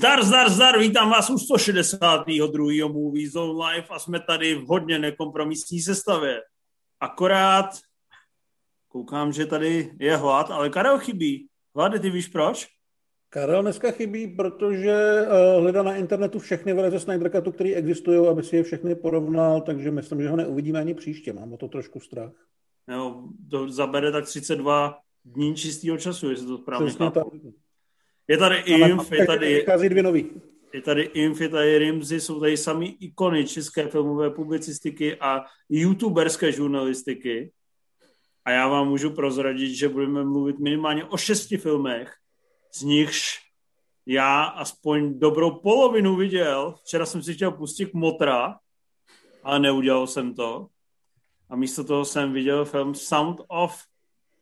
Zdar, zdar, zdar, vítám vás u 162. Movie Zone Live a jsme tady v hodně nekompromisní sestavě. Akorát koukám, že tady je hlad, ale Karel chybí. Hlady, ty víš proč? Karel dneska chybí, protože uh, hledá na internetu všechny verze Snyder Cutu, které existují, aby si je všechny porovnal, takže myslím, že ho neuvidíme ani příště. Mám o to trošku strach. Jo, to zabere tak 32 dní čistého času, jestli to správně chápu. Je tady Inf, je tady... dvě nový. Je tady Inf, je tady Rimzy, jsou tady sami ikony české filmové publicistiky a youtuberské žurnalistiky. A já vám můžu prozradit, že budeme mluvit minimálně o šesti filmech, z nichž já aspoň dobrou polovinu viděl. Včera jsem si chtěl pustit Motra, ale neudělal jsem to. A místo toho jsem viděl film Sound of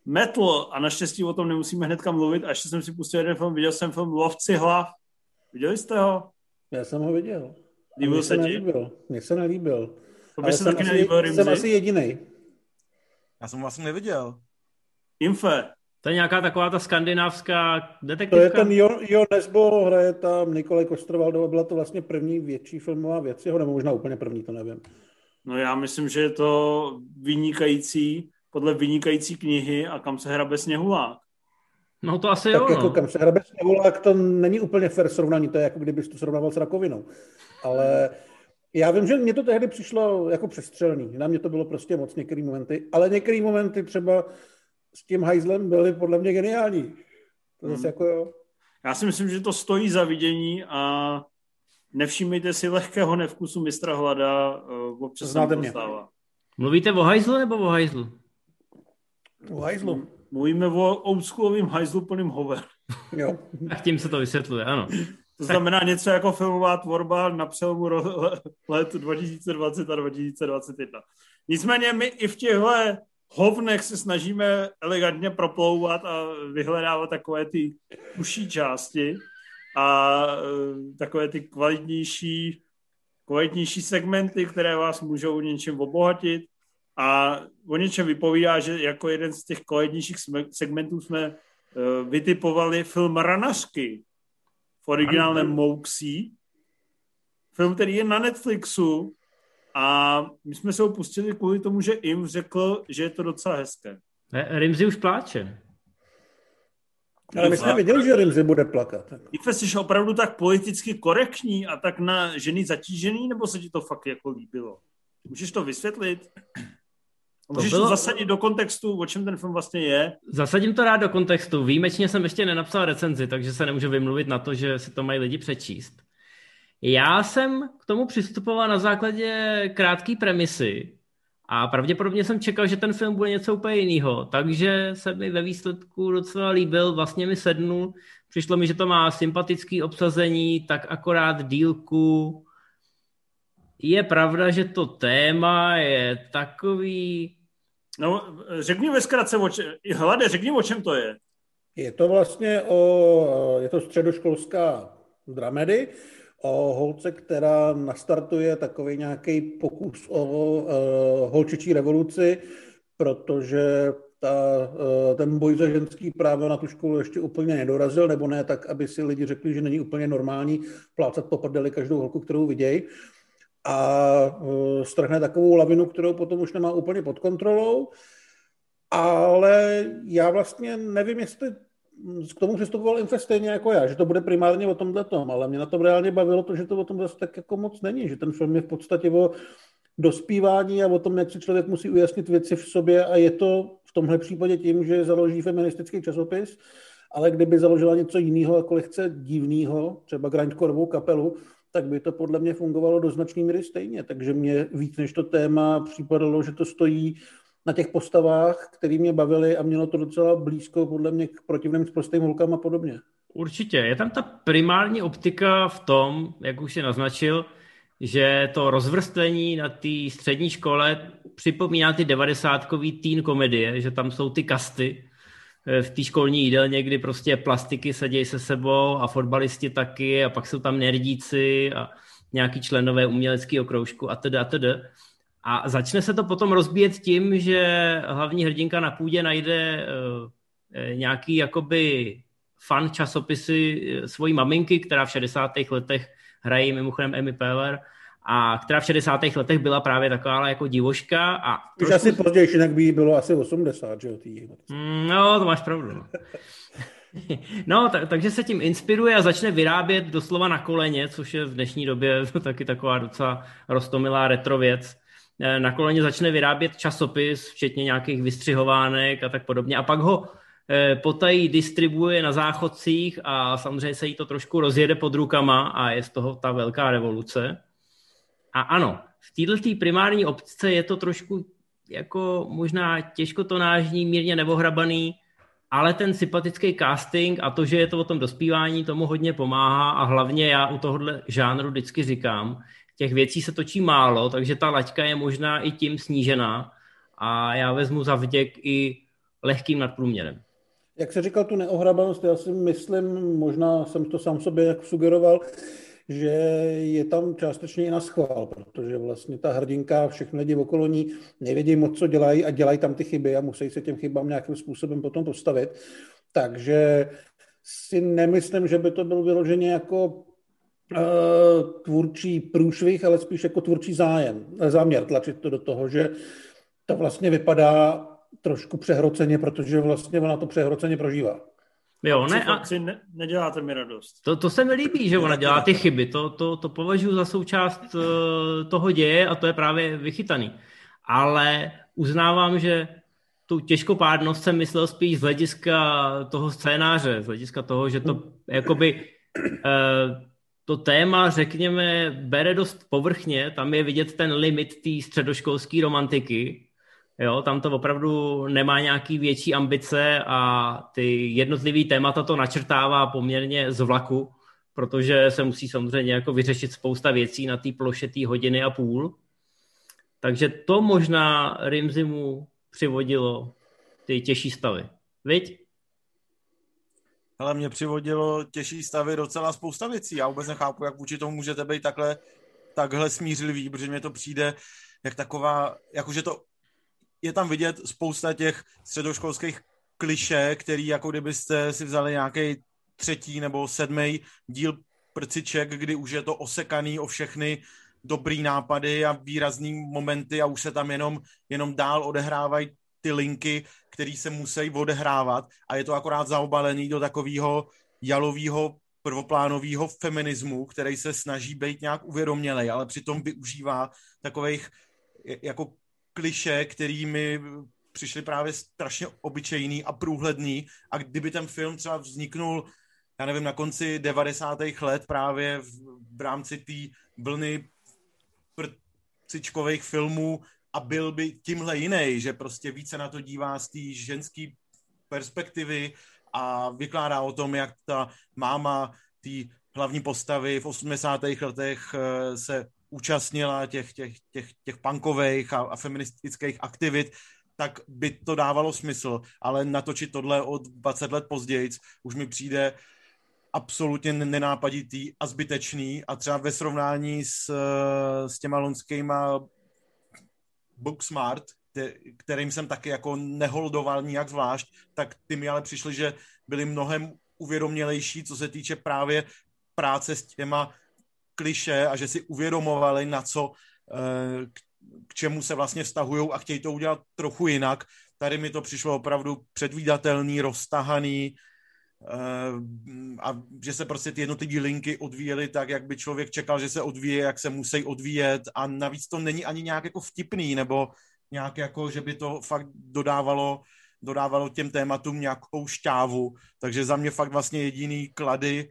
Metal a naštěstí o tom nemusíme hnedka mluvit. A ještě jsem si pustil jeden film, viděl jsem film Lovci hlav. Viděli jste ho? Já jsem ho viděl. Líbil se, ti? Nelíbil. Mně se nelíbil. To by se taky nelíbil, Rimzi. Jsem asi jediný. Já jsem ho vlastně neviděl. Infe. To je nějaká taková ta skandinávská detektivka? To je ten Jo, jo Nesbo, hraje tam Nikolaj Kostrvaldova, byla to vlastně první větší filmová věc, jeho, nebo možná úplně první, to nevím. No já myslím, že je to vynikající, podle vynikající knihy a kam se hrabe sněhulák. No to asi tak jo, jako no. kam se hrabe sněhulák, to není úplně fair srovnání, to je jako kdybys to srovnával s rakovinou. Ale já vím, že mě to tehdy přišlo jako přestřelný. Na mě to bylo prostě moc některé momenty, ale některé momenty třeba s tím hajzlem byly podle mě geniální. To zase hmm. jako jo. Já si myslím, že to stojí za vidění a nevšímejte si lehkého nevkusu mistra Hlada, uh, občas Znáte mě. Stává. Mluvíte o hajzlu nebo o hajzlu? O hajzlu. Mluvíme o oldschoolovým hajzlu plným hover. Jo. Tak tím se to vysvětluje, ano. To znamená něco jako filmová tvorba na přelomu let 2020 a 2021. Nicméně my i v těchto hovnech se snažíme elegantně proplouvat a vyhledávat takové ty užší části a e, takové ty kvalitnější, kvalitnější segmenty, které vás můžou něčem obohatit a o něčem vypovídá, že jako jeden z těch kvalitnějších segmentů jsme e, vytipovali film Ranařky v originálním Mouxí. Film, který je na Netflixu a my jsme se opustili kvůli tomu, že Im řekl, že je to docela hezké. Rimzi už pláče. Ale my jsme věděli, že Rimzi bude plakat. Ife, jsi opravdu tak politicky korektní a tak na ženy zatížený, nebo se ti to fakt jako líbilo? Můžeš to vysvětlit? Můžeš to, bylo... to zasadit do kontextu, o čem ten film vlastně je? Zasadím to rád do kontextu. Výjimečně jsem ještě nenapsal recenzi, takže se nemůžu vymluvit na to, že si to mají lidi přečíst. Já jsem k tomu přistupoval na základě krátké premisy a pravděpodobně jsem čekal, že ten film bude něco úplně jiného, takže se mi ve výsledku docela líbil, vlastně mi sednul, přišlo mi, že to má sympatický obsazení, tak akorát dílku. Je pravda, že to téma je takový... No, řekni ve zkratce. Hlade, řekni, o čem to je. Je to vlastně o, je to středoškolská dramedy, o holce, která nastartuje takový nějaký pokus o uh, holčičí revoluci, protože ta, uh, ten boj za ženský právo na tu školu ještě úplně nedorazil, nebo ne tak, aby si lidi řekli, že není úplně normální plácat po prdeli každou holku, kterou vidějí. A uh, strhne takovou lavinu, kterou potom už nemá úplně pod kontrolou. Ale já vlastně nevím, jestli k tomu přistupoval Infe stejně jako já, že to bude primárně o tomhle tom, ale mě na tom reálně bavilo to, že to o tom zase tak jako moc není, že ten film je v podstatě o dospívání a o tom, jak si člověk musí ujasnit věci v sobě a je to v tomhle případě tím, že založí feministický časopis, ale kdyby založila něco jiného, jako lehce divného, třeba grindcoreovou kapelu, tak by to podle mě fungovalo do značné míry stejně. Takže mě víc než to téma připadalo, že to stojí na těch postavách, které mě bavily a mělo to docela blízko podle mě k protivným s prostým holkám a podobně. Určitě. Je tam ta primární optika v tom, jak už si naznačil, že to rozvrstvení na té střední škole připomíná ty devadesátkový teen komedie, že tam jsou ty kasty v té školní jídelně, kdy prostě plastiky sedějí se sebou a fotbalisti taky a pak jsou tam nerdíci a nějaký členové uměleckého kroužku a teda a teda. A začne se to potom rozbíjet tím, že hlavní hrdinka na půdě najde uh, nějaký jakoby fan časopisy eh, svojí maminky, která v 60. letech hraje mimochodem Emmy Peller, a která v 60. letech byla právě taková jako divoška. A Už trošku... asi později, jinak by jí bylo asi 80, že jo? Mm, no, to máš pravdu. No. No, tak, takže se tím inspiruje a začne vyrábět doslova na koleně, což je v dnešní době taky taková docela rostomilá retro věc. Eh, na koleně začne vyrábět časopis, včetně nějakých vystřihovánek a tak podobně. A pak ho eh, potají distribuje na záchodcích a samozřejmě se jí to trošku rozjede pod rukama a je z toho ta velká revoluce. A ano, v této primární obce je to trošku jako možná těžkotonážní, mírně nevohrabaný, ale ten sympatický casting a to, že je to o tom dospívání, tomu hodně pomáhá a hlavně já u tohohle žánru vždycky říkám, těch věcí se točí málo, takže ta laťka je možná i tím snížená a já vezmu za vděk i lehkým nadprůměrem. Jak se říkal tu neohrabanost, já si myslím, možná jsem to sám sobě jak sugeroval, že je tam částečně i na schvál, protože vlastně ta hrdinka, všechny lidi okolo ní nevědí moc, co dělají a dělají tam ty chyby a musí se těm chybám nějakým způsobem potom postavit. Takže si nemyslím, že by to byl vyloženě jako uh, tvůrčí průšvih, ale spíš jako tvůrčí zájem, záměr tlačit to do toho, že to vlastně vypadá trošku přehroceně, protože vlastně ona to přehroceně prožívá. Jo, ne, a... ne, neděláte mi radost. To, to se mi líbí, že ona dělá ty chyby. To, to, to považuji za součást uh, toho děje a to je právě vychytaný. Ale uznávám, že tu těžkopádnost jsem myslel spíš z hlediska toho scénáře, z hlediska toho, že to jakoby uh, to téma, řekněme, bere dost povrchně, tam je vidět ten limit té středoškolské romantiky, Jo, tam to opravdu nemá nějaký větší ambice a ty jednotlivý témata to načrtává poměrně z vlaku, protože se musí samozřejmě jako vyřešit spousta věcí na té ploše té hodiny a půl. Takže to možná Rimzimu přivodilo ty těžší stavy. Viď? Ale mě přivodilo těžší stavy docela spousta věcí. Já vůbec nechápu, jak vůči tomu můžete být takhle, takhle smířlivý, protože mě to přijde jak taková, jakože to je tam vidět spousta těch středoškolských kliše, který jako kdybyste si vzali nějaký třetí nebo sedmý díl prciček, kdy už je to osekaný o všechny dobrý nápady a výrazný momenty a už se tam jenom, jenom dál odehrávají ty linky, které se musí odehrávat. A je to akorát zaobalený do takového jalového prvoplánového feminismu, který se snaží být nějak uvědomělej, ale přitom využívá takových jako kliše, který mi přišly právě strašně obyčejný a průhledný a kdyby ten film třeba vzniknul já nevím, na konci 90. let právě v, v rámci té vlny prcičkových filmů a byl by tímhle jiný, že prostě více na to dívá z té ženské perspektivy a vykládá o tom, jak ta máma té hlavní postavy v 80. letech eh, se účastnila těch, těch, těch, těch punkových a, a feministických aktivit, tak by to dávalo smysl, ale natočit tohle od 20 let později už mi přijde absolutně nenápaditý a zbytečný. A třeba ve srovnání s, s těma lonskýma Booksmart, kterým jsem taky jako neholdoval nijak zvlášť, tak ty mi ale přišly, že byly mnohem uvědomělejší, co se týče právě práce s těma kliše a že si uvědomovali, na co, eh, k čemu se vlastně vztahují a chtějí to udělat trochu jinak. Tady mi to přišlo opravdu předvídatelný, roztahaný eh, a že se prostě ty jednotlivé linky odvíjely tak, jak by člověk čekal, že se odvíje, jak se musí odvíjet a navíc to není ani nějak jako vtipný nebo nějak jako, že by to fakt dodávalo dodávalo těm tématům nějakou šťávu, takže za mě fakt vlastně jediný klady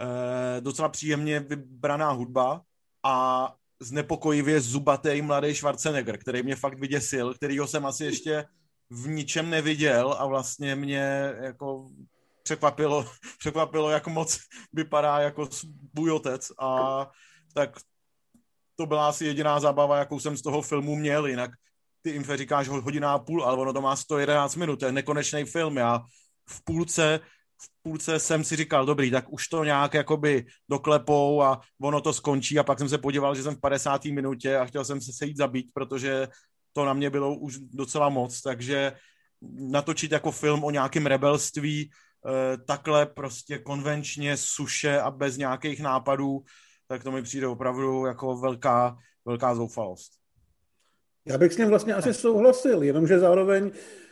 eh, docela příjemně vybraná hudba a znepokojivě zubatý mladý Schwarzenegger, který mě fakt vyděsil, kterýho jsem asi ještě v ničem neviděl a vlastně mě jako překvapilo, překvapilo, jak moc vypadá jako svůj otec a tak to byla asi jediná zábava, jakou jsem z toho filmu měl, jinak ty Infe říkáš hodina a půl, ale ono to má 111 minut, to je nekonečný film, já v půlce v půlce jsem si říkal, dobrý, tak už to nějak jakoby doklepou a ono to skončí a pak jsem se podíval, že jsem v 50. minutě a chtěl jsem se sejít zabít, protože to na mě bylo už docela moc, takže natočit jako film o nějakém rebelství takhle prostě konvenčně, suše a bez nějakých nápadů, tak to mi přijde opravdu jako velká, velká zoufalost. Já bych s ním vlastně asi souhlasil, jenomže zároveň Uh,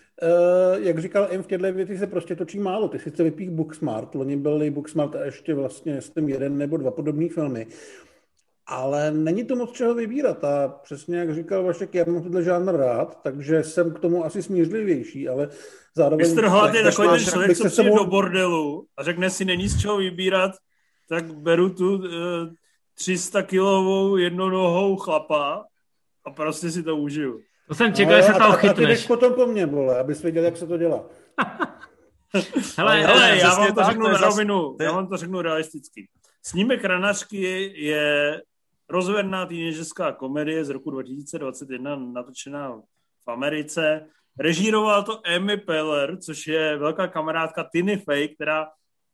jak říkal M, v těchto věci se prostě točí málo. Ty sice vypích Booksmart, loni byly Booksmart a ještě vlastně s tím jeden nebo dva podobné filmy. Ale není to moc čeho vybírat a přesně jak říkal Vašek, já mám tohle žánr rád, takže jsem k tomu asi smířlivější, ale zároveň... Mr. Hlad je takový ten člověk, co přijde do bordelu a řekne si, není z čeho vybírat, tak beru tu uh, 300 kilovou jednonohou chlapa a prostě si to užiju. To jsem čekal, že se toho chytneš. A ty potom po mně, vole, abys věděl, jak se to dělá. hele, hele, já vám to řeknu na rovinu, já vám to řeknu realisticky. Snímek Ranařky je rozvedná týnežerská komedie z roku 2021, natočená v Americe. Režíroval to Amy Peller, což je velká kamarádka Tiny Fey, která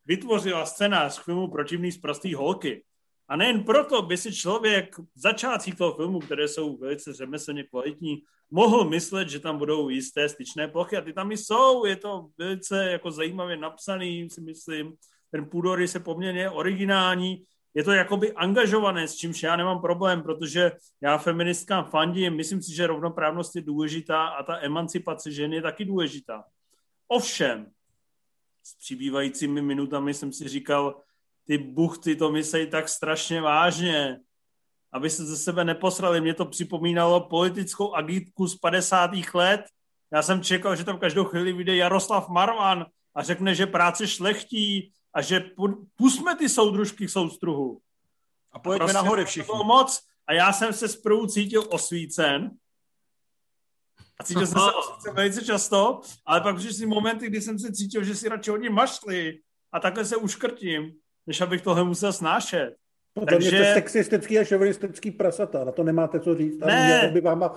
vytvořila scénář k filmu Protivný z prostý holky. A nejen proto by si člověk v začátcích toho filmu, které jsou velice řemeslně kvalitní, mohl myslet, že tam budou jisté styčné plochy. A ty tam i jsou, je to velice jako zajímavě napsaný, si myslím, ten půdor je poměrně originální, je to jakoby angažované, s čímž já nemám problém, protože já feministkám fandím, myslím si, že rovnoprávnost je důležitá a ta emancipace žen je taky důležitá. Ovšem, s přibývajícími minutami jsem si říkal, ty buchty to myslí tak strašně vážně, aby se ze sebe neposrali. Mě to připomínalo politickou agitku z 50. let. Já jsem čekal, že tam každou chvíli vyjde Jaroslav Marvan a řekne, že práce šlechtí a že pusme ty soudružky k soustruhu. A pojďme prostě nahoře všichni. moc a já jsem se zprvu cítil osvícen a cítil jsem se osvícen velice často, ale pak přišly momenty, kdy jsem se cítil, že si radši hodně mašli a takhle se uškrtím než abych tohle musel snášet. Podle Takže... mě to sexistický a šovinistický prasata, na to nemáte co říct. Ne. by vám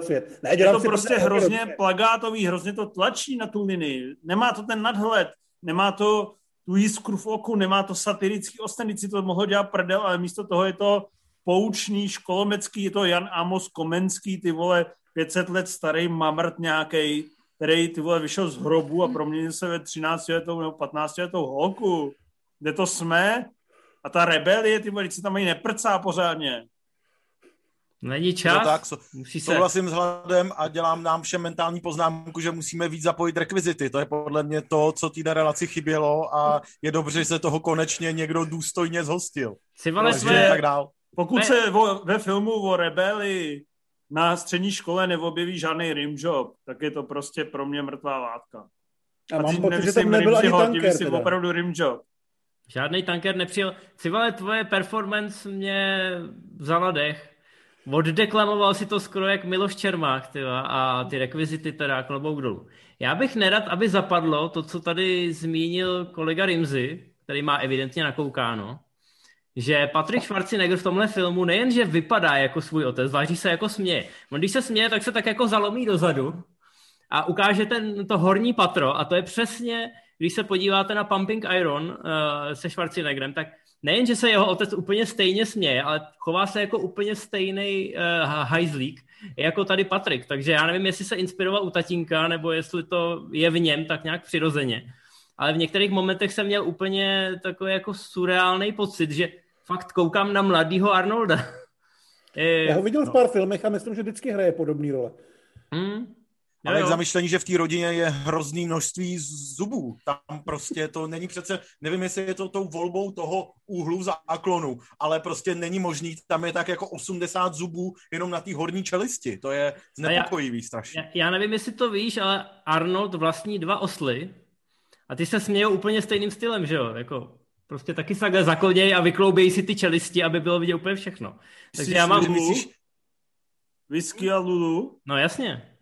svět. Ne, je to prostě hrozně dobře. plagátový, hrozně to tlačí na tu linii. Nemá to ten nadhled, nemá to tu jiskru v oku, nemá to satirický ostenici, to mohlo dělat prdel, ale místo toho je to poučný, školomecký, je to Jan Amos Komenský, ty vole, 500 let starý mamrt nějaký, který ty vole vyšel z hrobu a proměnil se ve 13 letou nebo 15 letou holku kde to jsme a ta rebelie, ty vole, se tam ani neprcá pořádně. Není čas. No tak, so, Musí se... souhlasím s hladem a dělám nám všem mentální poznámku, že musíme víc zapojit rekvizity. To je podle mě to, co té relaci chybělo a je dobře, že se toho konečně někdo důstojně zhostil. Si vole své... tak dál. Pokud ne. se vo, ve filmu o rebeli na střední škole neobjeví žádný rimjob, tak je to prostě pro mě mrtvá látka. A, a mám pocit, že tam nebyl ani tanker. Teda. opravdu rimjob. Žádný tanker nepřijel. Civale, tvoje performance mě vzala dech. Oddeklamoval si to skoro jak Miloš Čermák tyva, a ty rekvizity teda klobouk dolů. Já bych nerad, aby zapadlo to, co tady zmínil kolega Rimzy, který má evidentně nakoukáno, že Patrick Schwarzenegger v tomhle filmu nejenže vypadá jako svůj otec, váží se jako směje. On když se směje, tak se tak jako zalomí dozadu a ukáže ten, to horní patro a to je přesně když se podíváte na Pumping Iron uh, se Schwarzeneggerem, tak nejen, že se jeho otec úplně stejně směje, ale chová se jako úplně stejný uh, hajzlík, jako tady Patrik. Takže já nevím, jestli se inspiroval u tatínka, nebo jestli to je v něm tak nějak přirozeně. Ale v některých momentech jsem měl úplně takový jako surreálný pocit, že fakt koukám na mladýho Arnolda. Já ho viděl v pár filmech a myslím, že vždycky hraje podobný role. Hmm. Ale k zamyšlení, že v té rodině je hrozný množství zubů. Tam prostě to není přece, nevím, jestli je to tou volbou toho úhlu záklonu, ale prostě není možný, tam je tak jako 80 zubů jenom na té horní čelisti. To je znepokojivý strašně. Já, já nevím, jestli to víš, ale Arnold vlastní dva osly a ty se smějou úplně stejným stylem, že jo? Jako prostě taky se takhle a vykloubějí si ty čelisti, aby bylo vidět úplně všechno. Takže já mám... Myslíš, whisky a Lulu? No jasně.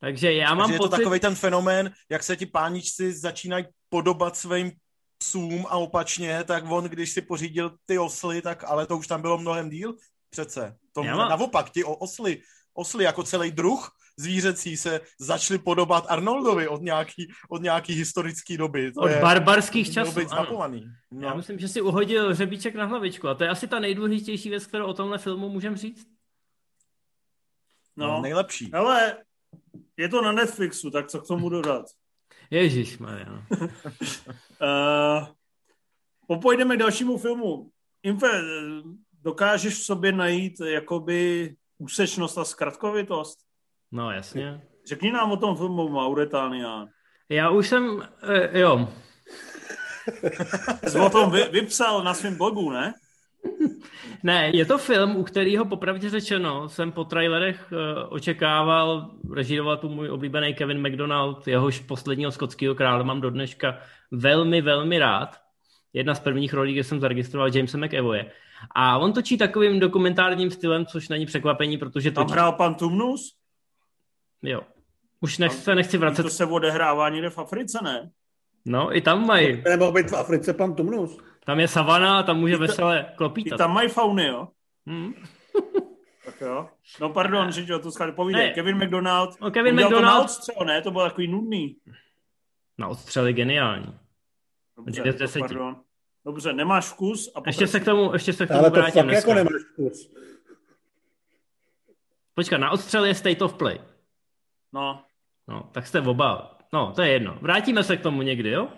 Takže já mám Takže je to takový ten fenomén, jak se ti páničci začínají podobat svým psům a opačně, tak on, když si pořídil ty osly, tak ale to už tam bylo mnohem díl přece. To mám... naopak, ti osly, osly jako celý druh zvířecí se začaly podobat Arnoldovi od nějaký, od nějaký historické doby. To od je, barbarských časů, No. Já myslím, že si uhodil řebíček na hlavičku a to je asi ta nejdůležitější věc, kterou o tomhle filmu můžeme říct. No, no nejlepší. Ale je to na Netflixu, tak co k tomu dodat? Ježíš, Mariano. uh, popojdeme k dalšímu filmu. Infe, dokážeš v sobě najít jakoby úsečnost a zkratkovitost? No, jasně. Řekni nám o tom filmu Mauretánia. Já už jsem, uh, jo. Jsi o tom vy, vypsal na svém blogu, ne? Ne, je to film, u kterého popravdě řečeno jsem po trailerech uh, očekával, režíroval tu můj oblíbený Kevin McDonald, jehož posledního skotského krále mám do dneška velmi, velmi rád. Jedna z prvních rolí, kde jsem zaregistroval Jamesa McEvoye. A on točí takovým dokumentárním stylem, což není překvapení, protože Tam točí... hrál pan Tumnus? Jo. Už nech, se nechci vracet. To se odehrává někde v Africe, ne? No, i tam mají. Nemohl být v Africe pan Tumnus. Tam je savana a tam může I ta- veselé I klopítat. tam mají fauny, jo? Hmm. Tak jo. No pardon, že jo, to skáže povídej. Ne. Kevin McDonald. No, Kevin Udělal to McDonald- na odstřel, ne? To bylo takový nudný. Na odstřely geniální. Dobře, to pardon. Dobře, nemáš vkus a Ještě se k tomu, ještě se k tomu Ale to vrátím fakt dneska. jako nemáš vkus. Počkat, na odstřel je State of Play. No, No, tak jste oba. No, to je jedno. Vrátíme se k tomu někdy, jo?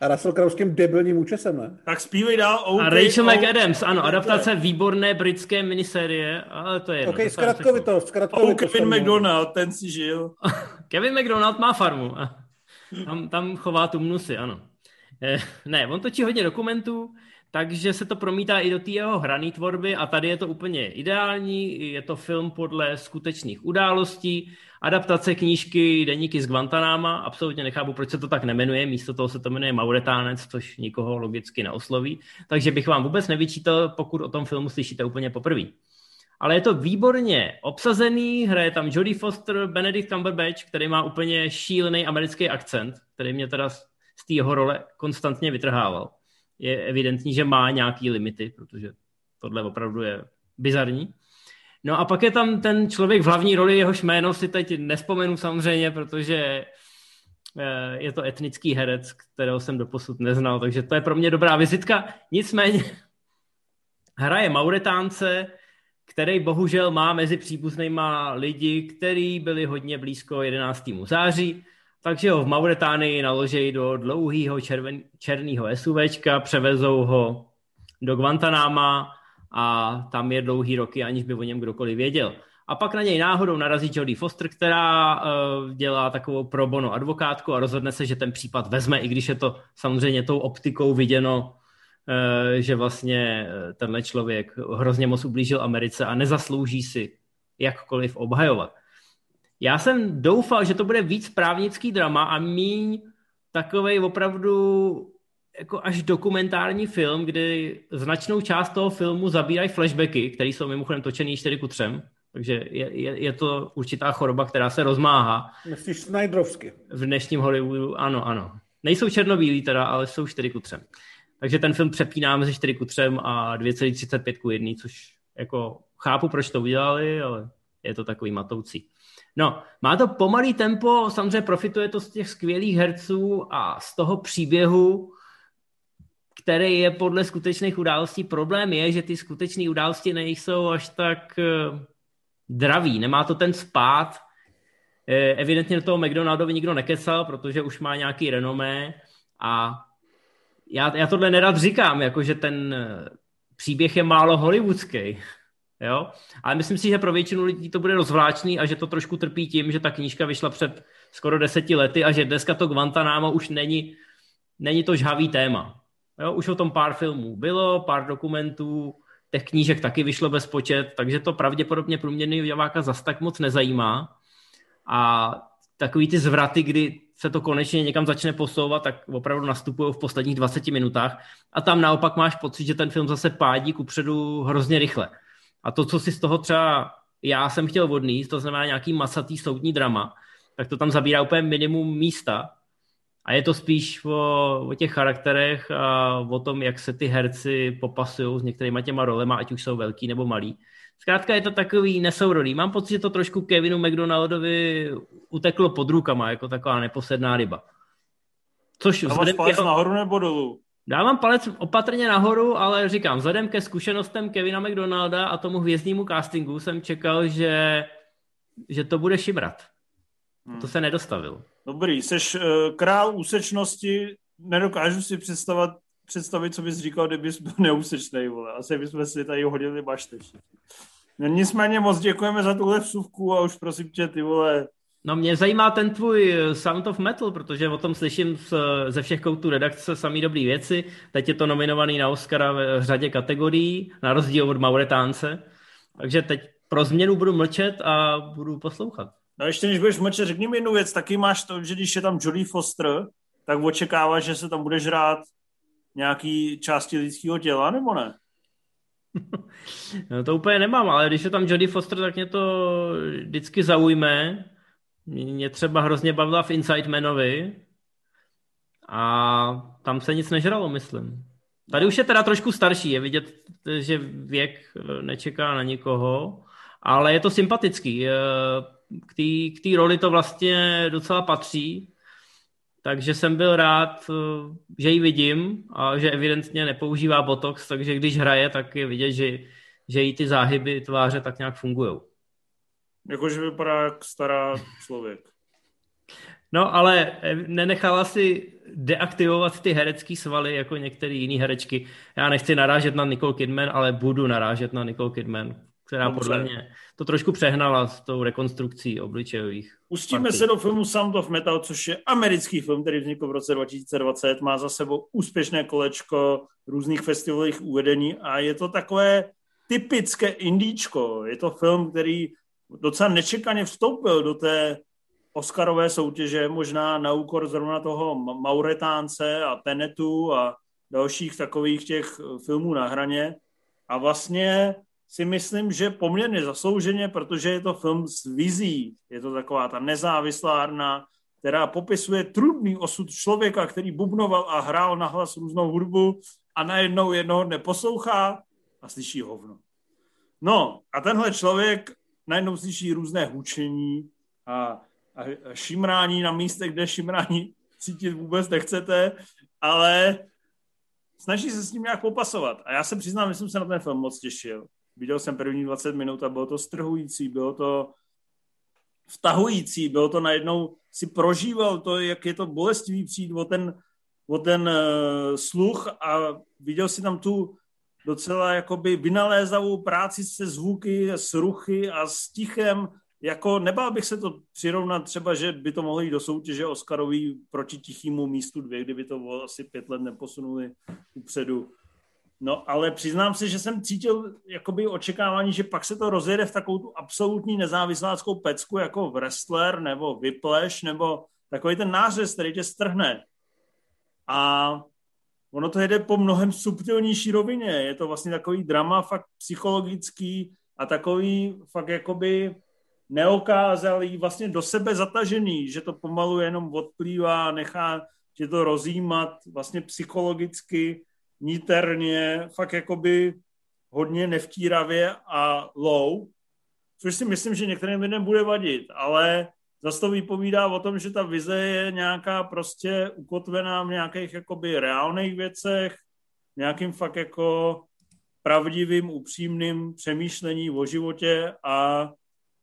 A Russell Crowe s tím debilním účesem, ne? tak zpívej dál. OK, A Rachel OK. McAdams, ano, adaptace výborné britské minisérie, ale to je jedno. OK, to se zkratkovitost, Oh, zkratkovitost. Kevin. McDonald, ten si žil. Kevin McDonald má farmu. Tam, tam chová tumnusy, ano. Eh, Ne, on točí hodně dokumentů, takže se to promítá i do té jeho hraný tvorby a tady je to úplně ideální. Je to film podle skutečných událostí, adaptace knížky Deníky z Guantanama. Absolutně nechápu, proč se to tak nemenuje. Místo toho se to jmenuje Mauretánec, což nikoho logicky neosloví. Takže bych vám vůbec nevyčítal, pokud o tom filmu slyšíte úplně poprvé. Ale je to výborně obsazený, hraje tam Jodie Foster, Benedict Cumberbatch, který má úplně šílený americký akcent, který mě teda z z té jeho role konstantně vytrhával. Je evidentní, že má nějaký limity, protože tohle opravdu je bizarní. No a pak je tam ten člověk v hlavní roli, jehož jméno si teď nespomenu samozřejmě, protože eh, je to etnický herec, kterého jsem doposud neznal, takže to je pro mě dobrá vizitka. Nicméně hraje Mauretánce, který bohužel má mezi příbuznýma lidi, který byli hodně blízko 11. září, takže ho v Mauretánii naložejí do dlouhého černého SUVčka, převezou ho do Guantanama a tam je dlouhý roky, aniž by o něm kdokoliv věděl. A pak na něj náhodou narazí Jodie Foster, která uh, dělá takovou pro bono advokátku a rozhodne se, že ten případ vezme, i když je to samozřejmě tou optikou viděno, uh, že vlastně eh, tenhle člověk hrozně moc ublížil Americe a nezaslouží si jakkoliv obhajovat. Já jsem doufal, že to bude víc právnický drama a míň takovej opravdu jako až dokumentární film, kdy značnou část toho filmu zabírají flashbacky, které jsou mimochodem točený 4 ku 3, takže je, je, je to určitá choroba, která se rozmáhá Myslíš Snyderovsky. v dnešním Hollywoodu. Ano, ano. Nejsou černobílí teda, ale jsou 4 ku 3. Takže ten film přepíná mezi 4 ku 3 a 2,35 ku 1, což jako chápu, proč to udělali, ale je to takový matoucí. No, má to pomalý tempo, samozřejmě profituje to z těch skvělých herců a z toho příběhu, který je podle skutečných událostí. Problém je, že ty skutečné události nejsou až tak uh, draví. Nemá to ten spát. Eh, evidentně do toho McDonaldovi nikdo nekecal, protože už má nějaký renomé a já, já tohle nerad říkám, jako že ten eh, příběh je málo hollywoodský. Jo? Ale myslím si, že pro většinu lidí to bude rozvláčný a že to trošku trpí tím, že ta knížka vyšla před skoro deseti lety a že dneska to Guantanamo už není, není to žhavý téma. Jo? Už o tom pár filmů bylo, pár dokumentů, těch knížek taky vyšlo bez počet, takže to pravděpodobně průměrný diváka zas tak moc nezajímá. A takový ty zvraty, kdy se to konečně někam začne posouvat, tak opravdu nastupují v posledních 20 minutách a tam naopak máš pocit, že ten film zase pádí kupředu hrozně rychle. A to, co si z toho třeba já jsem chtěl odníst, to znamená nějaký masatý soudní drama, tak to tam zabírá úplně minimum místa. A je to spíš o, o těch charakterech a o tom, jak se ty herci popasují s některýma těma rolema, ať už jsou velký nebo malý. Zkrátka je to takový nesourodý. Mám pocit, že to trošku Kevinu McDonaldovi uteklo pod rukama, jako taková neposedná ryba. Což vzhledem jeho... nahoru nebo dolů? Dávám palec opatrně nahoru, ale říkám, vzhledem ke zkušenostem Kevina McDonalda a tomu hvězdnímu castingu jsem čekal, že, že to bude šimrat. Hmm. To se nedostavil. Dobrý, seš uh, král úsečnosti, nedokážu si představit, představit, co bys říkal, kdybys byl neúsečný, vole. Asi bychom si tady hodili bašte. No, nicméně moc děkujeme za tuhle vsuvku a už prosím tě, ty vole, No mě zajímá ten tvůj eh, Sound of Metal, protože o tom slyším z, ze všech koutů redakce samý dobrý věci. Teď je to nominovaný na Oscara v řadě kategorií, na rozdíl od Mauretánce. Takže teď pro změnu budu mlčet a budu poslouchat. No ještě než budeš mlčet, řekni mi jednu věc. Taky máš to, že když je tam Jodie Foster, tak očekáváš, že se tam bude žrát nějaký části lidského těla, nebo ne? no to úplně nemám, ale když je tam Jodie Foster, tak mě to vždycky zaujme. Mě třeba hrozně bavila v Inside Manovi a tam se nic nežralo, myslím. Tady už je teda trošku starší, je vidět, že věk nečeká na nikoho, ale je to sympatický. K té roli to vlastně docela patří, takže jsem byl rád, že ji vidím a že evidentně nepoužívá Botox, takže když hraje, tak je vidět, že, že jí ty záhyby tváře tak nějak fungují. Jakože vypadá jak stará člověk. No, ale nenechala si deaktivovat ty herecké svaly jako některé jiné herečky. Já nechci narážet na Nicole Kidman, ale budu narážet na Nicole Kidman, která Dobře. podle mě to trošku přehnala s tou rekonstrukcí obličejových. Pustíme partí. se do filmu Sound of Metal, což je americký film, který vznikl v roce 2020. Má za sebou úspěšné kolečko různých festivalových uvedení a je to takové typické indíčko. Je to film, který docela nečekaně vstoupil do té Oscarové soutěže, možná na úkor zrovna toho Mauretánce a Tenetu a dalších takových těch filmů na hraně. A vlastně si myslím, že poměrně zaslouženě, protože je to film s vizí. Je to taková ta nezávislárna, která popisuje trudný osud člověka, který bubnoval a hrál na hlas různou hudbu a najednou jednoho dne poslouchá a slyší hovno. No a tenhle člověk najednou slyší různé hučení a, a šimrání na místech, kde šimrání cítit vůbec nechcete, ale snaží se s ním nějak popasovat. A já se přiznám, že jsem se na ten film moc těšil. Viděl jsem první 20 minut a bylo to strhující, bylo to vtahující, bylo to najednou, si prožíval to, jak je to bolestivý přijít o ten, o ten uh, sluch a viděl si tam tu docela jakoby vynalézavou práci se zvuky, s ruchy a s tichem. Jako nebál bych se to přirovnat třeba, že by to mohlo jít do soutěže Oscarový proti tichýmu místu dvě, kdyby to asi pět let neposunuli upředu. No, ale přiznám se, že jsem cítil jakoby očekávání, že pak se to rozjede v takovou tu absolutní nezávisláckou pecku jako wrestler nebo vypleš nebo takový ten nářez, který tě strhne. A ono to jede po mnohem subtilnější rovině. Je to vlastně takový drama fakt psychologický a takový fakt jakoby neokázalý, vlastně do sebe zatažený, že to pomalu jenom odplývá, nechá že to rozjímat vlastně psychologicky, níterně, fakt jakoby hodně nevtíravě a low, což si myslím, že některým lidem bude vadit, ale zase to vypovídá o tom, že ta vize je nějaká prostě ukotvená v nějakých jakoby reálných věcech, nějakým fakt jako pravdivým, upřímným přemýšlení o životě a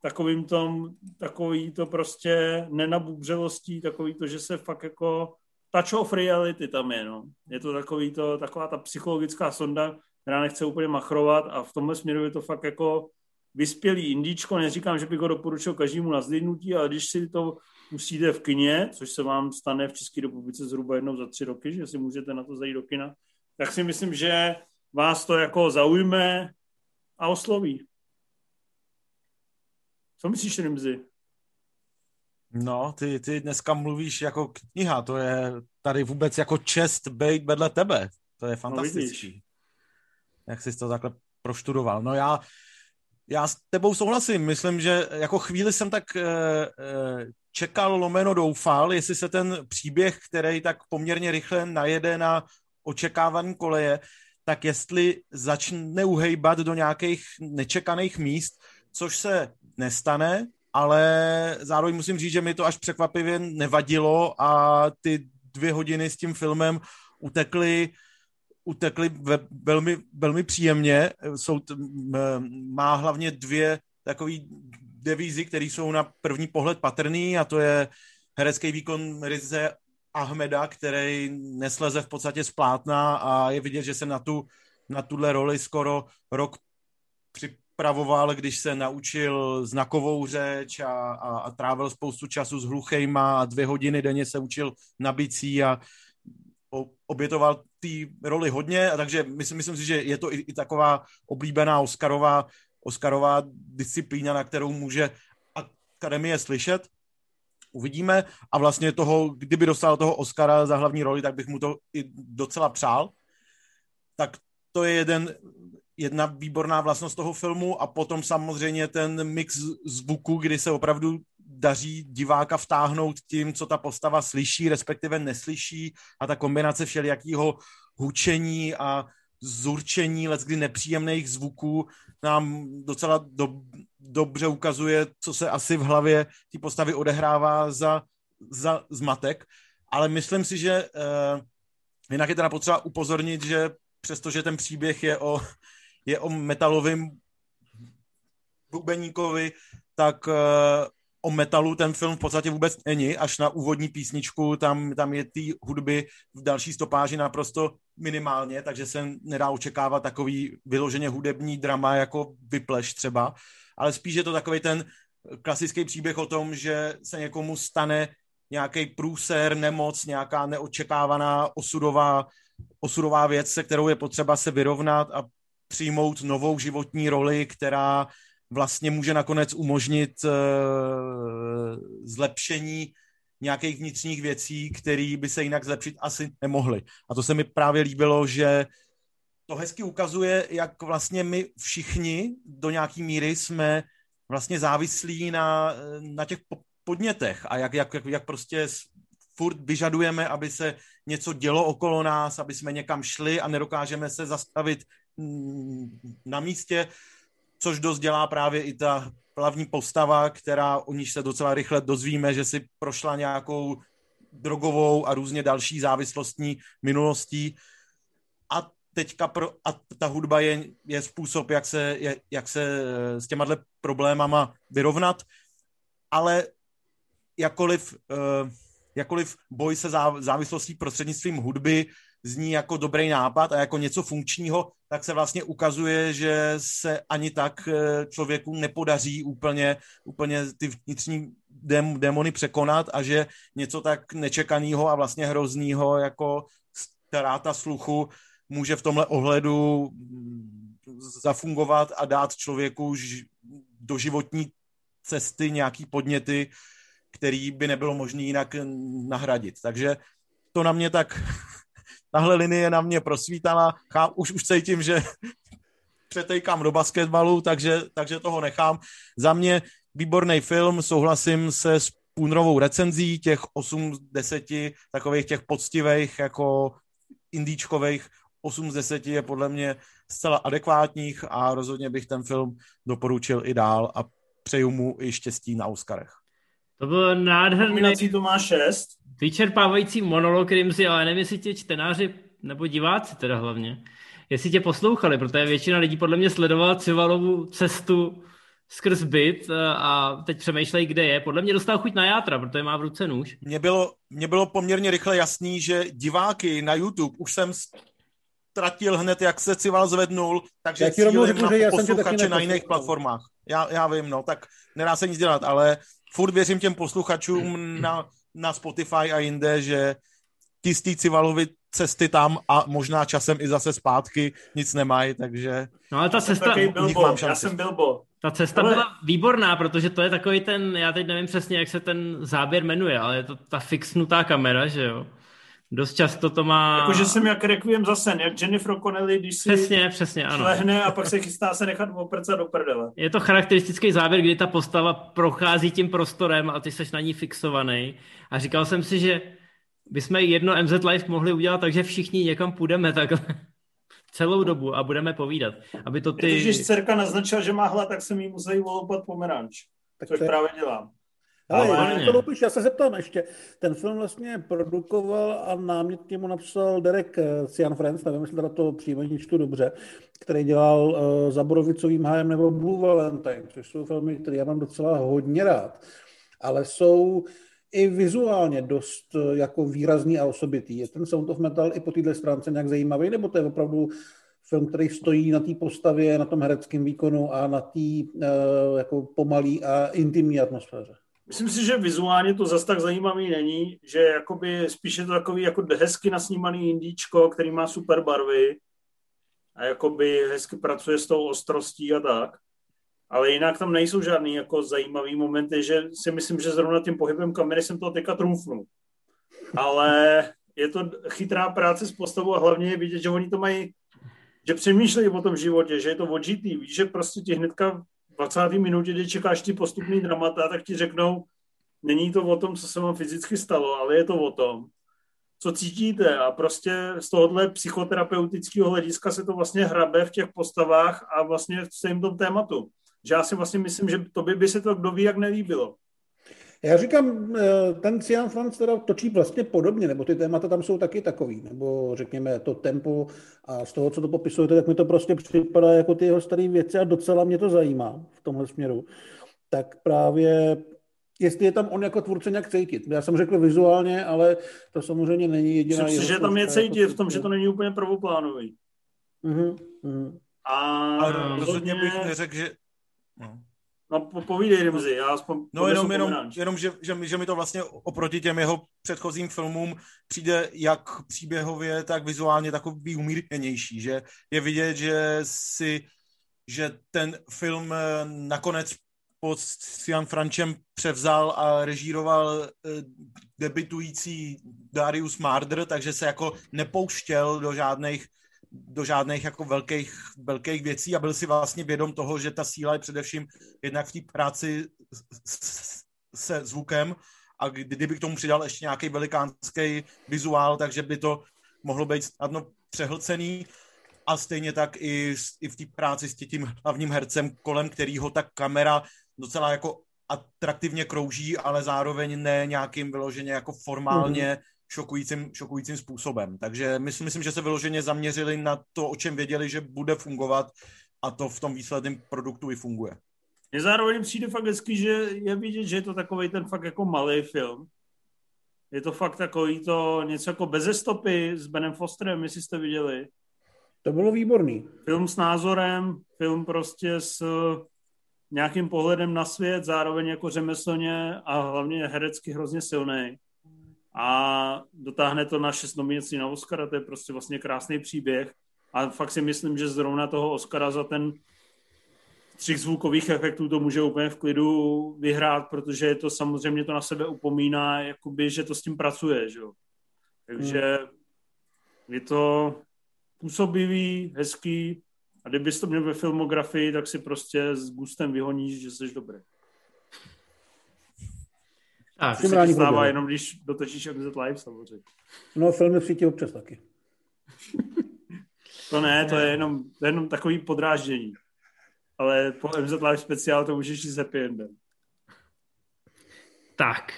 takovým tom, takový to prostě nenabubřelostí, takový to, že se fakt jako touch of reality tam je, no. Je to takový to, taková ta psychologická sonda, která nechce úplně machrovat a v tomhle směru je to fakt jako vyspělý indíčko, neříkám, že bych ho doporučil každému na zlídnutí, ale když si to pustíte v kině, což se vám stane v České republice zhruba jednou za tři roky, že si můžete na to zajít do kina, tak si myslím, že vás to jako zaujme a osloví. Co myslíš, Rimzy? No, ty, ty dneska mluvíš jako kniha, to je tady vůbec jako čest být vedle tebe. To je no, fantastický. No, Jak jsi to takhle proštudoval. No já, já s tebou souhlasím. Myslím, že jako chvíli jsem tak e, e, čekal, lomeno doufal, jestli se ten příběh, který tak poměrně rychle najede na očekávaný koleje, tak jestli začne uhejbat do nějakých nečekaných míst, což se nestane, ale zároveň musím říct, že mi to až překvapivě nevadilo a ty dvě hodiny s tím filmem utekly utekly ve, velmi, velmi příjemně. Jsou, má hlavně dvě takové devízy, které jsou na první pohled patrný a to je herecký výkon Rize Ahmeda, který nesleze v podstatě z plátna a je vidět, že se na, tu, na tuhle roli skoro rok připravoval, když se naučil znakovou řeč a, a, a trávil spoustu času s hluchejma a dvě hodiny denně se učil na bicí a obětoval té roli hodně, a takže myslím, myslím si, že je to i, i taková oblíbená Oscarová, Oscarová disciplína, na kterou může akademie slyšet. Uvidíme a vlastně toho, kdyby dostal toho Oscara za hlavní roli, tak bych mu to i docela přál. Tak to je jeden, jedna výborná vlastnost toho filmu a potom samozřejmě ten mix zvuku, kdy se opravdu daří diváka vtáhnout tím, co ta postava slyší, respektive neslyší a ta kombinace všelijakého hučení a zurčení, kdy nepříjemných zvuků nám docela do, dobře ukazuje, co se asi v hlavě té postavy odehrává za, za zmatek. Ale myslím si, že uh, jinak je teda potřeba upozornit, že přestože ten příběh je o, je o metalovém bubeníkovi, tak uh, o metalu ten film v podstatě vůbec není, až na úvodní písničku, tam, tam je ty hudby v další stopáži naprosto minimálně, takže se nedá očekávat takový vyloženě hudební drama jako Vypleš třeba, ale spíš je to takový ten klasický příběh o tom, že se někomu stane nějaký průser, nemoc, nějaká neočekávaná osudová, osudová věc, se kterou je potřeba se vyrovnat a přijmout novou životní roli, která vlastně může nakonec umožnit uh, zlepšení nějakých vnitřních věcí, které by se jinak zlepšit asi nemohly. A to se mi právě líbilo, že to hezky ukazuje, jak vlastně my všichni do nějaký míry jsme vlastně závislí na, na těch podnětech a jak, jak, jak, jak prostě furt vyžadujeme, aby se něco dělo okolo nás, aby jsme někam šli a nedokážeme se zastavit mm, na místě což dost dělá právě i ta hlavní postava, která o níž se docela rychle dozvíme, že si prošla nějakou drogovou a různě další závislostní minulostí. A teďka pro, a ta hudba je, je způsob, jak se, je, jak se s těma problémama vyrovnat, ale jakoliv, uh, jakoliv boj se závislostí prostřednictvím hudby zní jako dobrý nápad a jako něco funkčního, tak se vlastně ukazuje, že se ani tak eh, člověku nepodaří úplně, úplně ty vnitřní dém, démony překonat a že něco tak nečekaného a vlastně hroznýho jako ztráta sluchu může v tomhle ohledu mm, zafungovat a dát člověku do životní cesty nějaký podněty, který by nebylo možné jinak nahradit. Takže to na mě tak tahle linie na mě prosvítala, chám, už, už cítím, že přetejkám do basketbalu, takže, takže toho nechám. Za mě výborný film, souhlasím se s půnrovou recenzí, těch 8 z 10 takových těch poctivých jako indíčkových 8 z 10 je podle mě zcela adekvátních a rozhodně bych ten film doporučil i dál a přeju mu i štěstí na Oscarech. To bylo nádherný. Nominací to má 6 vyčerpávající monolog, kterým si, ale nevím, jestli tě čtenáři nebo diváci teda hlavně, jestli tě poslouchali, protože většina lidí podle mě sledovala Civalovu cestu skrz byt eh, a teď přemýšlejí, kde je. Podle mě dostal chuť na játra, protože má v ruce nůž. Mně bylo, mně bylo poměrně rychle jasný, že diváky na YouTube už jsem ztratil hned, jak se Cival zvednul, takže já cílím řeknu, na posluchače na jiných platformách. Já, já vím, no, tak nedá se nic dělat, ale furt věřím těm posluchačům na na Spotify a jinde, že ty z Civalovi cesty tam a možná časem i zase zpátky nic nemají, takže... No ale ta cesta... Mám já jsem Bilbo. Ta cesta ale... byla výborná, protože to je takový ten, já teď nevím přesně, jak se ten záběr jmenuje, ale je to ta fixnutá kamera, že jo? Dost často to má... Jakože jsem jak Requiem za sen, jak Jennifer Connelly, když si přesně, přesně, ano. lehne a pak se chystá se nechat oprcat do prdele. Je to charakteristický záběr, kdy ta postava prochází tím prostorem a ty seš na ní fixovaný. A říkal jsem si, že bychom jedno MZ Live mohli udělat tak, že všichni někam půjdeme takhle celou dobu a budeme povídat. Aby to ty... Když dcerka naznačila, že má hlad, tak jsem jí musel volopat pomeranč. Tak což to... právě dělám. Ale, to lupiš, já se zeptám ještě. Ten film vlastně produkoval a námět němu napsal Derek eh, Cian Friends, nevím, jestli teda to příjmení čtu dobře, který dělal uh, za Borovicovým hájem nebo Blue Valentine, což jsou filmy, které já mám docela hodně rád. Ale jsou i vizuálně dost eh, jako výrazný a osobitý. Je ten Sound of Metal i po této stránce nějak zajímavý, nebo to je opravdu film, který stojí na té postavě, na tom hereckém výkonu a na té uh, jako pomalý a intimní atmosféře? Myslím si, že vizuálně to zas tak zajímavý není, že jakoby spíš je to takový jako hezky nasnímaný indíčko, který má super barvy a jakoby hezky pracuje s tou ostrostí a tak. Ale jinak tam nejsou žádný jako zajímavý momenty, že si myslím, že zrovna tím pohybem kamery jsem to teďka trumfnul. Ale je to chytrá práce s postavou a hlavně je vidět, že oni to mají, že přemýšlejí o tom životě, že je to odžitý. Víš, že prostě ti hnedka 20. minutě, kdy čekáš ti postupný dramata, tak ti řeknou, není to o tom, co se vám fyzicky stalo, ale je to o tom, co cítíte a prostě z tohohle psychoterapeutického hlediska se to vlastně hrabe v těch postavách a vlastně v stejném tom tématu. Že já si vlastně myslím, že to by, by se to kdo ví, jak nelíbilo. Já říkám, eh, ten Cian Franz teda točí vlastně podobně, nebo ty témata tam jsou taky takový, nebo řekněme to tempo a z toho, co to popisujete, tak mi to prostě připadá jako ty jeho staré věci a docela mě to zajímá v tomhle směru. Tak právě jestli je tam on jako tvůrce nějak cítit. Já jsem řekl vizuálně, ale to samozřejmě není jediná Myslím si, že tam je cítit jako v tom, že to není úplně prvoplánový. Uh-huh. A, a rozhodně bych neřekl, že... No. No, povídej, Rimzi, já aspoň... No jenom, jenom, jenom že, že, že mi to vlastně oproti těm jeho předchozím filmům přijde jak příběhově, tak vizuálně takový umírněnější, že je vidět, že si, že ten film eh, nakonec pod Sian Frančem převzal a režíroval eh, debitující Darius Marder, takže se jako nepouštěl do žádných do žádných jako velkých, velkých věcí a byl si vlastně vědom toho, že ta síla je především jednak v té práci se zvukem a kdyby k tomu přidal ještě nějaký velikánský vizuál, takže by to mohlo být snadno přehlcený. A stejně tak i, i v té práci s tím hlavním hercem, kolem kterého ta kamera docela jako atraktivně krouží, ale zároveň ne nějakým vyloženě jako formálně mm-hmm šokujícím, šokujícím způsobem. Takže myslím, myslím, že se vyloženě zaměřili na to, o čem věděli, že bude fungovat a to v tom výsledném produktu i funguje. Mně zároveň přijde fakt hezky, že je vidět, že je to takový ten fakt jako malý film. Je to fakt takový to něco jako beze stopy s Benem Fosterem, jestli jste viděli. To bylo výborný. Film s názorem, film prostě s nějakým pohledem na svět, zároveň jako řemeslně a hlavně herecky hrozně silný a dotáhne to na šest nominací na Oscara, to je prostě vlastně krásný příběh a fakt si myslím, že zrovna toho Oscara za ten třích zvukových efektů to může úplně v klidu vyhrát, protože je to samozřejmě to na sebe upomíná, jakoby, že to s tím pracuje, že jo. Takže hmm. je to působivý, hezký a kdybys to měl ve filmografii, tak si prostě s gustem vyhoníš, že jsi dobrý. A to se stává jenom, když dotočíš MZ Live samozřejmě. No, filmy přijítí občas taky. to ne, to je jenom, to je jenom takový podráždění. Ale po MZ Live speciál to můžeš jít s happy endem. Tak,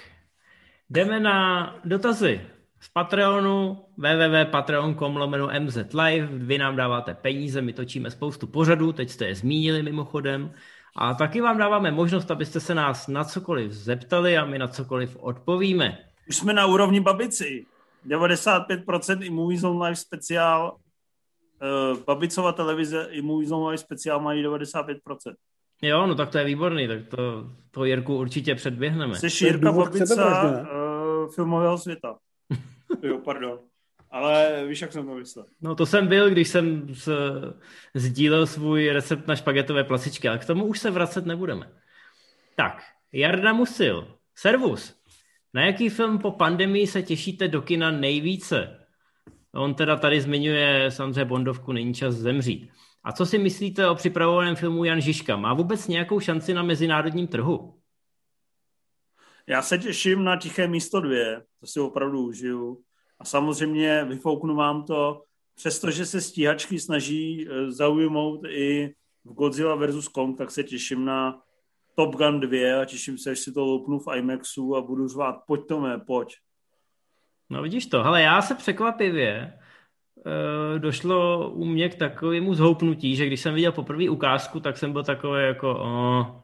jdeme na dotazy z Patreonu www.patreon.com lomeno MZ Live. Vy nám dáváte peníze, my točíme spoustu pořadů, teď jste je zmínili mimochodem. A taky vám dáváme možnost, abyste se nás na cokoliv zeptali a my na cokoliv odpovíme. Už jsme na úrovni babici. 95% i Movies on Live speciál, uh, babicova televize i Movies on Live speciál mají 95%. Jo, no tak to je výborný, tak to, to Jirku určitě předběhneme. Jsi Jirka Babica uh, filmového světa. jo, pardon. Ale víš, jak jsem to myslel. No to jsem byl, když jsem z, sdílel svůj recept na špagetové plasičky, ale k tomu už se vracet nebudeme. Tak, Jarda Musil. Servus. Na jaký film po pandemii se těšíte do kina nejvíce? On teda tady zmiňuje samozřejmě Bondovku Není čas zemřít. A co si myslíte o připravovaném filmu Jan Žižka? Má vůbec nějakou šanci na mezinárodním trhu? Já se těším na Tiché místo dvě, to si opravdu užiju. A samozřejmě vyfouknu vám to, přestože se stíhačky snaží eh, zaujmout i v Godzilla vs. Kong, tak se těším na Top Gun 2 a těším se, až si to loupnu v IMAXu a budu řvát, pojď to mé, pojď. No vidíš to, ale já se překvapivě e, došlo u mě k takovému zhoupnutí, že když jsem viděl poprvé ukázku, tak jsem byl takový jako, o,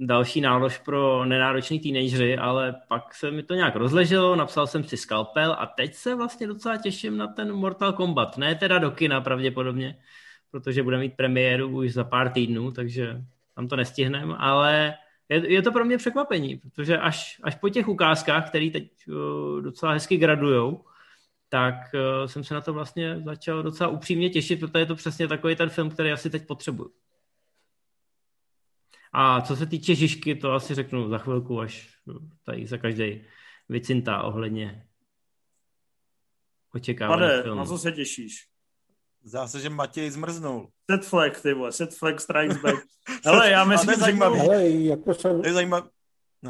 další nálož pro nenáročný teenagery, ale pak se mi to nějak rozleželo, napsal jsem si skalpel a teď se vlastně docela těším na ten Mortal Kombat. Ne teda do kina pravděpodobně, protože bude mít premiéru už za pár týdnů, takže tam to nestihneme, ale je, je to pro mě překvapení, protože až, až po těch ukázkách, které teď uh, docela hezky gradujou, tak uh, jsem se na to vlastně začal docela upřímně těšit, protože je to přesně takový ten film, který asi teď potřebuju. A co se týče Žižky, to asi řeknu za chvilku, až tady za každý vycintá ohledně očekávání Pane, filmu. na co se těšíš? Zdá se, že Matěj zmrznul. Set flag, ty vole, set flag strikes back. Hele, já myslím, zajímavý. řeknu, Ale jako jsem, To je zajímavé.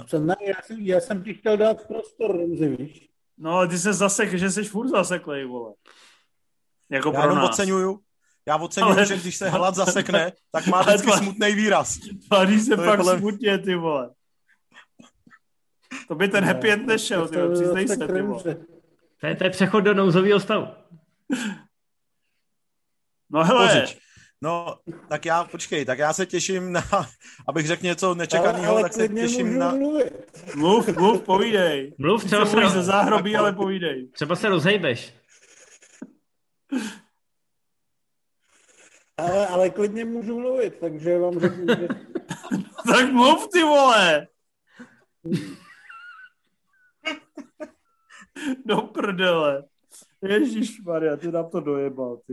jsem ne, já, jsem, já jsem ti chtěl dát prostor, Rumzi, víš? no ale ty se zasek, že jsi furt zaseklej, vole. Jako Já pro jenom nás. oceňuju, já oceňuju, Ale- že když se hlad zasekne, tak má vždycky to- smutný výraz. Tváří se To je pak podle- smutně, ty vole. To by ten happy end nešel, ty vole, přiznej se, ty vole. To je, to je přechod do nouzového stavu. No hele, Pořič. No, tak já, počkej, tak já se těším na, abych řekl něco nečekaného, ale tak se těším na... mluvit. mluv, mluv, povídej. Mluv, třeba se se, bojíš ze roz, záhrobí, ale povídej. třeba se rozhejbeš. Ale, ale klidně můžu mluvit, takže vám řeknu, že Tak mluv, ty vole. Do prdele. Ježíš Maria, ty nám to dojebal, ty.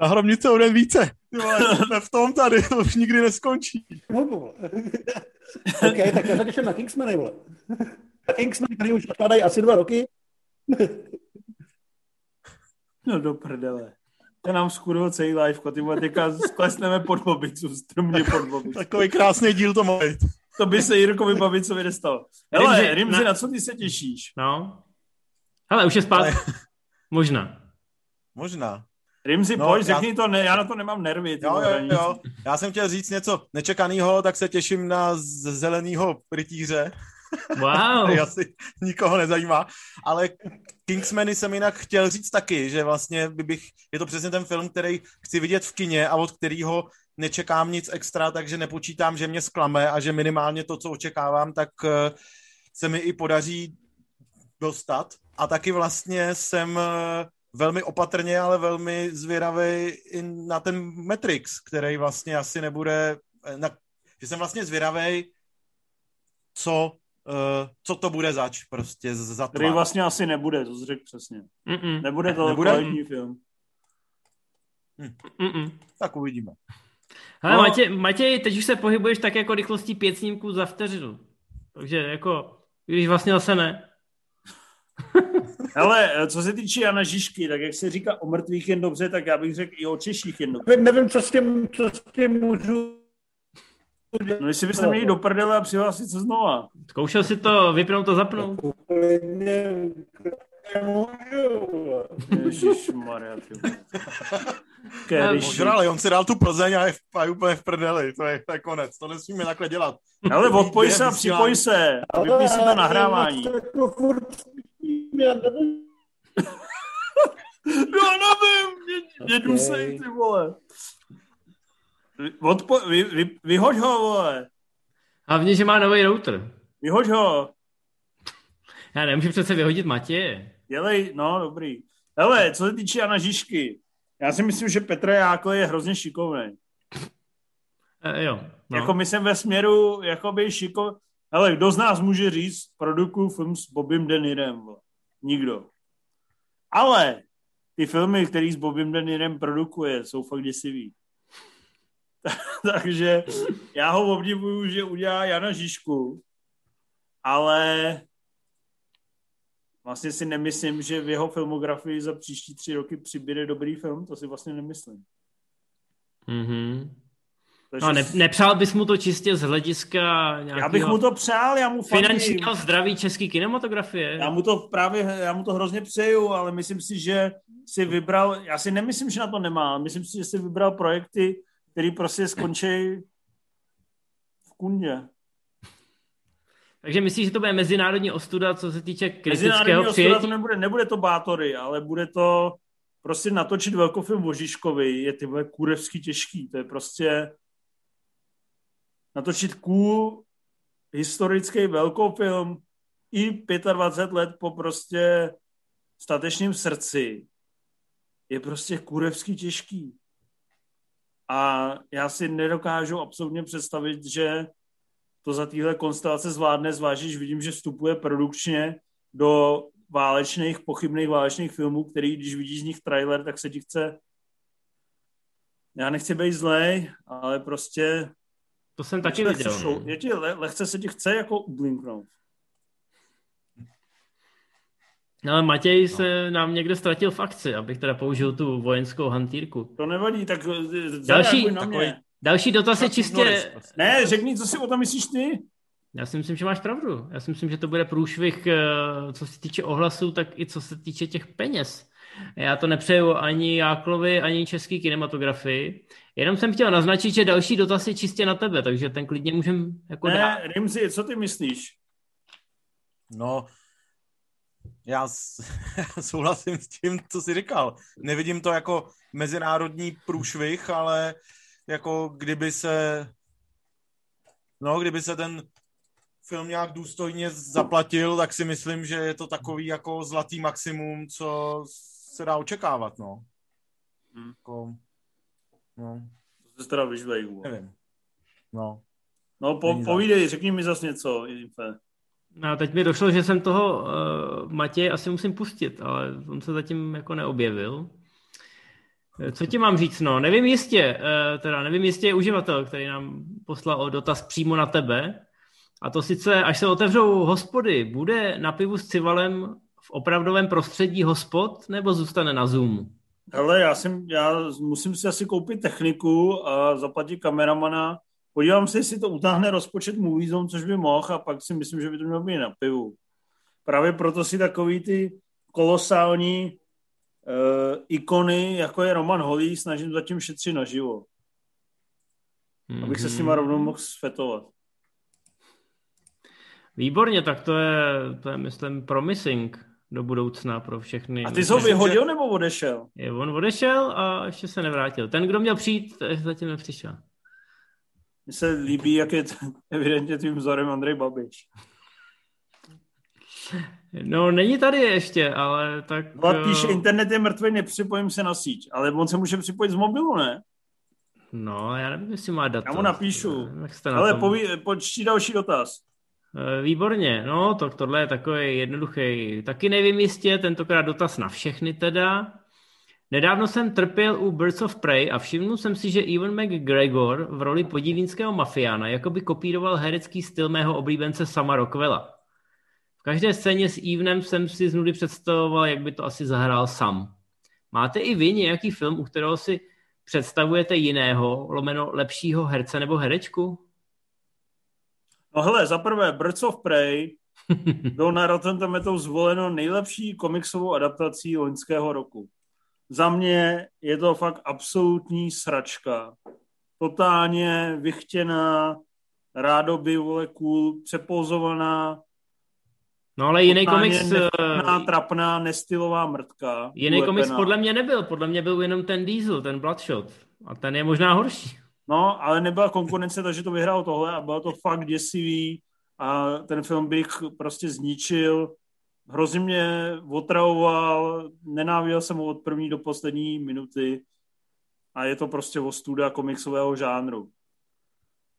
Na hromnice o den více. Ty vole, jsme v tom tady, to už nikdy neskončí. No, vole. OK, tak já se těším na Kingsmany, vole. Kingsmany, který už odkládají asi dva roky. No do prdele. To nám skurvil celý live, ty vole, teďka sklesneme pod bobicu, strmně pod bobicu. Takový krásný díl to má. To by se Jirkovi Babicovi nestalo. Hele, Rimzi, Rimzi, na- na co ty se těšíš? No. Hele, už je spát. Ale- Možná. Možná. Rimzi, No, pojď, já- řekni to, ne, já na to nemám nervy. Ty Jo, jo, jo. Já jsem chtěl říct něco nečekaného, tak se těším na z- zeleného rytíře. Wow. který asi nikoho nezajímá, ale Kingsmany jsem jinak chtěl říct taky, že vlastně by bych, je to přesně ten film, který chci vidět v kině a od kterého nečekám nic extra, takže nepočítám, že mě zklame a že minimálně to, co očekávám, tak eh, se mi i podaří dostat. A taky vlastně jsem eh, velmi opatrně, ale velmi zvědavý i na ten Matrix, který vlastně asi nebude, eh, na, že jsem vlastně zvědavý, co, uh, co to bude zač prostě z- za Který tvar. vlastně asi nebude, to jsi řekl přesně. Mm-mm. Nebude to Nebude? kvalitní film. Mm-mm. Tak uvidíme. Hele, No. Matěj, Matěj, teď už se pohybuješ tak jako rychlostí pět snímků za vteřinu. Takže jako, když vlastně zase ne. Hele, co se týče Jana Žižky, tak jak se říká o mrtvých jen dobře, tak já bych řekl i o Češích jen dobře. Nevím, co s tím, co s tím můžu. No jestli byste měli do prdele a přihlásit se znova. Zkoušel si to vypnout a zapnout. Ježišmarja, ty ale on si dal tu Plzeň a je, v, a je úplně v prdeli. To je, to je konec. To nesmíme takhle dělat. Ale odpoj se a připoj se. Vypni si to nahrávání. Jako já nevím. No nevím, mě, mě Ok. dusej, ty vole. Odpo, vy, vy, vyhoď ho, vole. Hlavně, že má nový router. Vyhoď ho. Já nemůžu přece vyhodit Matěje. Dělej, no, dobrý. Hele, co se týče Jana Žižky, já si myslím, že Petr Jákl je hrozně šikovný. E, jo. No. Jako my jsem ve směru, jakoby šiko... Hele, kdo z nás může říct, produkuju film s Bobem Denirem? Nikdo. Ale ty filmy, který s Bobem Denirem produkuje, jsou fakt děsivý. Takže já ho obdivuju, že udělá Jana Žižku, ale vlastně si nemyslím, že v jeho filmografii za příští tři roky přibude dobrý film, to si vlastně nemyslím. Mm-hmm. Takže No, ne, nepřál bys mu to čistě z hlediska nějakého já bych mu to přál, já mu fandím. finančního zdraví české kinematografie. Já mu to právě, já mu to hrozně přeju, ale myslím si, že si vybral, já si nemyslím, že na to nemá, myslím si, že si vybral projekty, který prostě skončí v kundě. Takže myslíš, že to bude mezinárodní ostuda, co se týče Mezinárodní kritického ostuda přijetí? to nebude, nebude to Bátory, ale bude to prostě natočit velkofilm o Žižkovi je ty vole kurevsky těžký, to je prostě natočit cool historický velkofilm i 25 let po prostě statečným srdci je prostě kurevský těžký. A já si nedokážu absolutně představit, že to za téhle konstelace zvládne, zvlášť, když vidím, že vstupuje produkčně do válečných, pochybných válečných filmů, který, když vidíš z nich trailer, tak se ti chce já nechci být zlej, ale prostě to jsem taky viděl. No. je ti le, lehce se ti chce jako ublinknout. No, ale Matěj no. se nám někde ztratil v akci, abych teda použil tu vojenskou hantýrku. To nevadí, tak eh, další, na mě. další dotaz je čistě... Prostě. Ne, řekni, co si o tom myslíš ty? Já si myslím, že máš pravdu. Já si myslím, že to bude průšvih, eh, co se týče ohlasů, tak i co se týče těch peněz. Já to nepřeju ani Jáklovi, ani český kinematografii. Jenom jsem chtěl naznačit, že další dotaz je čistě na tebe, takže ten klidně můžem jako ne, dát. Rimzi, co ty myslíš? No, já souhlasím s tím, co jsi říkal. Nevidím to jako mezinárodní průšvih, ale jako kdyby se no, kdyby se ten film nějak důstojně zaplatil, tak si myslím, že je to takový jako zlatý maximum, co se dá očekávat, no. Hmm. Jako, no. To se teda Nevím. No. No, po, povídej, řekni mi zase něco, Infe. No, teď mi došlo, že jsem toho uh, Matěje asi musím pustit, ale on se zatím jako neobjevil. Eh, co ti mám říct? No, nevím jistě, uh, teda nevím jistě je uživatel, který nám poslal dotaz přímo na tebe. A to sice, až se otevřou hospody, bude na pivu s civalem v opravdovém prostředí hospod nebo zůstane na Zoomu? Hele, já, jsem, já musím si asi koupit techniku a zaplatit kameramana. Podívám se, jestli to utáhne rozpočet Moviezone, což by mohl, a pak si myslím, že by to mělo být na pivu. Právě proto si takový ty kolosální uh, ikony, jako je Roman Holý, snažím zatím šetřit naživo. Mm-hmm. Abych se s nima rovnou mohl svetovat. Výborně, tak to je, to je myslím, promising do budoucna pro všechny. A ty jsi ho vyhodil že... nebo odešel? Je, on odešel a ještě se nevrátil. Ten, kdo měl přijít, zatím nepřišel. Mně se líbí, jak je evidentně tím vzorem Andrej Babiš. No, není tady ještě, ale tak... No, píše, internet je mrtvý, nepřipojím se na síť, ale on se může připojit z mobilu, ne? No, já nevím, jestli má data. Já mu napíšu. Ale poví, počti další dotaz. Eh, výborně, no to, tohle je takový jednoduchý. Taky nevím jistě, tentokrát dotaz na všechny teda. Nedávno jsem trpěl u Birds of Prey a všimnul jsem si, že Ewan McGregor v roli podivínského mafiána jakoby kopíroval herecký styl mého oblíbence Sama Rockwella. V každé scéně s Evanem jsem si z nudy představoval, jak by to asi zahrál sam. Máte i vy nějaký film, u kterého si představujete jiného, lomeno lepšího herce nebo herečku? No hele, za prvé Birds of Prey byl na Rotten Tomatoes zvoleno nejlepší komiksovou adaptací loňského roku. Za mě je to fakt absolutní sračka. Totálně vychtěná, rádoby, vole, cool, přepozovaná, No ale jiný komiks... Eh, trapná, nestylová mrtka. Jiný ulepená. komiks podle mě nebyl, podle mě byl jenom ten Diesel, ten Bloodshot. A ten je možná horší. No, ale nebyla konkurence, takže to vyhrál tohle a bylo to fakt děsivý a ten film bych prostě zničil. Hrozně mě otravoval, nenáviděl jsem ho od první do poslední minuty a je to prostě ostuda komiksového žánru.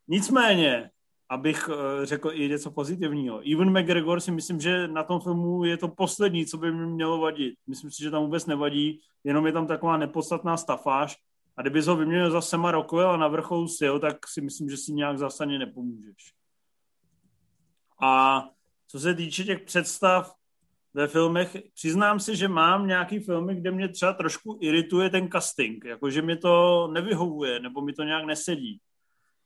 Nicméně, abych eh, řekl i něco pozitivního. Evan McGregor si myslím, že na tom filmu je to poslední, co by mi mělo vadit. Myslím si, že tam vůbec nevadí, jenom je tam taková nepodstatná stafáž, a kdyby ho vyměnil za Sema Rockwell a na vrcholu sil, tak si myslím, že si nějak zásadně nepomůžeš. A co se týče těch představ ve filmech, přiznám si, že mám nějaký filmy, kde mě třeba trošku irituje ten casting, jakože mi to nevyhovuje, nebo mi to nějak nesedí.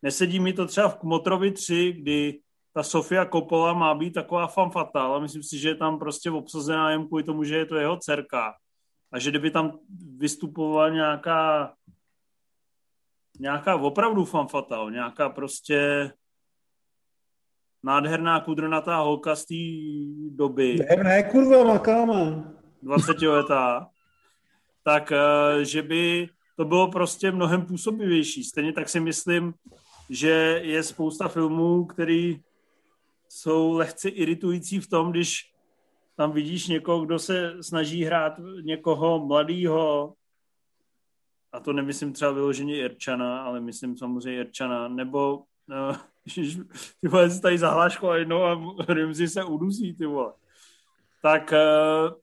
Nesedí mi to třeba v Kmotrovi 3, kdy ta Sofia Coppola má být taková fan fatal a myslím si, že je tam prostě obsazená jen kvůli tomu, že je to jeho dcerka. A že kdyby tam vystupovala nějaká nějaká opravdu fanfatal, nějaká prostě nádherná kudrnatá holka z té doby. Ne, ne, kurva, makáme. 20 letá. Tak, eh, že by to bylo prostě mnohem působivější. Stejně tak si myslím, že je spousta filmů, který jsou lehce iritující v tom, když tam vidíš někoho, kdo se snaží hrát někoho mladýho, a to nemyslím třeba vyloženě Irčana, ale myslím samozřejmě Irčana, nebo no, ty vole, si tady zahláško a jednou a Rimzi se udusí, ty vole. Tak eh,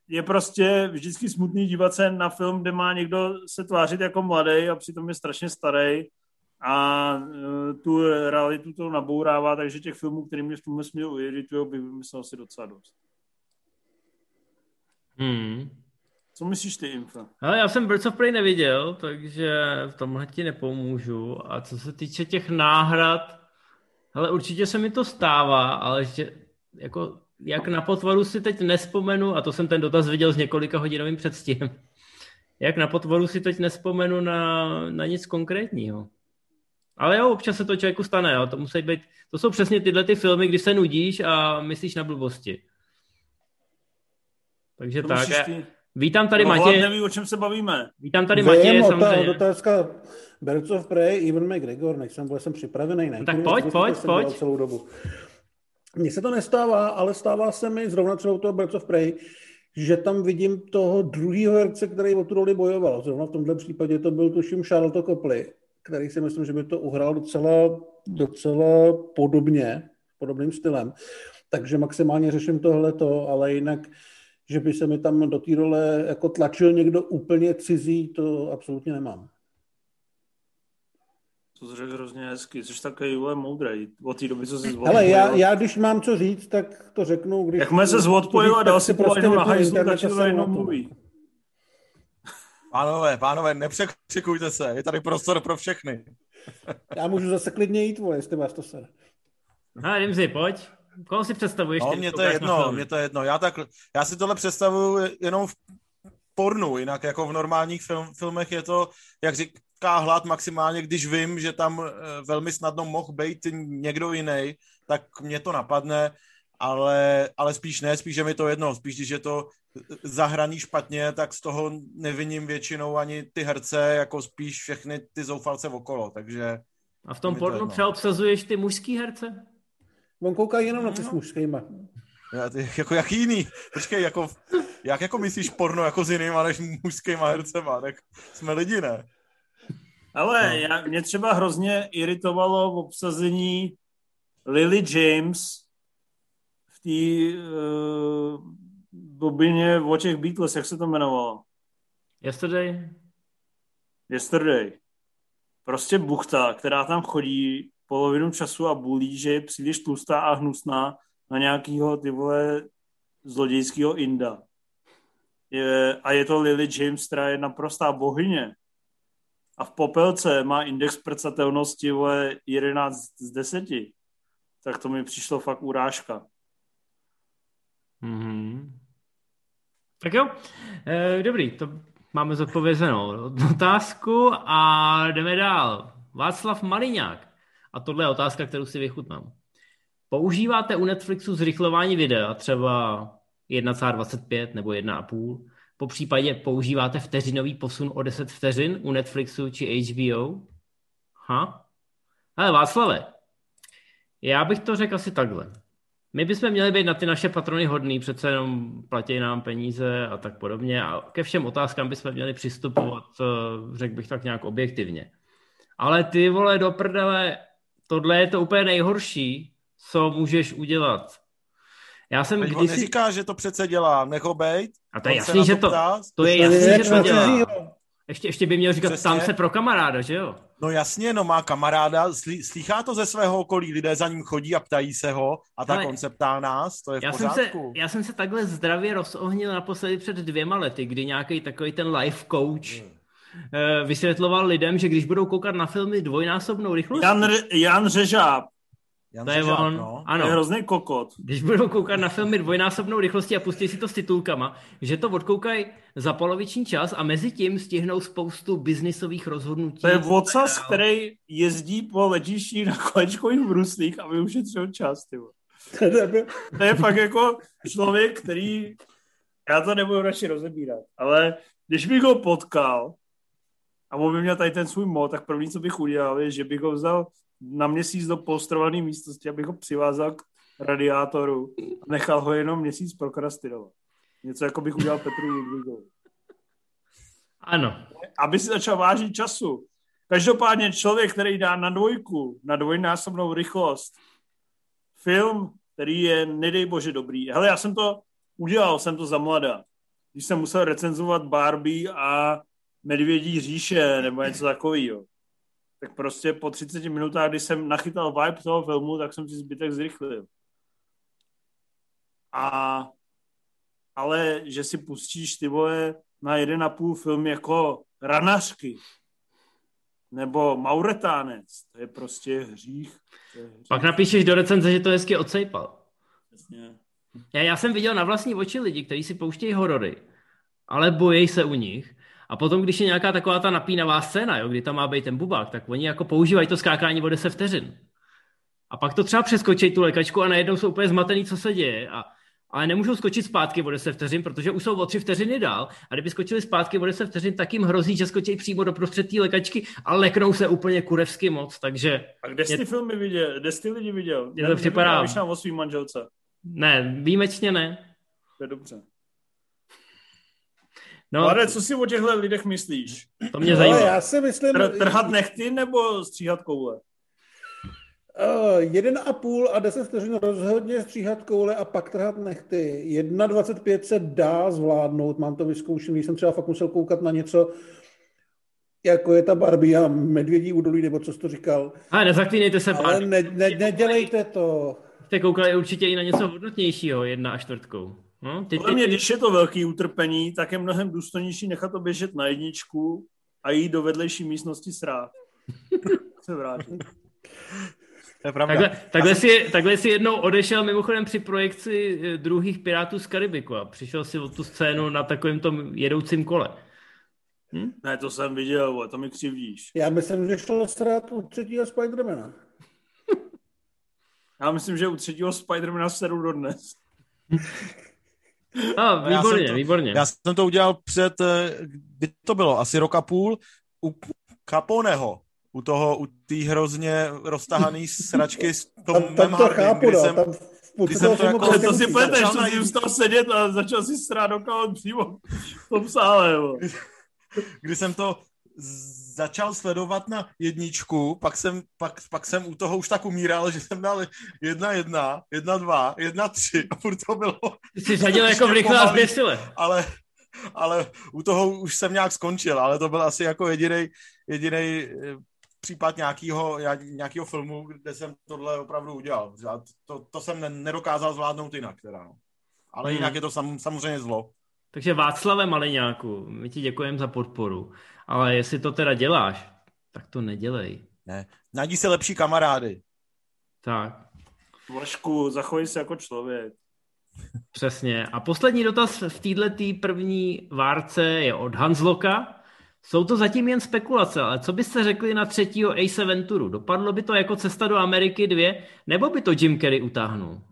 je prostě vždycky smutný dívat se na film, kde má někdo se tvářit jako mladý a přitom je strašně starý a uh, tu realitu to nabourává, takže těch filmů, které mě v tomhle směru iritují, bych vymyslel si docela dost. Hmm. Co myslíš ty, Infa? Ale já jsem Birds of Prey neviděl, takže v tomhle ti nepomůžu. A co se týče těch náhrad, ale určitě se mi to stává, ale že jako jak na potvoru si teď nespomenu, a to jsem ten dotaz viděl s několika hodinovým předstihem, jak na potvoru si teď nespomenu na, na nic konkrétního. Ale jo, občas se to člověku stane, jo. To musí být, to jsou přesně tyhle ty filmy, kdy se nudíš a myslíš na blbosti. Takže to tak. Ty... Vítám tady no, Matěj. neví, o čem se bavíme. Vítám tady Matěj, samozřejmě. Otázka Birds of Prey, Ivan McGregor, nejsem, byl jsem připravený. Ne? No, tak pojď, pojď, pojď. Celou dobu. Mně se to nestává, ale stává se mi zrovna třeba toho Birds of Prey, že tam vidím toho druhého herce, který o tu roli bojoval. Zrovna v tomhle případě to byl tuším Charlotte Copley který si myslím, že by to uhrál docela, docela podobně, podobným stylem. Takže maximálně řeším tohleto, ale jinak, že by se mi tam do té role jako tlačil někdo úplně cizí, to absolutně nemám. To řekl hrozně hezky, jsi takový vole moudrej od té doby, co jsi zvolil. Ale já, já, když mám co říct, tak to řeknu. Když Jak se zvodpojil a dal si prostě na hajzlu, tak to jenom mluví. Pánové, pánové, nepřekřikujte se, je tady prostor pro všechny. Já můžu zase klidně jít, vole, jestli vás to se. No, Rimzi, pojď. Koho si představuješ? No, mě to je jedno, mě to je jedno. Já, tak, já si tohle představuju jenom v pornu, jinak jako v normálních film, filmech je to, jak říká hlad maximálně, když vím, že tam eh, velmi snadno mohl být někdo jiný, tak mě to napadne ale, ale spíš ne, spíš je mi to jedno, spíš když je to zahraný špatně, tak z toho neviním většinou ani ty herce, jako spíš všechny ty zoufalce okolo, takže... A v tom pornu přeobsazuješ ty mužský herce? On kouká jenom na ty s mužskýma. Já, ty, jako jak jiný? Počkej, jako, jak jako myslíš porno jako s jinýma než mužskýma hercema? Tak jsme lidi, ne? Ale no. já, mě třeba hrozně iritovalo v obsazení Lily James té uh, dobině o těch Beatles, jak se to jmenovalo? Yesterday? Yesterday. Prostě buchta, která tam chodí polovinu času a bulí, že je příliš tlustá a hnusná na nějakýho ty vole zlodějského Inda. Je, a je to Lily James, která je naprostá bohyně. A v Popelce má index prcatelnosti vole 11 z 10. Tak to mi přišlo fakt urážka. Mm-hmm. Tak jo, e, dobrý, to máme zodpovězenou otázku a jdeme dál. Václav Maliňák. A tohle je otázka, kterou si vychutnám. Používáte u Netflixu zrychlování videa, třeba 1,25 nebo 1,5? Po případě používáte vteřinový posun o 10 vteřin u Netflixu či HBO? Ha? Ale Václave, já bych to řekl asi takhle. My bychom měli být na ty naše patrony hodný, přece jenom platí nám peníze a tak podobně a ke všem otázkám bychom měli přistupovat, eh, řekl bych tak nějak objektivně. Ale ty vole do prdele, tohle je to úplně nejhorší, co můžeš udělat. Já jsem když si neříká, že to přece dělá, nech ho bejt. A to je jasný, že to, to je jasný, že to dělá. Ještě, ještě by měl říkat, Přesně. tam se pro kamaráda, že jo? No jasně, no má kamaráda, slí, slýchá to ze svého okolí, lidé za ním chodí a ptají se ho a tak on se ptá nás, to je v já pořádku. Jsem se, já jsem se takhle zdravě rozohnil naposledy před dvěma lety, kdy nějaký takový ten life coach hmm. Vysvětloval lidem, že když budou koukat na filmy dvojnásobnou rychlostí... Jan, Jan Řežáb. Jan to je Řežáb, on, no. ano. To je hrozný kokot. Když budou koukat na filmy dvojnásobnou rychlostí a pustí si to s titulkama, že to odkoukají za poloviční čas a mezi tím stihnou spoustu biznisových rozhodnutí. To je vocas, který jezdí po letišti na kolečkových bruslích a ušetřil čas, ty To je fakt jako člověk, který, já to nebudu radši rozebírat, ale když bych ho potkal a on by měl tady ten svůj mod, tak první, co bych udělal, je, že bych ho vzal na měsíc do polstrované místnosti, abych ho přivázal k radiátoru a nechal ho jenom měsíc prokrastinovat. Něco jako bych udělal Petru Ludvíkovi. Ano. Aby si začal vážit času. Každopádně člověk, který dá na dvojku, na dvojnásobnou rychlost, film, který je, nedej bože, dobrý. Hele, já jsem to udělal, jsem to za mladá. Když jsem musel recenzovat Barbie a Medvědí říše, nebo něco takového. Tak prostě po 30 minutách, když jsem nachytal vibe toho filmu, tak jsem si zbytek zrychlil. A ale že si pustíš ty vole na jeden a půl film jako Ranařky nebo Mauretánec, to je prostě hřích. To je hřích. Pak napíšeš do recenze, že to hezky odsejpal. Jasně. Já, já jsem viděl na vlastní oči lidi, kteří si pouštějí horory, ale bojí se u nich. A potom, když je nějaká taková ta napínavá scéna, jo, kdy tam má být ten bubák, tak oni jako používají to skákání o 10 vteřin. A pak to třeba přeskočí tu lékačku a najednou jsou úplně zmatený, co se děje. A, ale nemůžou skočit zpátky o 10 vteřin, protože už jsou o 3 vteřiny dál. A kdyby skočili zpátky o 10 vteřin, tak jim hrozí, že skočí přímo do prostřed té lékačky a leknou se úplně kurevsky moc. Takže A kde jsi ty filmy viděl? Kde jsi ty lidi viděl? Mně to připadá- o svým manželce. ne, výjimečně ne. To je dobře. No, Mladé, co si o těchto lidech myslíš? to mě Ale zajímá. já si myslím, Tr- trhat nechty nebo stříhat koule? Uh, jeden a půl a deset vteřin rozhodně stříhat koule a pak trhat nechty. 1,25 se dá zvládnout, mám to vyzkoušený, jsem třeba fakt musel koukat na něco, jako je ta Barbie a medvědí údolí, nebo co jsi to říkal. Ale nezaklínejte se, Ale ne, ne, nedělejte to. Jste koukali určitě i na něco hodnotnějšího, jedna a čtvrtkou. No, ty, Podle ty, mě, ty, když je to velký utrpení, tak je mnohem důstojnější nechat to běžet na jedničku a jít do vedlejší místnosti srát. Se vrátit. To je pravda. takhle, takhle, si, takhle si jednou odešel mimochodem při projekci eh, druhých Pirátů z Karibiku a přišel si o tu scénu na takovém tom jedoucím kole. Ne, to jsem viděl, vole, to mi křivdíš. Já myslím, že šlo srát u třetího Spidermana. Já myslím, že u třetího Spidermana seru dodnes. A, já výborně, jsem to- výborně. Já jsem to udělal před, eh, kdy to bylo, asi rok a půl, u Caponeho, u toho, u té hrozně roztahaný sračky s Tam, Tomem tam to chápu, kdy no. jsem, Tam v půlce kdy jsem to jako- Ale to si pleteš, začal to na si jízd- vstal sedět a začal si strát do kolem přímo v tom sále. vole. kdy jsem to začal sledovat na jedničku, pak jsem, pak, pak jsem u toho už tak umíral, že jsem dal jedna, jedna, jedna, dva, jedna, tři a furt to bylo, jsi řadil jako v rychle a zběsile. ale, ale u toho už jsem nějak skončil, ale to byl asi jako jediný jediný případ nějakého, nějakého filmu, kde jsem tohle opravdu udělal. To, to jsem ne- nedokázal zvládnout jinak. Teda, no. Ale Hmm. jinak je to sam, samozřejmě zlo. Takže Václave Maliňáku, my ti děkujeme za podporu, ale jestli to teda děláš, tak to nedělej. Ne. Najdi si lepší kamarády. Tak, Vašku, zachovej se jako člověk. přesně. A poslední dotaz v této první várce je od Hansloka. Jsou to zatím jen spekulace, ale co byste řekli na třetího Ace Venturu? Dopadlo by to jako cesta do Ameriky 2, nebo by to Jim Carrey utáhnul?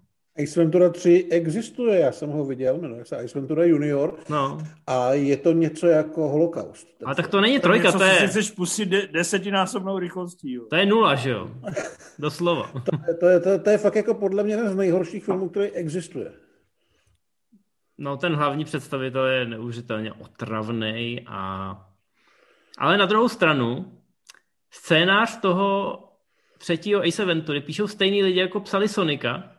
Ace Ventura 3 existuje, já jsem ho viděl, jmenuje se Ace Ventura Junior No, a je to něco jako holokaust. ale tak to není trojka, Něco to si je, chceš pustit de- desetinásobnou rychlostí. Jo. to je nula, že jo? Doslova. To je, to, je, to je fakt jako podle mě jeden z nejhorších filmů, který existuje. No, ten hlavní představitel je neuvěřitelně otravný a... Ale na druhou stranu, scénář toho třetího Ace Ventury píšou stejný lidi, jako psali Sonika,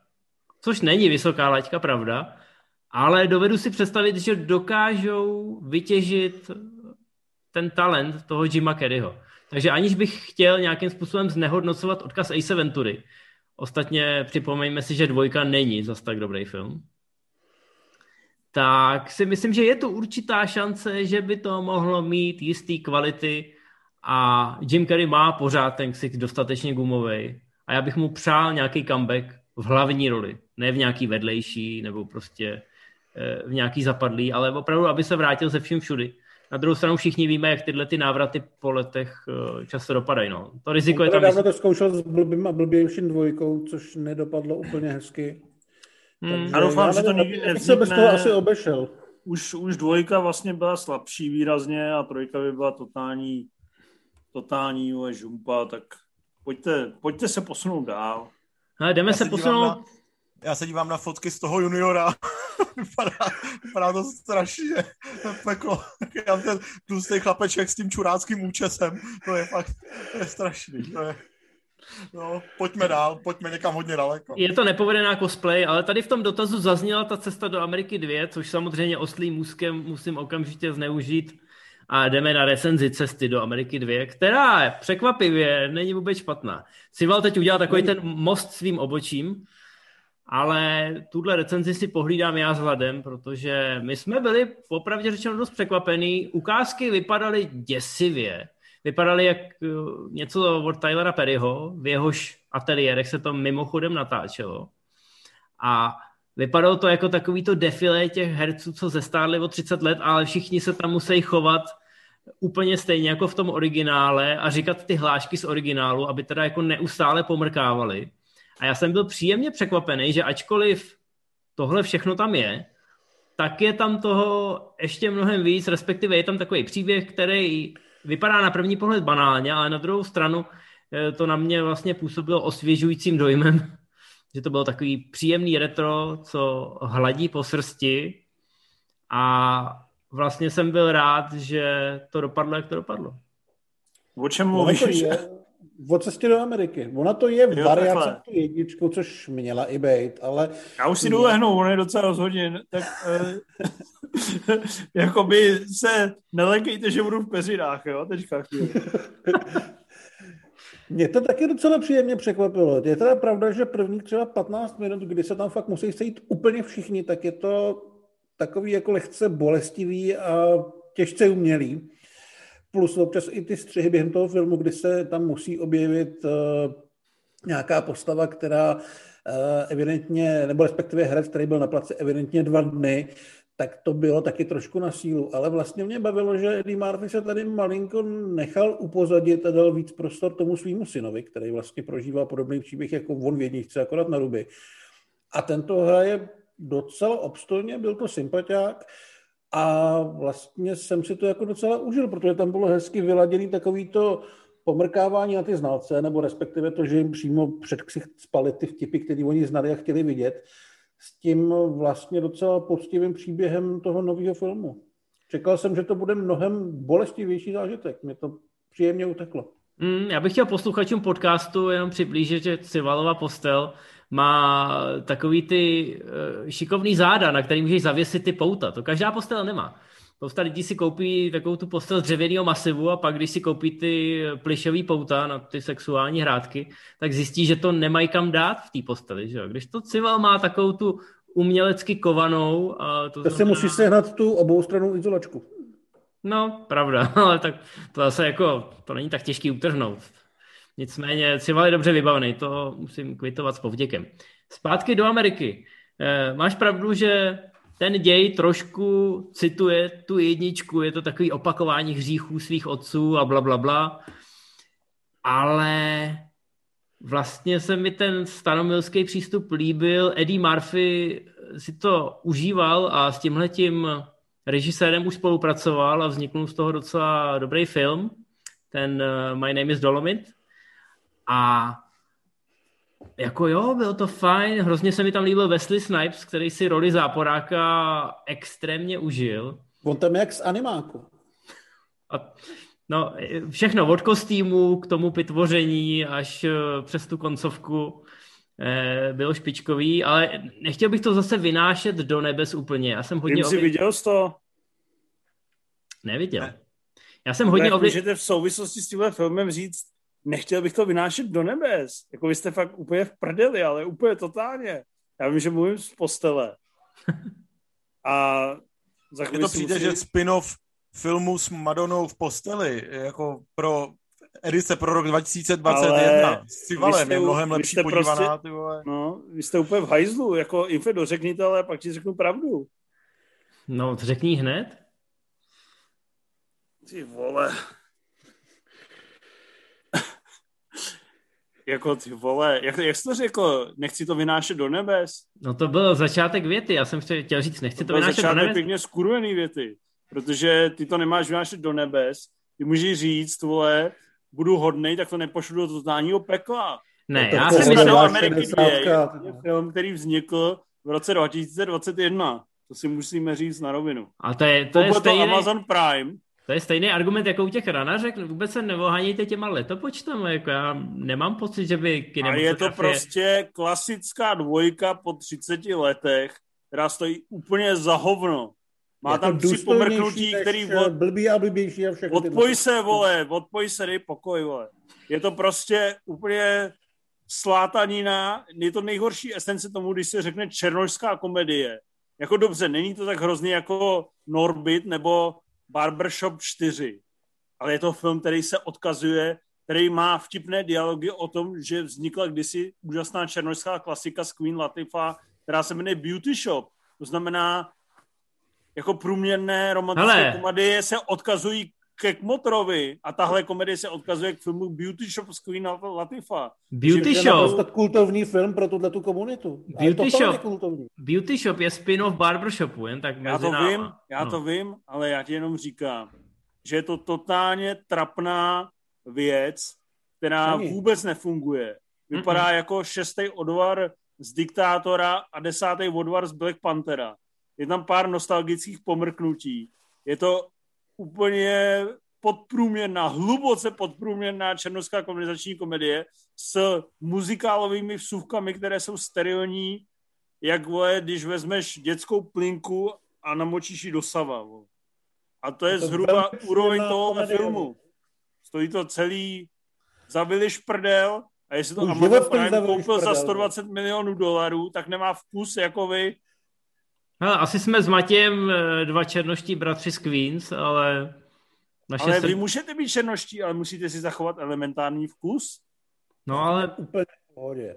což není vysoká laťka, pravda, ale dovedu si představit, že dokážou vytěžit ten talent toho Jima Carreyho. Takže aniž bych chtěl nějakým způsobem znehodnocovat odkaz Ace Ventury, ostatně připomeňme si, že dvojka není zas tak dobrý film, tak si myslím, že je tu určitá šance, že by to mohlo mít jistý kvality a Jim Carrey má pořád ten ksik dostatečně gumový a já bych mu přál nějaký comeback v hlavní roli, ne v nějaký vedlejší nebo prostě eh, v nějaký zapadlý, ale opravdu, aby se vrátil ze vším všudy. Na druhou stranu všichni víme, jak tyhle ty návraty po letech eh, často dopadají. No. To riziko je tam... Dávno to zkoušel s blbým a blbějším dvojkou, což nedopadlo úplně hezky. Hmm. Já doufám, Já že to nikdy já se bez toho asi obešel. Už, už dvojka vlastně byla slabší výrazně a trojka by byla totální, totální žumpa, tak pojďte, pojďte se posunout dál. Ale jdeme Já se posunout... na- Já se dívám na fotky z toho juniora. vypadá, vypadá to strašně. Peklo. Já ten tlustý chlapeček s tím čuráckým účesem. To je fakt to je strašný. To je... No, pojďme dál, pojďme někam hodně daleko. Je to nepovedená cosplay, ale tady v tom dotazu zazněla ta cesta do Ameriky 2, což samozřejmě oslým můzkem musím okamžitě zneužít a jdeme na recenzi cesty do Ameriky 2, která překvapivě není vůbec špatná. Sival teď udělal takový ten most svým obočím, ale tuhle recenzi si pohlídám já s hladem, protože my jsme byli popravdě řečeno dost překvapení. Ukázky vypadaly děsivě. Vypadaly jak eh, něco od Tylera Perryho, v jehož ateliérech se to mimochodem natáčelo. A vypadalo to jako takovýto defilé těch herců, co zestárli o 30 let, ale všichni se tam musí chovat úplně stejně jako v tom originále a říkat ty hlášky z originálu, aby teda jako neustále pomrkávali. A já jsem byl příjemně překvapený, že ačkoliv tohle všechno tam je, tak je tam toho ještě mnohem víc, respektive je tam takový příběh, který vypadá na první pohled banálně, ale na druhou stranu eh, to na mě vlastně působilo osvěžujícím dojmem, že to bylo takový příjemný retro, co hladí po srsti a vlastně jsem byl rád, že to dopadlo, jak to dopadlo. O čem mluvíš? o cestě do Ameriky. Ona to je v variace tu jedničku, což měla i být, ale... Já už si jdu lehnout, on je docela rozhodně. Tak eh, jakoby se nelekejte, že budu v peřinách, jo, teďka Mě to taky docela příjemně překvapilo. Je teda pravda, že první třeba 15 minut, kdy se tam fakt musí sejít úplně všichni, tak je to takový jako lehce bolestivý a těžce umělý plus občas i ty střihy během toho filmu, kdy se tam musí objevit uh, nějaká postava, která uh, evidentně, nebo respektive herec, který byl na place evidentně dva dny, tak to bylo taky trošku na sílu. Ale vlastně mě bavilo, že Eddie Murphy se tady malinko nechal upozadit a dal víc prostor tomu svýmu synovi, který vlastně prožívá podobný příběh jako on v jedničce, akorát na ruby. A tento hraje docela obstojně, byl to sympatiák. A vlastně jsem si to jako docela užil, protože tam bylo hezky vyladěný takový to pomrkávání na ty znalce, nebo respektive to, že jim přímo před ksicht spali ty vtipy, které oni znali a chtěli vidět, s tím vlastně docela poctivým příběhem toho nového filmu. Čekal jsem, že to bude mnohem bolestivější zážitek. Mě to příjemně uteklo. Mm, já bych chtěl posluchačům podcastu jenom přiblížit, že Civalova postel má takový ty uh, šikovný záda, na který můžeš zavěsit ty pouta. To každá postel nemá. Spousta lidí si koupí takovou tu postel z dřevěného masivu a pak, když si koupí ty plišový pouta na ty sexuální hrádky, tak zjistí, že to nemají kam dát v té posteli. Že? Když to cival má takovou tu umělecky kovanou. A to, to znamená... si musíš sehnat tu oboustranou izolačku. No, pravda, ale tak to zase jako, to není tak těžký utrhnout. Nicméně Cival je dobře vybavený, to musím kvitovat s povděkem. Zpátky do Ameriky. E, máš pravdu, že ten děj trošku cituje tu jedničku, je to takový opakování hříchů svých otců a bla, bla, bla. Ale vlastně se mi ten stanomilský přístup líbil. Eddie Murphy si to užíval a s tímhletím režisérem už spolupracoval a vzniknul z toho docela dobrý film, ten uh, My Name is Dolomit. A jako jo, bylo to fajn, hrozně se mi tam líbil Wesley Snipes, který si roli záporáka extrémně užil. On tam jak z animáku. A, no, všechno, od kostýmu k tomu pitvoření až eh, přes tu koncovku eh, bylo špičkový, ale nechtěl bych to zase vynášet do nebes úplně. Já jsem hodně... Vím, jsi viděl jsi to? Neviděl. Ne. Já jsem hodně... Obě... Můžete v souvislosti s tímhle filmem říct, nechtěl bych to vynášet do nebes. Jako vy jste fakt úplně v prdeli, ale úplně totálně. Já vím, že mluvím z postele. A za chvíli to přijde, musí... že spin-off filmu s Madonou v posteli, jako pro edice pro rok 2021. Ale s Civalem je mnohem lepší podívaná, prostě, ty vole. No, vy jste úplně v hajzlu, jako Infedo, řekni to, ale pak ti řeknu pravdu. No, řekni hned. Ty vole. Jako ty vole, jak, jak jsi to řekl, nechci to vynášet do nebes? No to byl začátek věty, já jsem chtěl říct, nechci to, to vynášet do nebes. pěkně skurvený věty, protože ty to nemáš vynášet do nebes, ty můžeš říct, vole, budu hodnej, tak to nepošlu do totálního pekla. Ne, to já myslím, na Ameriky 2 je, 60. je film, který vznikl v roce 2021. To si musíme říct na rovinu. a to je, to je, Koupil to stejný, Amazon Prime. To je stejný argument jako u těch ranařek, vůbec se nevohánějte těma letopočtama, jako já nemám pocit, že by A je to kinematografie... prostě klasická dvojka po 30 letech, která stojí úplně za hovno. Má Jako tam tři pomrknutí, který eh, od, Blbý a blbější a všechno. odpoj se, vole, odpoj se, dej pokoj, vole. Je to prostě úplně slátanina, je to nejhorší esence tomu, když se řekne černožská komedie. Jako dobře, není to tak hrozný jako Norbit nebo Barbershop 4, ale je to film, který se odkazuje, který má vtipné dialogy o tom, že vznikla kdysi úžasná černožská klasika z Queen Latifah, která se jmenuje Beauty Shop. To znamená, jako průměrné romantické Hele. komedie se odkazují ke Kmotrovi a tahle komedie se odkazuje k filmu Beauty Shop z Queen Latifah. Beauty Je Shop, naprosto kultovní film pro tuhle tu komunitu. Je Beauty Shop. Beauty Shop je spin-off Barbershopu, jen tak Já mezi to náma. vím, já No. to vím, ale já ti jenom říkám, že je to totálně trapná věc, která Není. vůbec nefunguje. Vypadá jako šestý odvar z Diktátora a desátý odvar z Black Panthera. Je tam pár nostalgických pomrknutí. Je to úplně podprůměrná, hluboce podprůměrná černovská komedizační komedie s muzikálovými vsuvkami, které jsou sterilní, jak vole, když vezmeš dětskou plinku a namočíš ji do sava. Vole. A to je to zhruba úroveň toho filmu. Stojí to celý, zabili šprdel a jestli to Amazon Prime koupil za šprdel, 120 milionů dolarů, tak nemá vkus jako vy. Hele, asi jsme s Matějem eh, dva černoští bratři z Queens, ale naše Ale sr... vy můžete být černoští, ale musíte si zachovat elementární vkus. No ale Úplně v pohodě.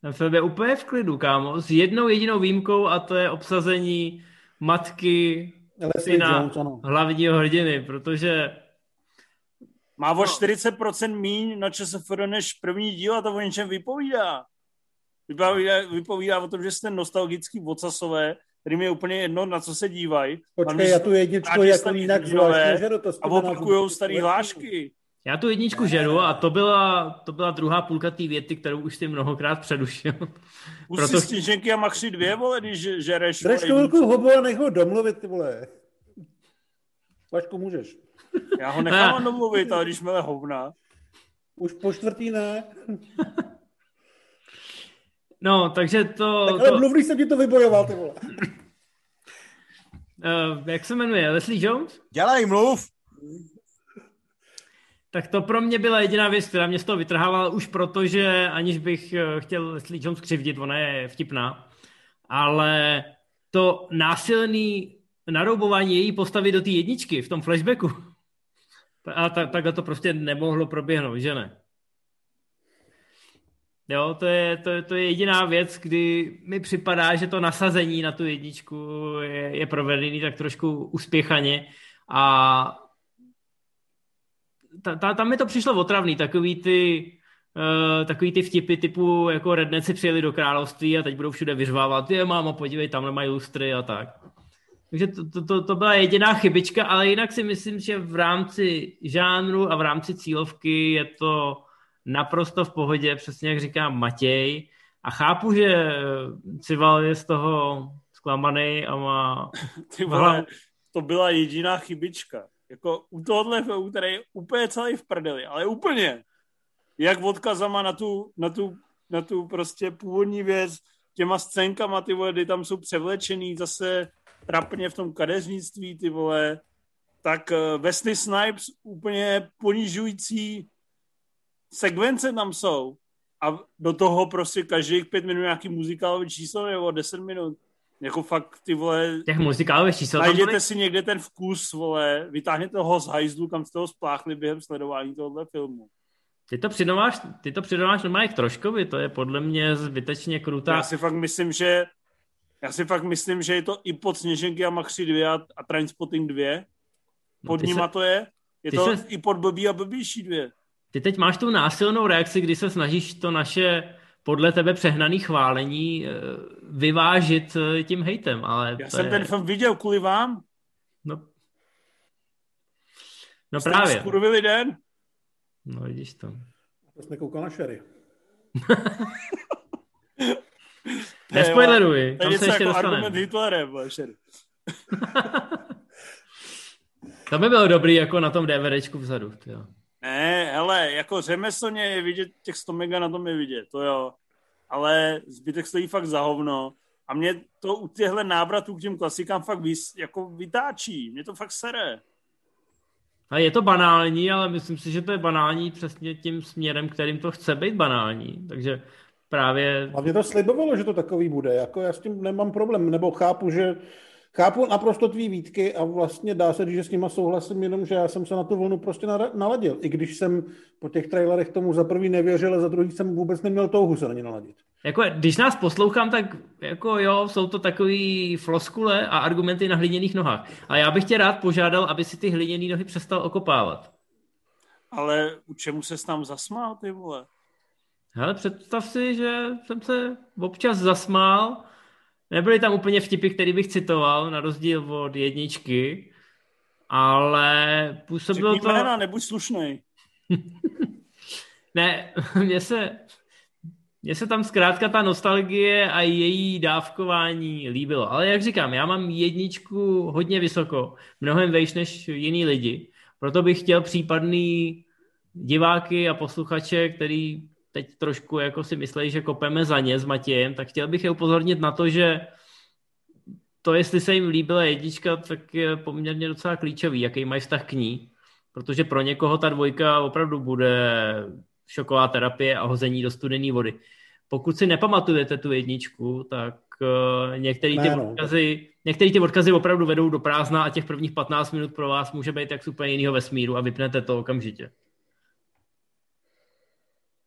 ten film je úplně v klidu, kámo. S jednou jedinou výjimkou a to je obsazení matky syna hlavního hrdiny, protože Má No. o 40% míň na ČSFR než první díl a to o něčem vypovídá. Vypovídá, vypovídá o tom, že jste nostalgický vocasové, kterým je úplně jedno, na co se dívají. Počkej, já tu jedničku jako jinak zvláštně žeru, to A opakujou starý nevšimli. hlášky. já tu jedničku žeru a to byla, to byla druhá půlka té věty, kterou už si mnohokrát předušil. Už Proto- si stíženky a machři dvě, vole, když žereš. Drž chvilku hobo a nech ho domluvit, ty vole. Vašku, můžeš. Já ho nechám domluvit, ale když mele hovna. Už po čtvrtý ne. No, takže to, Tak ale to mluv, když jsem ti to vybojoval, ty vole. uh, jak se jmenuje, Leslie Jones? Dělej, mluv! Tak to pro mě byla jediná věc, která mě z toho vytrhávala už proto, že aniž bych eh, chtěl Leslie Jones křivdit, ona je vtipná, ale to násilný naroubování její postavy do té jedničky v tom flashbacku, a ta, takhle to prostě nemohlo proběhnout, že ne? Jo, to je, to, je, to je jediná věc, kdy mi připadá, že to nasazení na tu jedničku je, je provedený tak trošku uspěchaně a ta, ta, tam mi to přišlo otravný, takový ty, uh, takový ty vtipy typu jako redneci přijeli do království a teď budou všude vyřvávat, je máma, podívej, tamhle mají lustry a tak. Takže to, to, to, to byla jediná chybička, ale jinak si myslím, že v rámci žánru a v rámci cílovky je to naprosto v pohodě, přesně jak říká Matěj. A chápu, že Cival je z toho zklamaný a má... Ty vole, to byla jediná chybička. Jako u tohohle filmu, který je úplně celý v prdeli, ale úplně. Jak odkazama na tu, na tu, na tu prostě původní věc, těma scénkama, ty vole, kdy tam jsou převlečený zase trapně v tom kadeřnictví, ty vole, tak uh, Wesley Snipes úplně ponižující sekvence tam jsou. A do toho prostě každých pět minut nějaký muzikálový číslo nebo deset minut. Jako fakt, ty vole, Těch muzikálových čísel tam najděte si někde ten vkus, vole, vytáhněte ho z hajzlu, kam jste ho spláchli během sledování tohohle filmu. Ty to přidáváš, ty to přidáváš normálně k Troškovi, to je podle mě zbytečně krutá. Já si fakt myslím, že já si fakt myslím, že je to i pod Sněženky a Machři 2 a, a Trainspotting 2. No, Pod ty nima se- to je. Je to se- i pod Blbý a Blbější 2. Ty teď máš tu násilnou reakci, kdy se snažíš to naše podle tebe přehnaný chválení eh, vyvážit eh, tím hejtem, ale Já jsem je... ten film viděl kvůli vám. No, no Jste právě. Skurvili den. No vidíš to. To jsi nekoukal na Sherry. Nespoileruji, To je tam něco se ještě jako dostaneme. argument Hitlerem, Šer. To by bylo dobrý jako na tom DVDčku vzadu. Jo. Ne, hele, jako řemeslně je vidět, těch 100 mega na tom je vidět, to jo. Ale zbytek stojí fakt za hovno. A mě to u těchto návratů k těm klasikám fakt vys, jako vytáčí. Mě to fakt sere. A je to banální, ale myslím si, že to je banální přesně tím směrem, kterým to chce být banální. Takže právě... A mě to slibovalo, že to takový bude. Jako já s tím nemám problém, nebo chápu, že chápu naprosto tvý výtky a vlastně dá se říct, že s nima souhlasím, jenom že já jsem se na tu vlnu prostě naladil. I když jsem po těch trailerech tomu za prvý nevěřil a za druhý jsem vůbec neměl touhu se na ně naladit. Jako, když nás poslouchám, tak jako jo, jsou to takový floskule a argumenty na hliněných nohách. A já bych tě rád požádal, aby si ty hliněné nohy přestal okopávat. Ale u čemu se tam zasmál, ty vole? Hele, představ si, že jsem se občas zasmál. Nebyly tam úplně vtipy, který bych citoval, na rozdíl od jedničky, ale působilo Řekni to... jména, nebuď slušnej. Ne, mně se, mně se tam zkrátka ta nostalgie a její dávkování líbilo. Ale jak říkám, já mám jedničku hodně vysoko, mnohem vejš než jiný lidi. Proto bych chtěl případný diváky a posluchače, který teď trošku jako si myslí, že kopeme za ně s Matějem, tak chtěl bych je upozornit na to, že to, jestli se jim líbila jednička, tak je poměrně docela klíčový, jaký mají vztah k ní. Protože pro někoho ta dvojka opravdu bude šoková terapie a hození do studené vody. Pokud si nepamatujete tu jedničku, tak uh, některé ty, no. odkazy, některý ty odkazy opravdu vedou do prázdna a těch prvních 15 minut pro vás může být jak z úplně jiného vesmíru a vypnete to okamžitě.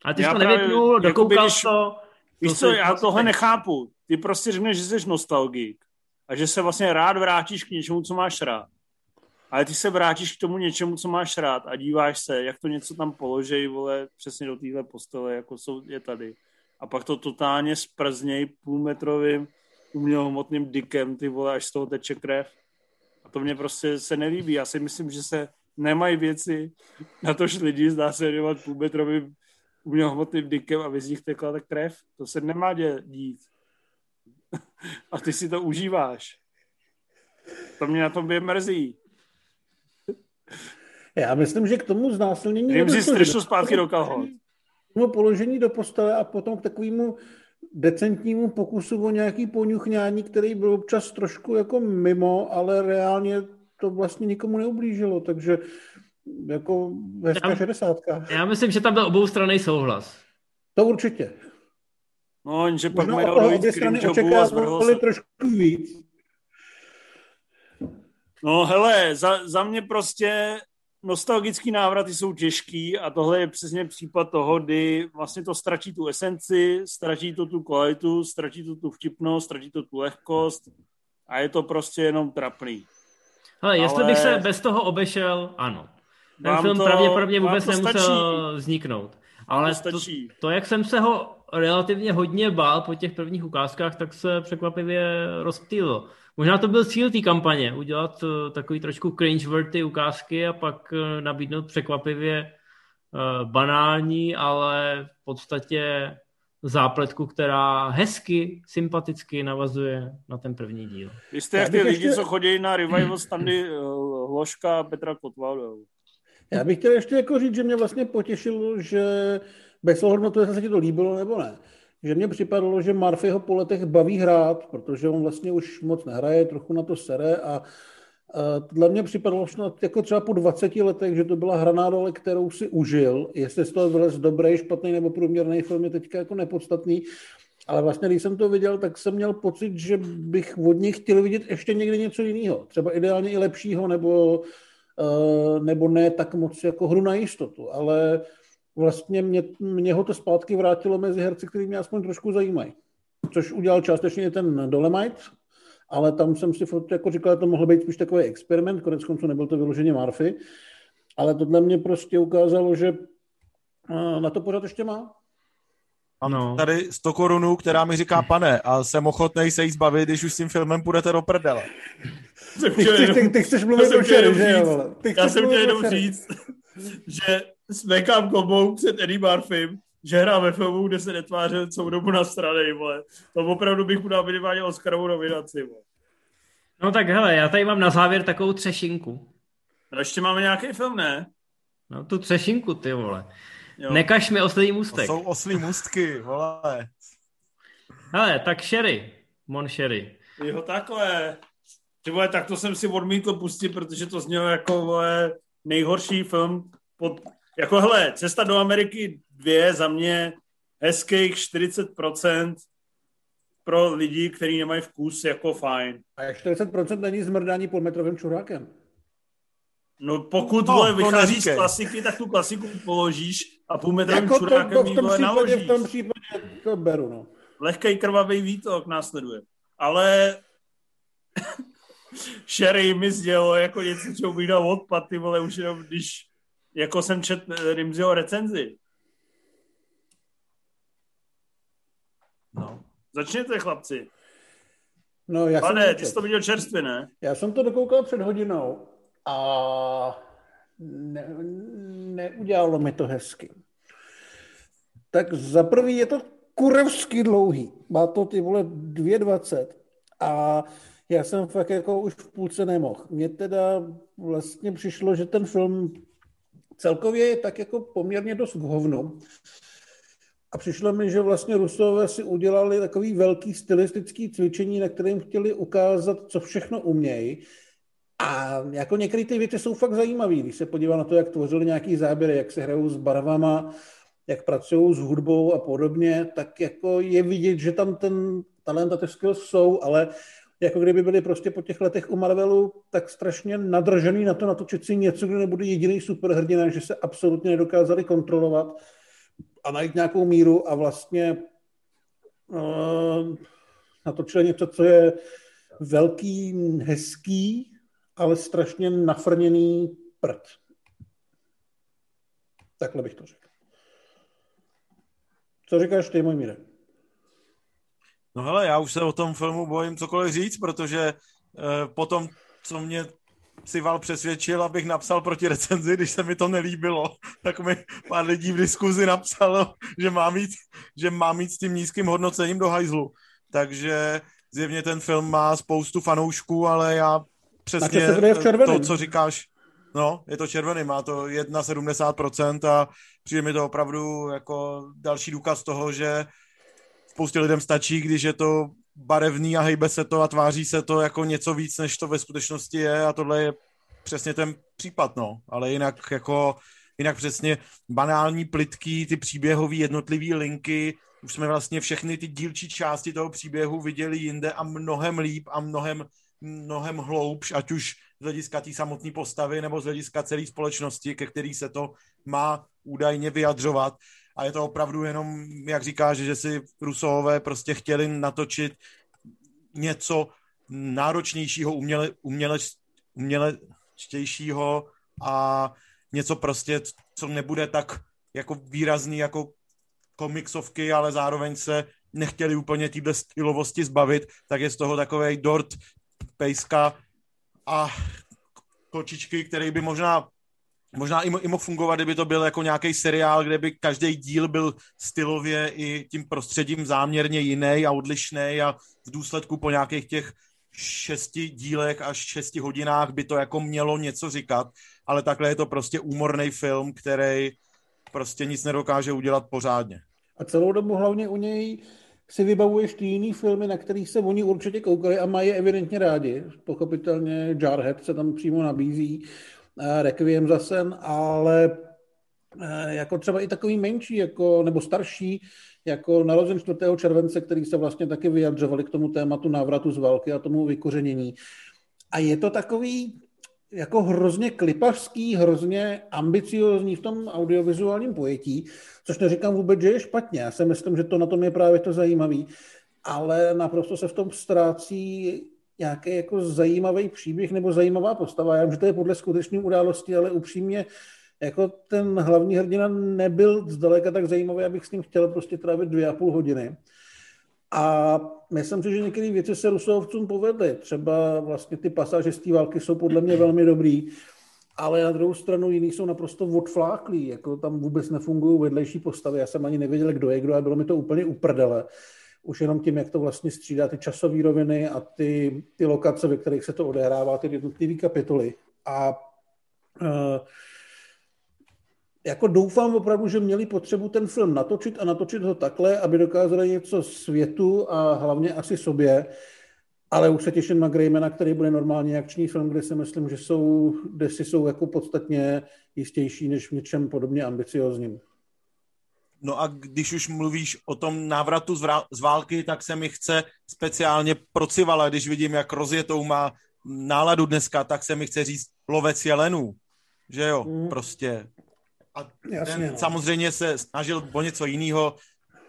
A ty jsi to nevypnul, jakoby, dokoukal když- to. Víš to co, já tohle nechápu. Ty prostě řekneš, že jsi nostalgik a že se vlastně rád vrátíš k něčemu, co máš rád. Ale ty se vrátíš k tomu něčemu, co máš rád a díváš se, jak to něco tam položej, vole, přesně do téhle postele, jako jsou, je tady. A pak to totálně sprzněj půlmetrovým umělohmotným dikem, ty vole, až z toho teče krev. A to mě prostě se nelíbí. Já si myslím, že se nemají věci, na tož lidi zdá se věnovat půlmetrovým umělohmotným dikem, aby z nich tekla ta krev. To se nemá dě- dít. A ty si to užíváš. To mě na tom je mrzí. Já myslím, že k tomu znásilnění... Nedošlo, že strčil zpátky do kalhot. Tomu položení do postele a potom k takovému decentnímu pokusu o nějaký poňuchňání, který byl občas trošku jako mimo, ale reálně to vlastně nikomu neublížilo, takže jako hezká Já- šedesátka. Já myslím, že tam byl oboustranný souhlas. To určitě. No, jenže pak mají obě strany očekávali trošku víc. No hele, za, za mě prostě nostalgický návraty jsou těžký a tohle je přesně případ toho, kdy vlastně to ztratí tu esenci, ztratí to tu kvalitu, ztratí to tu vtipnost, ztratí to tu lehkost a je to prostě jenom trapný. Ale jestli Ale- bych se bez toho obešel, ano. Ten Vám film to- pravděpodobně vůbec to nemusel stačí. vzniknout. Ale to to, stačí. to, jak jsem se ho relativně hodně bál po těch prvních ukázkách, tak se překvapivě rozptýlil. Možná to byl cíl té kampaně, udělat eh, takový trošku cringe-worthy ukázky a pak eh, nabídnout překvapivě eh, banální, ale v podstatě zápletku, která hezky, sympaticky navazuje na ten první díl. Vy jste jak ty lidi, ještě- co chodí na revival standy Hloška a Petra Kotvalda. Já bych chtěl ještě jako říct, že mě vlastně potěšilo, že bez ohledu na to, jestli se ti to líbilo nebo ne, že mně připadalo, že Murphyho po letech baví hrát, protože on vlastně už moc nehraje, trochu na to sere a dle mě připadalo jako třeba po 20 letech, že to byla hraná role, kterou si užil. Jestli z toho vylez dobrý, špatný nebo průměrný film je teďka jako nepodstatný. Ale vlastně, když jsem to viděl, tak jsem měl pocit, že bych od něj chtěl vidět ještě někdy něco jiného. Třeba ideálně i lepšího, nebo, nebo ne tak moc jako hru na jistotu. Ale vlastně mě, mě ho to zpátky vrátilo mezi herci, který mě aspoň trošku zajímají. Což udělal částečně ten Dolemite, ale tam jsem si jako říkal, že to mohl být spíš takový experiment, konec konců nebyl to vyloženě Murphy, ale tohle mě prostě ukázalo, že eh, na to pořád ještě má. Mám No. tady 100 korunů, která mi říká pane a jsem ochotný se jí zbavit, když už s tím filmem půjdete do prdele. Ty chceš, ty, ty chceš Já mluvit jsem o jenom že jo? Ty Já jsem chtěl jenom říct, že smekám klobou před Eddie Murphym, že hrá ve filmu, kde se netvářil celou dobu na strany, vole. To opravdu bych mu dal minimálně Oscarovou nominaci, vole. No tak hele, já tady mám na závěr takovou třešinku. No ještě máme nějaký film, ne? No tu třešinku, ty vole. Jo. Nekaž mi oslý můstek. To jsou oslí můstky, vole. Hele, tak Sherry. Mon Sherry. Jo, takhle. Ty vole, tak to jsem si odmítl pustit, protože to znělo jako vole, nejhorší film. Pod... Jako hele, Cesta do Ameriky dvě za mě hezkých 40% pro lidi, kteří nemají vkus, jako fajn. A jak 40% není zmrdání metrovým čurákem. No pokud no, vole, vychází z klasiky, tak tu klasiku položíš a půlmetrovým jako čurákem to, to v tom případě, naložíš. V tom případě to beru, no. Lehkej krvavý výtok následuje. Ale Sherry mi sdělo jako něco, co bych dal odpad, ty vole, už jenom když jako jsem čet Rimziho recenzi. No. Začněte, chlapci. No, já Pane, jsem ty jsi to viděl čerstvě, ne? Já jsem to dokoukal před hodinou a ne, neudělalo mi to hezky. Tak za prvý je to kurevsky dlouhý. Má to ty vole 2,20 a já jsem fakt jako už v půlce nemohl. Mně teda vlastně přišlo, že ten film celkově je tak jako poměrně dost k hovnu. A přišlo mi, že vlastně Rusové si udělali takový velký stylistický cvičení, na kterém chtěli ukázat, co všechno umějí. A jako některé ty věci jsou fakt zajímavé, když se podívá na to, jak tvořili nějaký záběry, jak se hrajou s barvama, jak pracují s hudbou a podobně, tak jako je vidět, že tam ten talent a ty skills jsou, ale jako kdyby byli prostě po těch letech u Marvelu tak strašně nadržený na to natočit si něco, kde nebude jediný superhrdina, že se absolutně nedokázali kontrolovat a najít nějakou míru a vlastně uh, natočili něco, co je velký, hezký, ale strašně nafrněný prd. Takhle bych to řekl. Co říkáš ty, můj míre? No hele, já už se o tom filmu bojím cokoliv říct, protože uh, potom, co mě Sival přesvědčil, abych napsal proti recenzi, když se mi to nelíbilo, tak mi pár lidí v diskuzi napsalo, že má mít, že má mít s tím nízkým hodnocením do hajzlu. Takže zjevně ten film má spoustu fanoušků, ale já přesně to, co říkáš, no, je to červený, má to 1,70% a přijde mi to opravdu jako další důkaz toho, že spoustě lidem stačí, když je to barevný a hejbe se to a tváří se to jako něco víc, než to ve skutečnosti je a tohle je přesně ten případ, no. Ale jinak jako, jinak přesně banální, plitký, ty příběhové jednotlivé linky, už jsme vlastně všechny ty dílčí části toho příběhu viděli jinde a mnohem líp a mnohem, mnohem hloubš, ať už z hlediska té samotné postavy nebo z hlediska celé společnosti, ke který se to má údajně vyjadřovat. A je to opravdu jenom, jak říkáš, že si Rusové prostě chtěli natočit něco náročnějšího, uměle, uměle, umělečtějšího a něco prostě, co nebude tak jako výrazný jako komiksovky, ale zároveň se nechtěli úplně týhle stylovosti zbavit, tak je z toho takový dort, pejska a kočičky, který by možná možná i, i mohl fungovat, kdyby to byl jako nějaký seriál, kde by každý díl byl stylově i tím prostředím záměrně jiný a odlišný a v důsledku po nějakých těch šesti dílech až šesti hodinách by to jako mělo něco říkat, ale takhle je to prostě úmorný film, který prostě nic nedokáže udělat pořádně. A celou dobu hlavně u něj si vybavuješ ty jiný filmy, na kterých se oni určitě koukali a mají je evidentně rádi. Pochopitelně Jarhead se tam přímo nabízí. Eh, Requiem za sen, ale eh, jako třeba i takový menší, jako, nebo starší, jako narozen 4. července, který se vlastně taky vyjadřovali k tomu tématu návratu z války a tomu vykořenění. A je to takový jako hrozně klipařský, hrozně ambiciozní v tom audiovizuálním pojetí, což neříkám vůbec, že je špatně. Já si myslím, že to na tom je právě to zajímavé, ale naprosto se v tom ztrácí nějaký jako zajímavý příběh nebo zajímavá postava. Já vím, že to je podle skutečné události, ale upřímně jako ten hlavní hrdina nebyl zdaleka tak zajímavý, abych s ním chtěl prostě trávit dvě a půl hodiny. A myslím si, že některé věci se Rusovcům povedly. Třeba vlastně ty pasáže z té války jsou podle mě velmi dobrý. ale na druhou stranu jiný jsou naprosto odfláklí, jako tam vůbec nefungují vedlejší postavy. Já jsem ani nevěděl, kdo je kdo a bylo mi to úplně uprdele. Už jenom tím, jak to vlastně střídá ty časové roviny a ty, ty lokace, ve kterých se to odehrává, ty jednotlivé kapitoly. A uh, jako doufám opravdu, že měli potřebu ten film natočit a natočit ho takhle, aby dokázali něco světu a hlavně asi sobě, ale už se těším na Greymana, který bude normálně akční film, kde si myslím, že jsou, kde si jsou jako podstatně jistější než v něčem podobně ambiciozním. No a když už mluvíš o tom návratu z, vrá- z války, tak se mi chce speciálně procivala, když vidím, jak rozjetou má náladu dneska, tak se mi chce říct lovec jelenů. Že jo, mm. prostě. A Jasně, ten no. samozřejmě se snažil o něco jiného,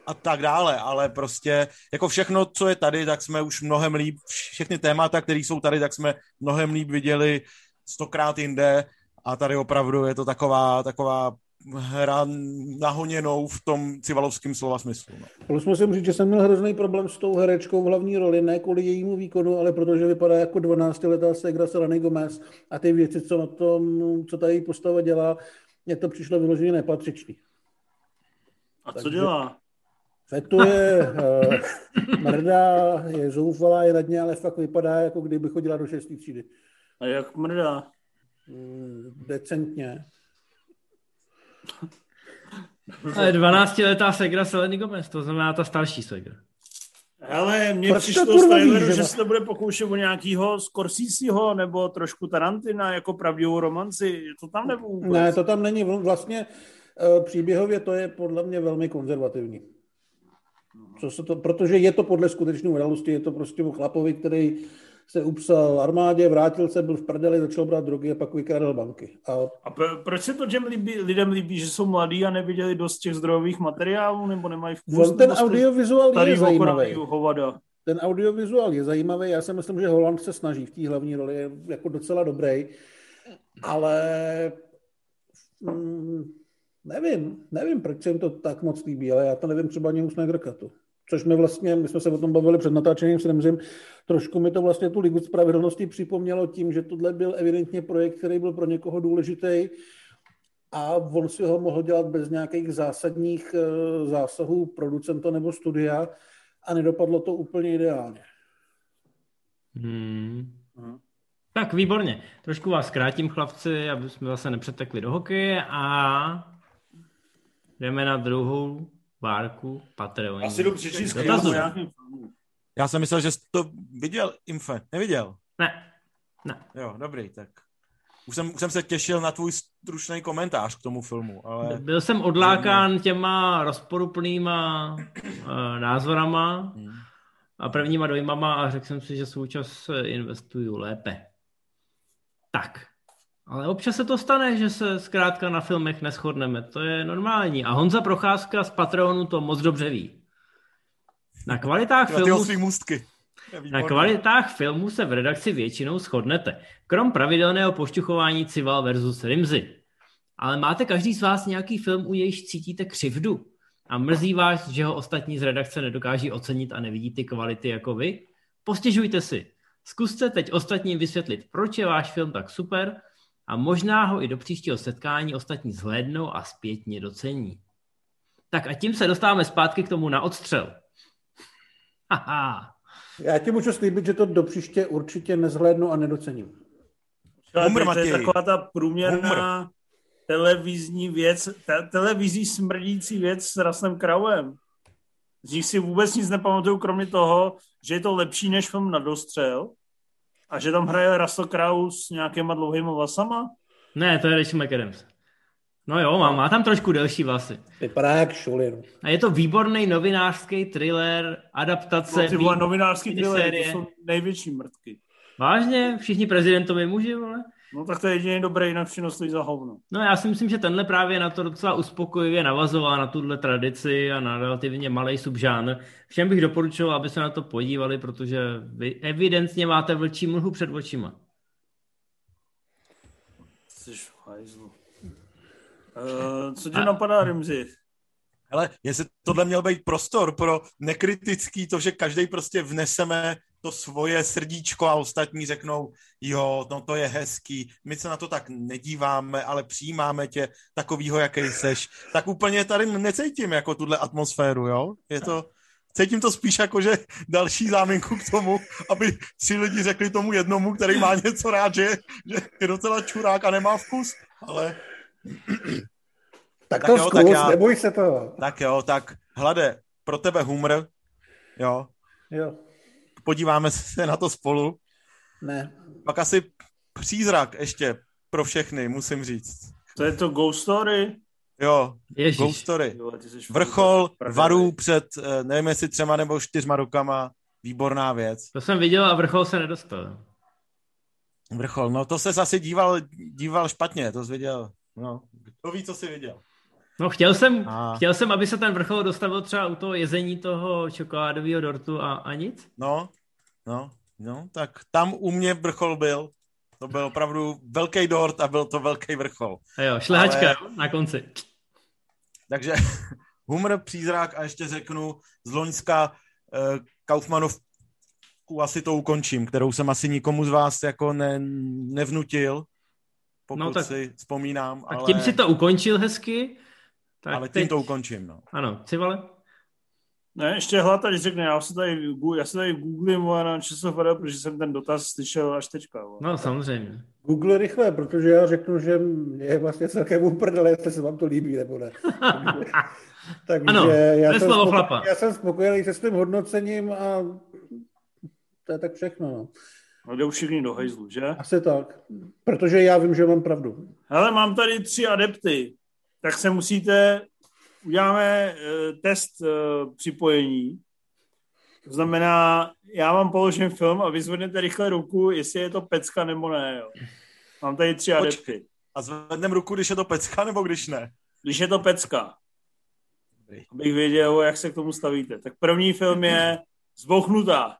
a tak dále, ale prostě jako všechno, co je tady, tak jsme už mnohem líp, všechny témata, které jsou tady, tak jsme mnohem líp viděli stokrát jinde a tady opravdu je to taková, taková hra nahoněnou v tom civalovském slova smyslu. No. Plus musím říct, že jsem měl hrozný problém s tou herečkou v hlavní roli, ne kvůli jejímu výkonu, ale protože vypadá jako 12-letá segra Seleny Gomez a ty věci, co na tom, co ta její postava dělá, mně to přišlo vyloženě nepatřičný. A co dělá? Fetuje, uh, mrdá, je zoufalá, je na dně, ale fakt vypadá, jako kdyby chodila do šestý třídy. A jak mrdá? Mm, decentně. Ale 12-letá segra Seleny Gomez, to znamená ta starší segra. Ale mně přišlo z traileru, že se to bude pokoušet o nějakýho Scorseseho nebo trošku Tarantina jako pravdivou romanci. To tam nebo vůbec? Ne, to tam není. Vlastně eh, příběhově to je podle mě velmi konzervativní. Co se to, protože je to podle skutečné události, je to prostě o chlapovi, který se upsal armádě, vrátil se, byl v prdeli, začal brát drogy a pak vykradl banky. A, a pro, proč se to těm líbí, lidem líbí, že jsou mladí a neviděli dost těch zdrojových materiálů, nebo nemají vkus? On ten audiovizuál je zajímavý. Hovada. Ten audiovizuál je zajímavý, já si myslím, že Holland se snaží v té hlavní roli, je jako docela dobrý, ale mm, nevím, nevím, proč se jim to tak moc líbí, ale já to nevím třeba ani u Snydercutu což mi vlastně, my jsme se o tom bavili před natáčením s Remzim, trošku mi to vlastně tu Ligu spravedlnosti připomnělo tím, že tohle byl evidentně projekt, který byl pro někoho důležitý a on si ho mohl dělat bez nějakých zásadních eh, zásahů producenta nebo studia a nedopadlo to úplně ideálně. Hmm. Hmm. Tak výborně. Trošku vás zkrátím, chlapci, aby jsme zase nepřetekli do hokeje a jdeme na druhou Várku, Patreon. Asi jdu přečíst Já jsem myslel, že jsi to viděl, Infe. Neviděl? Ne. Ne. Jo, dobrý, tak. Už jsem, už jsem se těšil na tvůj stručný komentář k tomu filmu, ale... Byl jsem odlákán těma rozporuplnýma uh, názorama hmm. a prvníma dojmama a řekl jsem si, že součas investuju lépe. Tak, ale občas se to stane, že se zkrátka na filmech neschodneme. To je normální. A Honza Procházka z Patronu to moc dobře ví. Na kvalitách filmu... Na kvalitách filmu se v redakci většinou shodnete. Krom pravidelného pošťuchování Cival versus Rimzy. Ale máte každý z vás nějaký film, u nějž cítíte křivdu? A mrzí vás, že ho ostatní z redakce nedokáží ocenit a nevidí ty kvality jako vy? Postěžujte si. Zkuste teď ostatním vysvětlit, proč je váš film tak super a možná ho i do příštího setkání ostatní zhlédnou a zpětně docení. Tak a tím se dostáváme zpátky k tomu na odstřel. Haha. Já ti můžu slíbit, že to do příště určitě nezhlédnu a nedocením. Humor, to je taková ta průměrná Humor. televizní věc, te- televizí smrdící věc s Rasem Krauem. Z nich si vůbec nic nepamatuju, kromě toho, že je to lepší než film na dostřel a že tam hraje Russell Crowe s nějakýma dlouhýma vlasama? Ne, to je Rachel McAdams. No jo, má, má tam trošku delší vlasy. Vypadá jak šulin. A je to výborný novinářský thriller, adaptace. No, ty vole, novinářský thriller, to jsou největší mrtky. Vážně? Všichni prezidentovi muži, vole? No tak to je jediný dobrý, jinak všechno stojí za hovno. No já si myslím, že tenhle právě na to docela uspokojivě navazoval na tuhle tradici a na relativně malý subžánr. Všem bych doporučoval, aby se na to podívali, protože vy evidentně máte vlčí mlhu před očima. Jsi uh, co tě a... napadá, Rimzi? Hele, jestli tohle měl být prostor pro nekritický, to, že každý prostě vneseme to svoje srdíčko a ostatní řeknou, jo, no to je hezký, my se na to tak nedíváme, ale přijímáme tě takovýho, jaký seš, tak úplně tady necítím jako tuhle atmosféru, jo? Je to, cítím to spíš jako, že další záminku k tomu, aby tři lidi řekli tomu jednomu, který má něco rád, že, že je docela čurák a nemá vkus, ale... Tak, tak to jo, zkus, tak já, neboj se to. Tak jo, tak hlade, pro tebe humor, jo. Jo. Podíváme se na to spolu. Ne. Pak asi přízrak ještě pro všechny, musím říct. To je to Ghost Story? Jo, Ježiš. Ghost Story. Vrchol varů před, eh, nevím jestli třema nebo čtyřma rokama, výborná věc. To jsem viděl a vrchol se nedostal. Vrchol, no to se asi díval, díval špatně, to jsi viděl. No, to ví, co jsi viděl. No chtěl jsem, a... chtěl jsem, aby se ten vrchol dostavil třeba u toho jezení toho čokoládového dortu a, a nic. No, no, no, tak tam u mě vrchol byl. To byl opravdu velký dort a byl to velký vrchol. A jo, šlehačka Ale... na konci. Takže humor, přízrak a ještě řeknu z Loňska uh, Kaufmanov asi to ukončím, kterou jsem asi nikomu z vás jako ne, nevnutil, pokud no, tak, si vzpomínám. Tak ale... tím si to ukončil hezky. Tak ale teď... tím to ukončím, no. Ano, Civale? Ne, ještě hlata, když řekne, já se tady, já se tady googlím na ČSFD, protože jsem ten dotaz slyšel až teďka. No, samozřejmě. Google rychle, protože já řeknu, že je vlastně celkem uprdele, jestli se vám to líbí, nebo ne. Takže ano, já, jsem slovo chlapa. já jsem spokojený se svým hodnocením a to je tak všechno. No. No jde už všichni do hejzlu, že? Asi tak, protože já vím, že mám pravdu. Hele, mám tady tři adepty, tak se musíte uděláme uh, test uh, připojení. To znamená, já vám položím film a vyzvednete rychle ruku, jestli je to pecka nebo ne. Jo. Mám tady tři adepty. A zvedneme ruku, když je to pecka nebo když ne? Když je to pecka. Abych věděl, jak se k tomu stavíte. Tak první film je Zbouchnutá.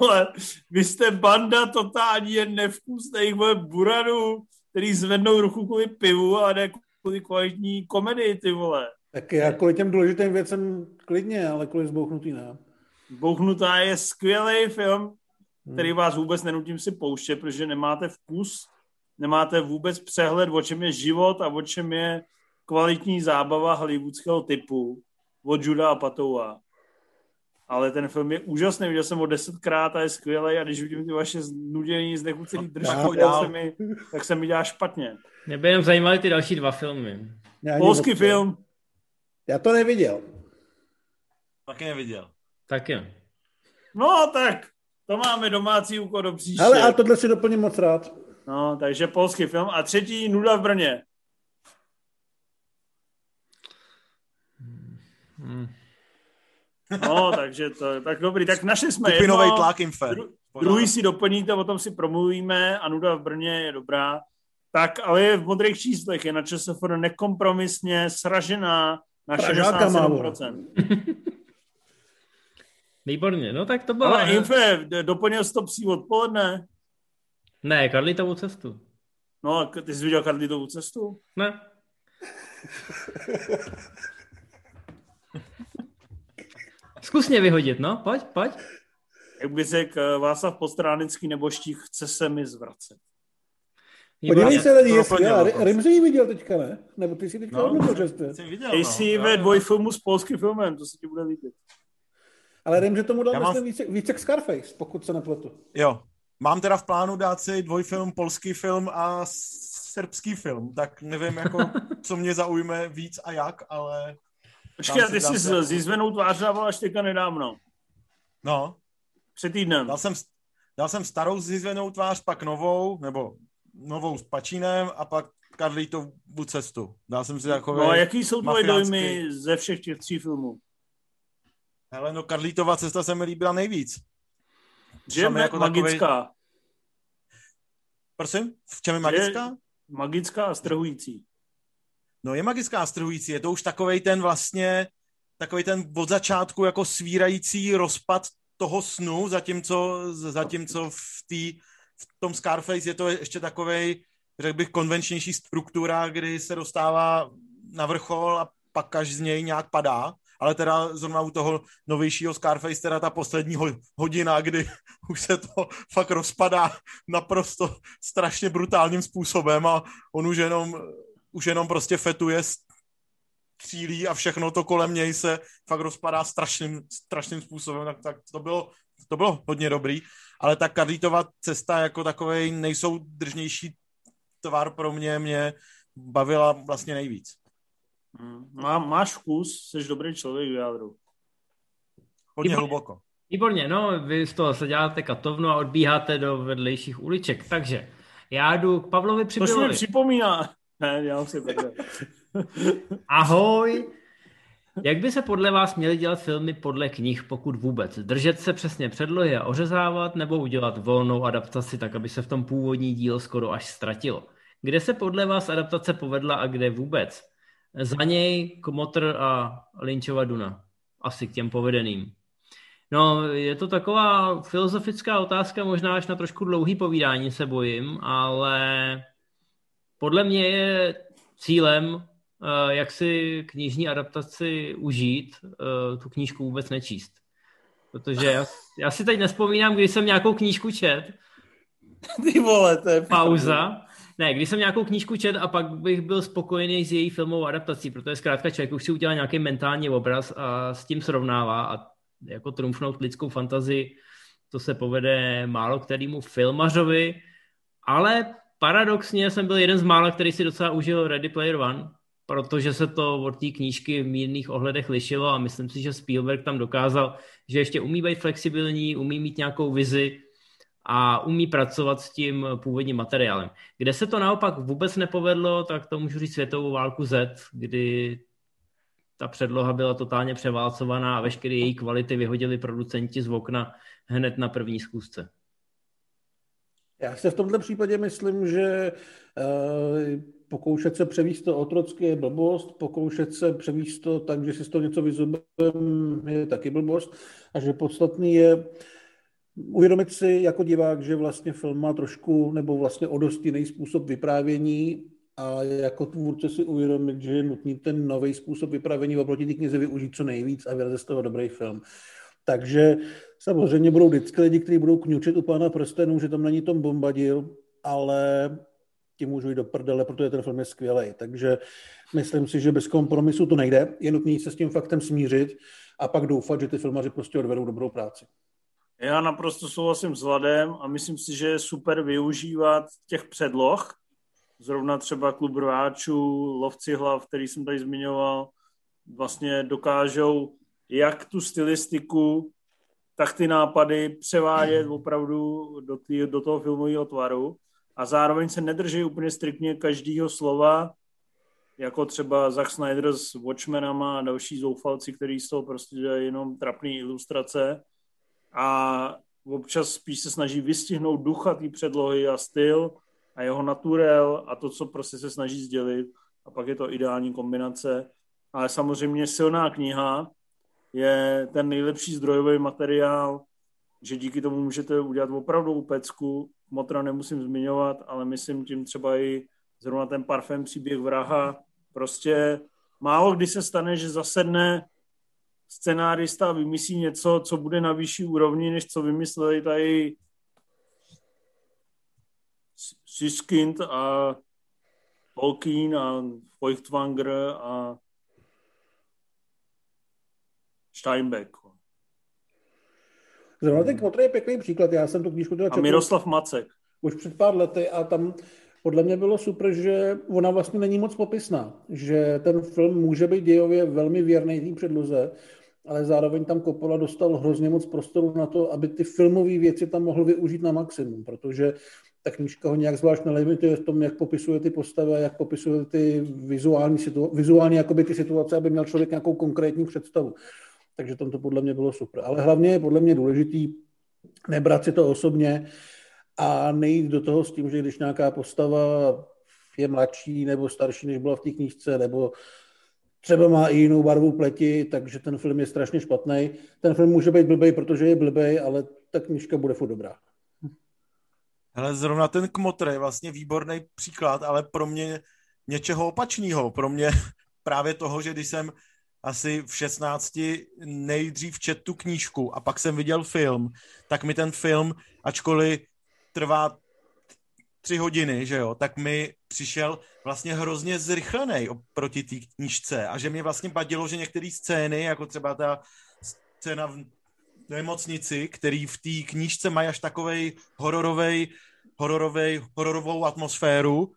vy jste banda totální jen nevkusných buranů, který zvednou ruku kvůli pivu a ne kvůli kvalitní komedii, ty vole. Tak já kvůli těm důležitým věcem klidně, ale kvůli zbouchnutý ne. Zbouchnutá je skvělý film, který hmm. vás vůbec nenutím si pouštět, protože nemáte vkus, nemáte vůbec přehled, o čem je život a o čem je kvalitní zábava hollywoodského typu od Juda a Patoua. Ale ten film je úžasný, viděl jsem ho desetkrát a je skvělý a když vidím ty vaše znudění, znechucený držky, se mi, tak se mi dělá špatně. Mě by jenom zajímaly ty další dva filmy. Polský film. Já to neviděl. Taky neviděl. Taky. No tak, to máme domácí úkol do příště. Ale a tohle si doplním moc rád. No, takže polský film. A třetí, Nuda v Brně. Hmm. No, takže to tak dobrý. Tak naše jsme Kupinovej jedno. tlak infer. Dru, druhý si doplníte, o tom si promluvíme a Nuda v Brně je dobrá. Tak, ale je v modrých číslech, je na ČSFR nekompromisně sražená na 67%. Výborně, no tak to bylo... Ale Infe, doplnil jsi to psí odpoledne? Ne, Karlitovou cestu. No, ty jsi viděl Karlitovou cestu? Ne. Zkus mě vyhodit, no, pojď, pojď. Jak by řekl eh, Václav Postránický neboští, chce se mi zvracet. Podívej se, lidi, jestli já, Rimzi ji viděl teďka, ne? Nebo ty jsi teďka no, odmítl, že jste. Ty jsi no, ve dvojfilmu s polským filmem, to se ti bude líbit. Ale Rimzi tomu dal, myslím, více, více k Scarface, pokud se nepletu. Jo, mám teda v plánu dát si dvojfilm, polský film a srbský film, tak nevím, jako, co mě zaujme víc a jak, ale... Počkej, ty jsi s zizvenou tvář dával až teďka nedávno. No. Před týdnem. Dal jsem, dal jsem starou zizvenou tvář, pak novou, nebo novou s Pačínem a pak Karlítovu cestu. Dal jsem si takový No a jaký jsou tvoje dojmy ze všech těch tří filmů? Hele, no Karlítova cesta se mi líbila nejvíc. Že je jako magická. Takovej... Prosím? V čem je magická? Je magická a strhující. No je magická strhující. Je to už takovej ten vlastně, takový ten od začátku jako svírající rozpad toho snu, zatímco, zatímco v té v tom Scarface je to ještě takovej, řekl bych, konvenčnější struktura, kdy se dostává na vrchol a pak až z něj nějak padá. ale teda zrovna u toho novějšího Scarface, teda ta poslední hodina, kdy už se to fakt rozpadá naprosto strašně brutálním způsobem a on už jenom, už jenom prostě fetuje, střílí a všechno to kolem něj se fakt rozpadá strašným, strašným způsobem, tak, tak to, bylo, to bylo hodně dobrý, ale ta Karlítova cesta jako takový nejsoudržnější tvar pro mě mě bavila vlastně nejvíc. Hmm. Má, máš vkus, jsi dobrý člověk v jádru. Hodně Výborně. hluboko. Výborně, no, vy z toho se děláte katovnu a odbíháte do vedlejších uliček, takže já jdu k Pavlovi Přibylovi. To mi připomíná. Ne, si Ahoj. Jak by se podle vás měly dělat filmy podle knih, pokud vůbec? Držet se přesně předlohy a ořezávat, nebo udělat volnou adaptaci tak, aby se v tom původní díl skoro až ztratilo? Kde se podle vás adaptace povedla a kde vůbec? Za něj Kmotr a Lynchova Duna. Asi k těm povedeným. No, je to taková filozofická otázka, možná až na trošku dlouhý povídání se bojím, ale podle mě je cílem, eh, jak si knižní adaptaci užít, eh, tu knížku vůbec nečíst. Protože já, já si teď nespomínám, když jsem nějakou knížku čet. Ty vole, to je pauza. Ne, když jsem nějakou knížku čet a pak bych byl spokojený s její filmovou adaptací, protože zkrátka člověk už si udělá nějaký mentální obraz a s tím srovnává a jako trumfnout lidskou fantazii, to se povede málo kterému filmařovi, ale paradoxně jsem byl jeden z mála, který si docela užil Ready Player One, protože se to od té knížky v mírných ohledech lišilo a myslím si, že Spielberg tam dokázal, že ještě umí být flexibilní, umí mít nějakou vizi a umí pracovat s tím původním materiálem. Kde se to naopak vůbec nepovedlo, tak to můžu říct světovou válku Z, kdy ta předloha byla totálně převálcovaná a veškeré její kvality vyhodili producenti z okna hned na první zkusce. Já si v tomto případě myslím, že uh, pokoušet se převíst to otrocky je blbost, pokoušet se převíst to tak, že si z toho něco vyzubem, je taky blbost a že podstatný je uvědomit si jako divák, že vlastně film má trošku nebo vlastně o dost jiný způsob vyprávění a jako tvůrce si uvědomit, že je nutný ten nový způsob vyprávění oproti té knize využít co nejvíc a vyrazit z toho dobrý film. Takže samozřejmě budou vždycky lidi, kteří budou kňučit u pána prstenů, že tam není Tom Bombadil, ale ti můžu jít do prdele, protože ten film je skvělý. Takže myslím si, že bez kompromisu to nejde. Je nutné se s tím faktem smířit a pak doufat, že ty filmaři prostě odvedou dobrou práci. Já naprosto souhlasím s Vladem a myslím si, že je super využívat těch předloh, zrovna třeba klub rváčů, lovci hlav, který jsem tady zmiňoval, vlastně dokážou jak tu stylistiku, tak ty nápady převádět opravdu do, tý, do toho filmového tvaru. A zároveň se nedrží úplně striktně každého slova, jako třeba Zack Snyder s Watchmenama a další zoufalci, který jsou prostě jenom trapný ilustrace. A občas spíš se snaží vystihnout ducha té předlohy a styl a jeho naturel a to, co prostě se snaží sdělit. A pak je to ideální kombinace. Ale samozřejmě silná kniha je ten nejlepší zdrojový materiál, že díky tomu můžete udělat opravdu pecku. Motra nemusím zmiňovat, ale myslím tím třeba i zrovna ten parfém příběh vraha. Prostě málo kdy se stane, že zasedne scenárista vymyslí něco, co bude na vyšší úrovni, než co vymysleli tady Siskind a Tolkien a Feuchtwanger a Steinbeck. Zrovna ten Knotr je pěkný příklad. Já jsem tu knížku teda četl. A Miroslav Macek. Už před pár lety a tam podle mě bylo super, že ona vlastně není moc popisná, že ten film může být dějově velmi věrný té předloze, ale zároveň tam Coppola dostal hrozně moc prostoru na to, aby ty filmové věci tam mohl využít na maximum, protože ta knížka ho nějak zvlášť nelimituje v tom, jak popisuje ty postavy a jak popisuje ty vizuální, situa- vizuální jakoby ty situace, aby měl člověk nějakou konkrétní představu. Takže tam to podle mě bylo super. Ale hlavně je podle mě důležitý nebrat si to osobně a nejít do toho s tím, že když nějaká postava je mladší nebo starší, než byla v té knížce, nebo třeba má i jinou barvu pleti, takže ten film je strašně špatný. Ten film může být blbej, protože je blbej, ale ta knižka bude furt dobrá. Hele, zrovna ten kmotr je vlastně výborný příklad, ale pro mě něčeho opačného. Pro mě právě toho, že když jsem asi v 16 nejdřív čet tu knížku a pak jsem viděl film, tak mi ten film, ačkoliv trvá tři hodiny, že jo, tak mi přišel vlastně hrozně zrychlený oproti té knížce a že mě vlastně badilo, že některé scény, jako třeba ta scéna v nemocnici, který v té knížce mají až takovej hororovej, hororovej, hororovou atmosféru,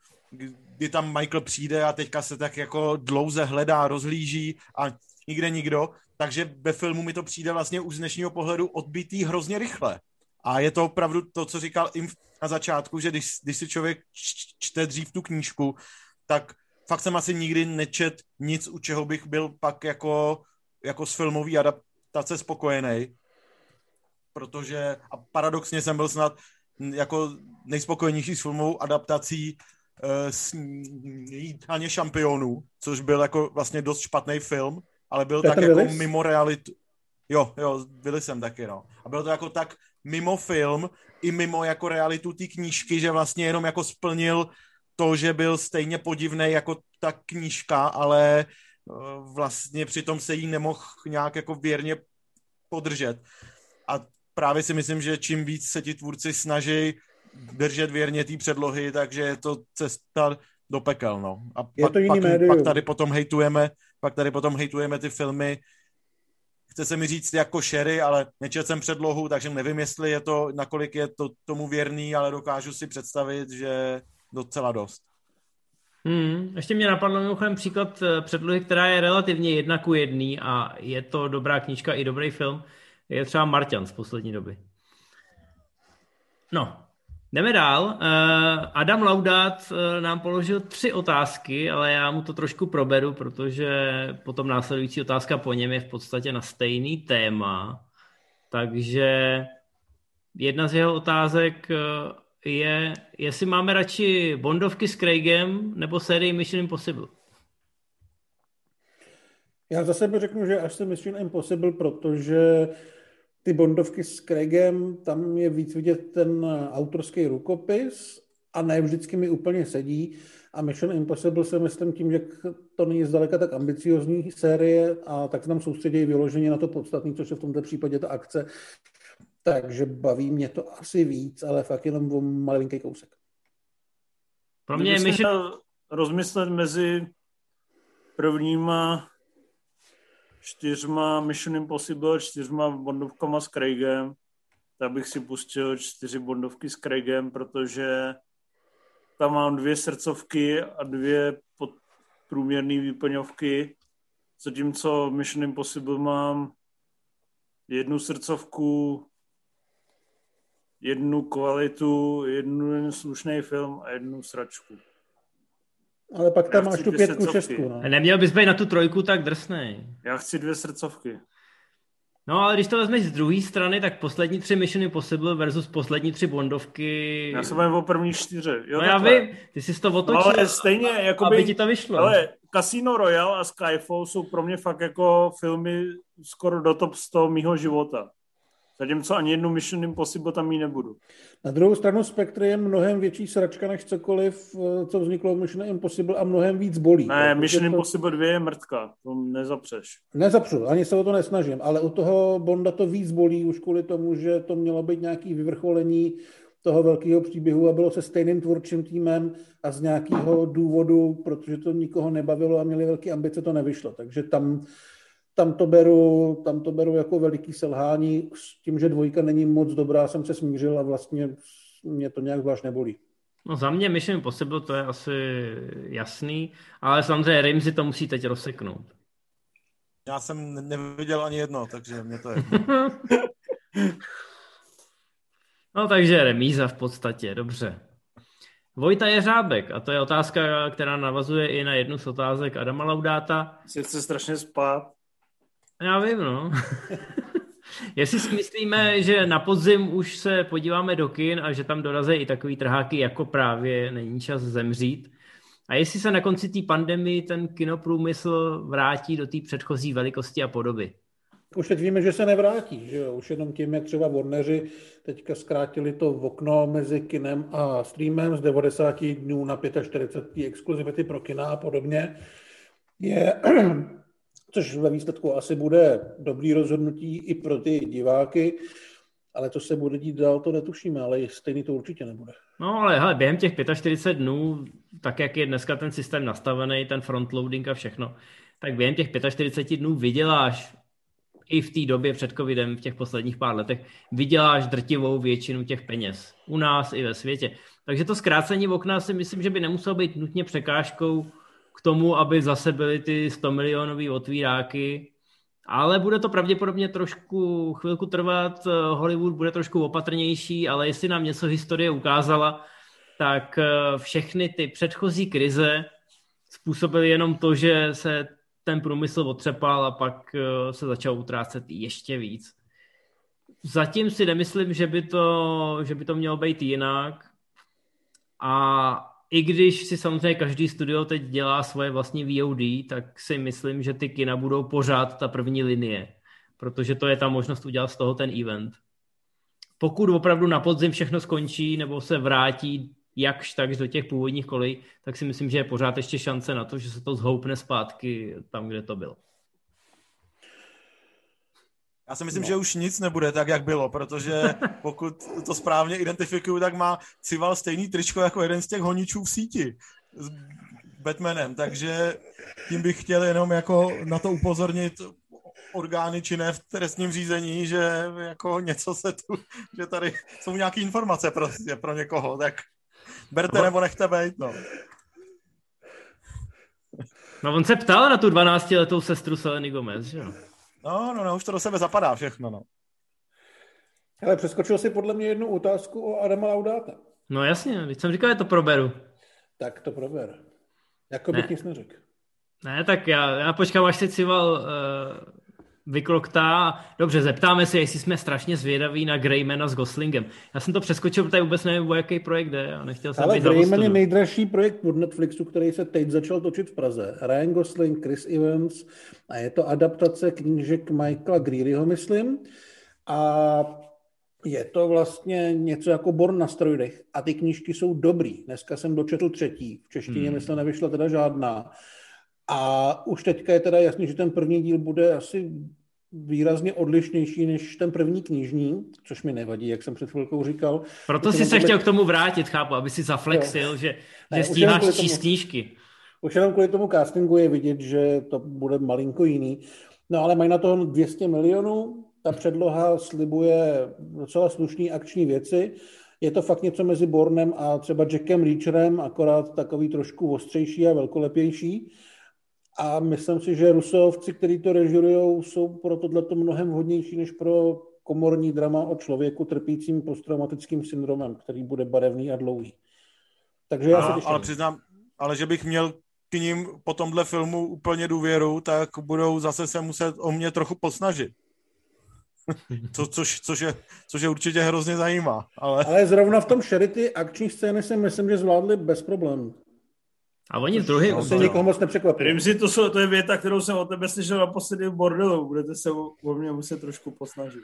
kdy tam Michael přijde a teďka se tak jako dlouze hledá, rozhlíží a nikde nikdo, takže ve filmu mi to přijde vlastně už z dnešního pohledu odbitý hrozně rychle. A je to opravdu to, co říkal Im na začátku, že když, když si člověk čte dřív tu knížku, tak fakt jsem asi nikdy nečet nic, u čeho bych byl pak jako, jako s filmový adaptace spokojený. Protože a paradoxně jsem byl snad jako nejspokojenější s filmovou adaptací uh, Jídaně šampionů, což byl jako vlastně dost špatný film, ale byl Petr tak jako Willis? mimo realitu. Jo, jo, byli jsem taky, no. A bylo to jako tak mimo film i mimo jako realitu té knížky, že vlastně jenom jako splnil to, že byl stejně podivný jako ta knížka, ale eh, vlastně přitom se jí nemohl nějak jako věrně podržet. A právě si myslím, že čím víc se ti tvůrci snaží držet věrně té předlohy, takže je to cesta do pekel, no. A je pak, to jiný pak, pak tady potom hejtujeme, pak tady potom hejtujeme ty filmy, chce se mi říct jako Sherry, ale nečetl jsem předlohu, takže nevím, jestli je to, nakolik je to tomu věrný, ale dokážu si představit, že docela dost. Hmm, ještě mě napadlo mimochodem příklad eh, předlohy, která je relativně jedna ku jedný a je to dobrá knížka i dobrý film, je třeba Martian z poslední doby. No, Jdeme dál. Eh, Adam Laudát eh, nám položil tři otázky, ale já mu to trošku proberu, protože potom následující otázka po něm je v podstatě na stejný téma. Takže jedna z jeho otázek eh, je, jestli máme radši Bondovky s Craigem nebo sérii Mission Impossible. Já za sebe řeknu, že až se Mission Impossible, protože ty Bondovky s Craigem, tam je víc vidět ten autorský rukopis a ne vždycky mi úplně sedí. A Mission Impossible se myslím tím, že to není zdaleka tak ambiciozní série a tak se tam soustředí vyloženě na to podstatné, což je v tomto případě ta akce. Takže baví mě to asi víc, ale fakt jenom o malinký kousek. Pro mě je Mission... rozmyslet mezi prvníma čtyřma Mission Impossible, čtyřma bondovkama s Craigem, tak bych si pustil čtyři bondovky s Craigem, protože tam mám dvě srdcovky a dvě průměrné výplňovky, zatímco Mission Impossible mám jednu srdcovku, jednu kvalitu, jednu slušný film a jednu sračku. Ale pak tam máš tu pětku, šestku. No. Neměl bys být na tu trojku tak drsnej. Já chci dvě srdcovky. No ale když to vezmeš z druhé strany, tak poslední tři Mission Impossible versus poslední tři Bondovky... Já se bavím o první čtyři. Jo, no já vím, ty jsi to otočil, ale stejně, jakoby, aby ti to vyšlo. Ale Casino Royale a Skyfall jsou pro mě fakt jako filmy skoro do top 100 mýho života. Zatímco ani jednu Mission Impossible tam mít nebudu. Na druhou stranu Spectre je mnohem větší sračka než cokoliv, eh, co vzniklo v Mission Impossible a mnohem víc bolí. Ne, Mission to... Impossible 2 je mrtka, to nezapřeš. Nezapřu, ani se o to nesnažím, ale u toho Bonda to víc bolí už kvůli tomu, že to mělo být nějaký vyvrcholení toho velkého příběhu a bylo se stejným tvůrčím týmem a z nějakého důvodu, protože to nikoho nebavilo a měli velké ambice, to nevyšlo. Takže tam tam to beru, tam to beru jako veliký selhání. S tím, že dvojka není moc dobrá, jsem se smířil a vlastně mě to nějak zvlášť nebolí. No za mě Mission Impossible to je asi jasný, ale samozřejmě Rimsy to musí teď rozseknout. Já jsem neviděl ani jedno, takže mě to je. no takže remíza v podstatě, dobře. Vojta Jeřábek, a to je otázka, která navazuje i na jednu z otázek Adama Laudáta. Si chce strašně spát. Já vím, no. Jestli si myslíme, že na podzim už se podíváme do kin a že tam dorazí i takový trháky, jako právě není čas zemřít. A jestli se na konci té pandemii ten kinoprůmysl vrátí do té předchozí velikosti a podoby? Už teď víme, že se nevrátí, že jo? Už jenom tím, jak třeba Warneri teďka zkrátili to v okno mezi kinem a streamem z 90 dnů na 45 exkluzivity pro kina a podobně, je což ve výsledku asi bude dobrý rozhodnutí i pro ty diváky, ale to se bude dít dál, to netušíme, ale stejný to určitě nebude. No ale hele, během těch 45 dnů, tak jak je dneska ten systém nastavený, ten frontloading a všechno, tak během těch 45 dnů vyděláš i v té době před covidem, v těch posledních pár letech, vyděláš drtivou většinu těch peněz. U nás i ve světě. Takže to zkrácení okna si myslím, že by nemuselo být nutně překážkou tomu, aby zase byly ty 100 milionové otvíráky, ale bude to pravděpodobně trošku chvilku trvat, Hollywood bude trošku opatrnější, ale jestli nám něco historie ukázala, tak eh, všechny ty předchozí krize způsobily jenom to, že se ten průmysl otřepal a pak eh, se začal utrácet ještě víc. Zatím si nemyslím, že by to, že by to mělo být jinak. A i když si samozřejmě každý studio teď dělá svoje vlastní VOD, tak si myslím, že ty kina budou pořád ta první linie, protože to je ta možnost udělat z toho ten event. Pokud opravdu na podzim všechno skončí nebo se vrátí jakž tak do těch původních kolej, tak si myslím, že je pořád ještě šance na to, že se to zhoupne zpátky tam, kde to bylo. Já si myslím, no. že už nic nebude tak, jak bylo, protože pokud to správně identifikuju, tak má Cival stejný tričko jako jeden z těch honičů v síti s Batmanem, takže tím bych chtěl jenom jako na to upozornit orgány činné v trestním řízení, že jako něco se tu, že tady jsou nějaké informace prostě pro někoho, tak berte nebo nechte být, no. No on se ptal na tu 12-letou sestru Seleny Gomez, že jo? No, no, no, už to do sebe zapadá všechno, no. Ale přeskočil si podle mě jednu otázku o Adama Laudáta. No jasně, když jsem říkal, že to proberu. Tak to prober. Jako bych nic neřekl. Ne, tak já, já počkám, až si Cival uh, vykloktá. Dobře, zeptáme se, jestli jsme strašně zvědaví na Greymana s Goslingem. Já jsem to přeskočil, protože vůbec nevím, o jaký projekt jde a nechtěl jsem Ale Greyman je nejdražší projekt od Netflixu, který se teď začal točit v Praze. Ryan Gosling, Chris Evans a je to adaptace knížek Michaela Greeryho, myslím. A je to vlastně něco jako Born na strojích a ty knížky jsou dobrý. Dneska jsem dočetl třetí, v češtině hmm. myslím nevyšla teda žádná. A už teďka je teda jasný, že ten první díl bude asi výrazně odlišnější než ten první knižní, což mi nevadí, jak jsem před chvilkou říkal. Proto si se chtěl k tomu vrátit, chápu, aby si zaflexil, jo. že, že stíháš číst knížky. Už jenom kvůli tomu castingu je vidět, že to bude malinko jiný. No ale mají na to 200 milionů, ta předloha slibuje docela slušný akční věci. Je to fakt něco mezi Bornem a třeba Jackem Reacherem, akorát takový trošku ostřejší a velkolepější. A myslím si, že rusovci, kteří to režirujou, jsou pro tohleto mnohem hodnější než pro komorní drama o člověku trpícím posttraumatickým syndromem, který bude barevný a dlouhý. Takže já a, se Ale přiznám, ale že bych měl k ním po tomhle filmu úplně důvěru, tak budou zase se muset o mě trochu posnažit. Co, což, což, je, což je určitě hrozně zajímá. Ale... ale zrovna v tom Sherity akční scény si myslím, že zvládli bez problémů. A oni druhý... To se nikoho moc nepřekvapí. si, to, jsou, to je věta, kterou jsem o tebe slyšel naposledy v bordelu. Budete se o, o mě muset trošku posnažit.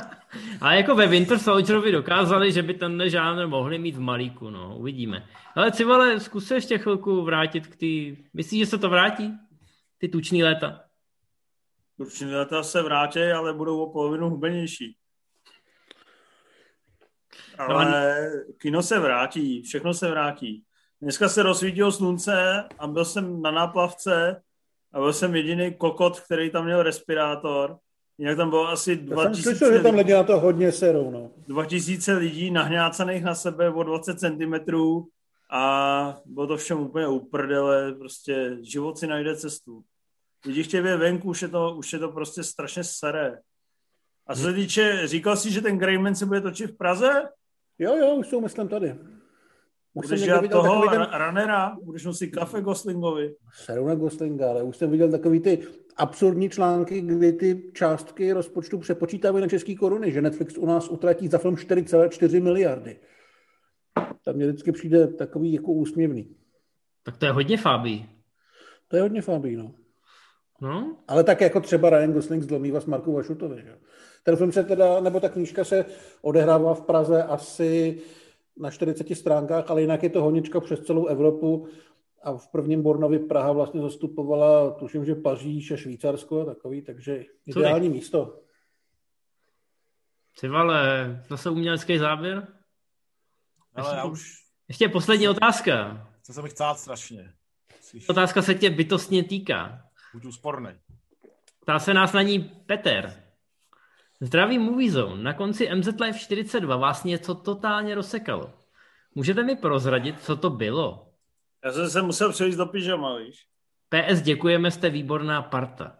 Ale jako ve Winter Soldierovi dokázali, že by ten žánr mohli mít v malíku, no, uvidíme. Ale Civale, zkus se ještě chvilku vrátit k ty... Myslíš, že se to vrátí? Ty tuční léta? Tuční léta se vrátí, ale budou o polovinu hubenější. Ale no, kino se vrátí, všechno se vrátí. Dneska se rozsvítilo slunce a byl jsem na náplavce a byl jsem jediný kokot, který tam měl respirátor. Jinak tam bylo asi 2000 slyšel, že tam lidi na to hodně serou, no. 2000 lidí nahňácaných na sebe o 20 cm a bylo to všem úplně uprdele, prostě život si najde cestu. Lidi chtějí být venku, už je to, už je to prostě strašně staré. A co se týče, říkal jsi, že ten Greyman se bude točit v Praze? Jo, jo, už jsou myslím tady. Budeš dělat toho ten... runnera? Budeš nosit kafe Goslingovi? Seru na Goslinga, ale už jsem viděl takový ty absurdní články, kdy ty částky rozpočtu přepočítávají na české koruny, že Netflix u nás utratí za film 4,4 miliardy. Tam mě vždycky přijde takový jako úsměvný. Tak to je hodně fábí. To je hodně fábí, no. No? Ale tak jako třeba Ryan Gosling zlomí s Marku Vašutovi, že? Ten film se teda, nebo ta knížka se odehrává v Praze asi na 40 stránkách, ale jinak je to honička přes celou Evropu a v prvním Bornovi Praha vlastně zastupovala, tuším, že Paříž a Švýcarsko a takový, takže ideální Co místo. Ty vale, zase umělecký záběr? Ale ještě, já už... Ještě poslední otázka. Co se mi chcát strašně. Jsi... Otázka se tě bytostně týká. Buď úsporný. Ptá se nás na ní Peter. Zdravý Movie Zone. Na konci MZ Live 42 vás něco totálně rozsekalo. Můžete mi prozradit, co to bylo? Já jsem se musel přejít do pyžama, víš. PS, děkujeme, jste výborná parta.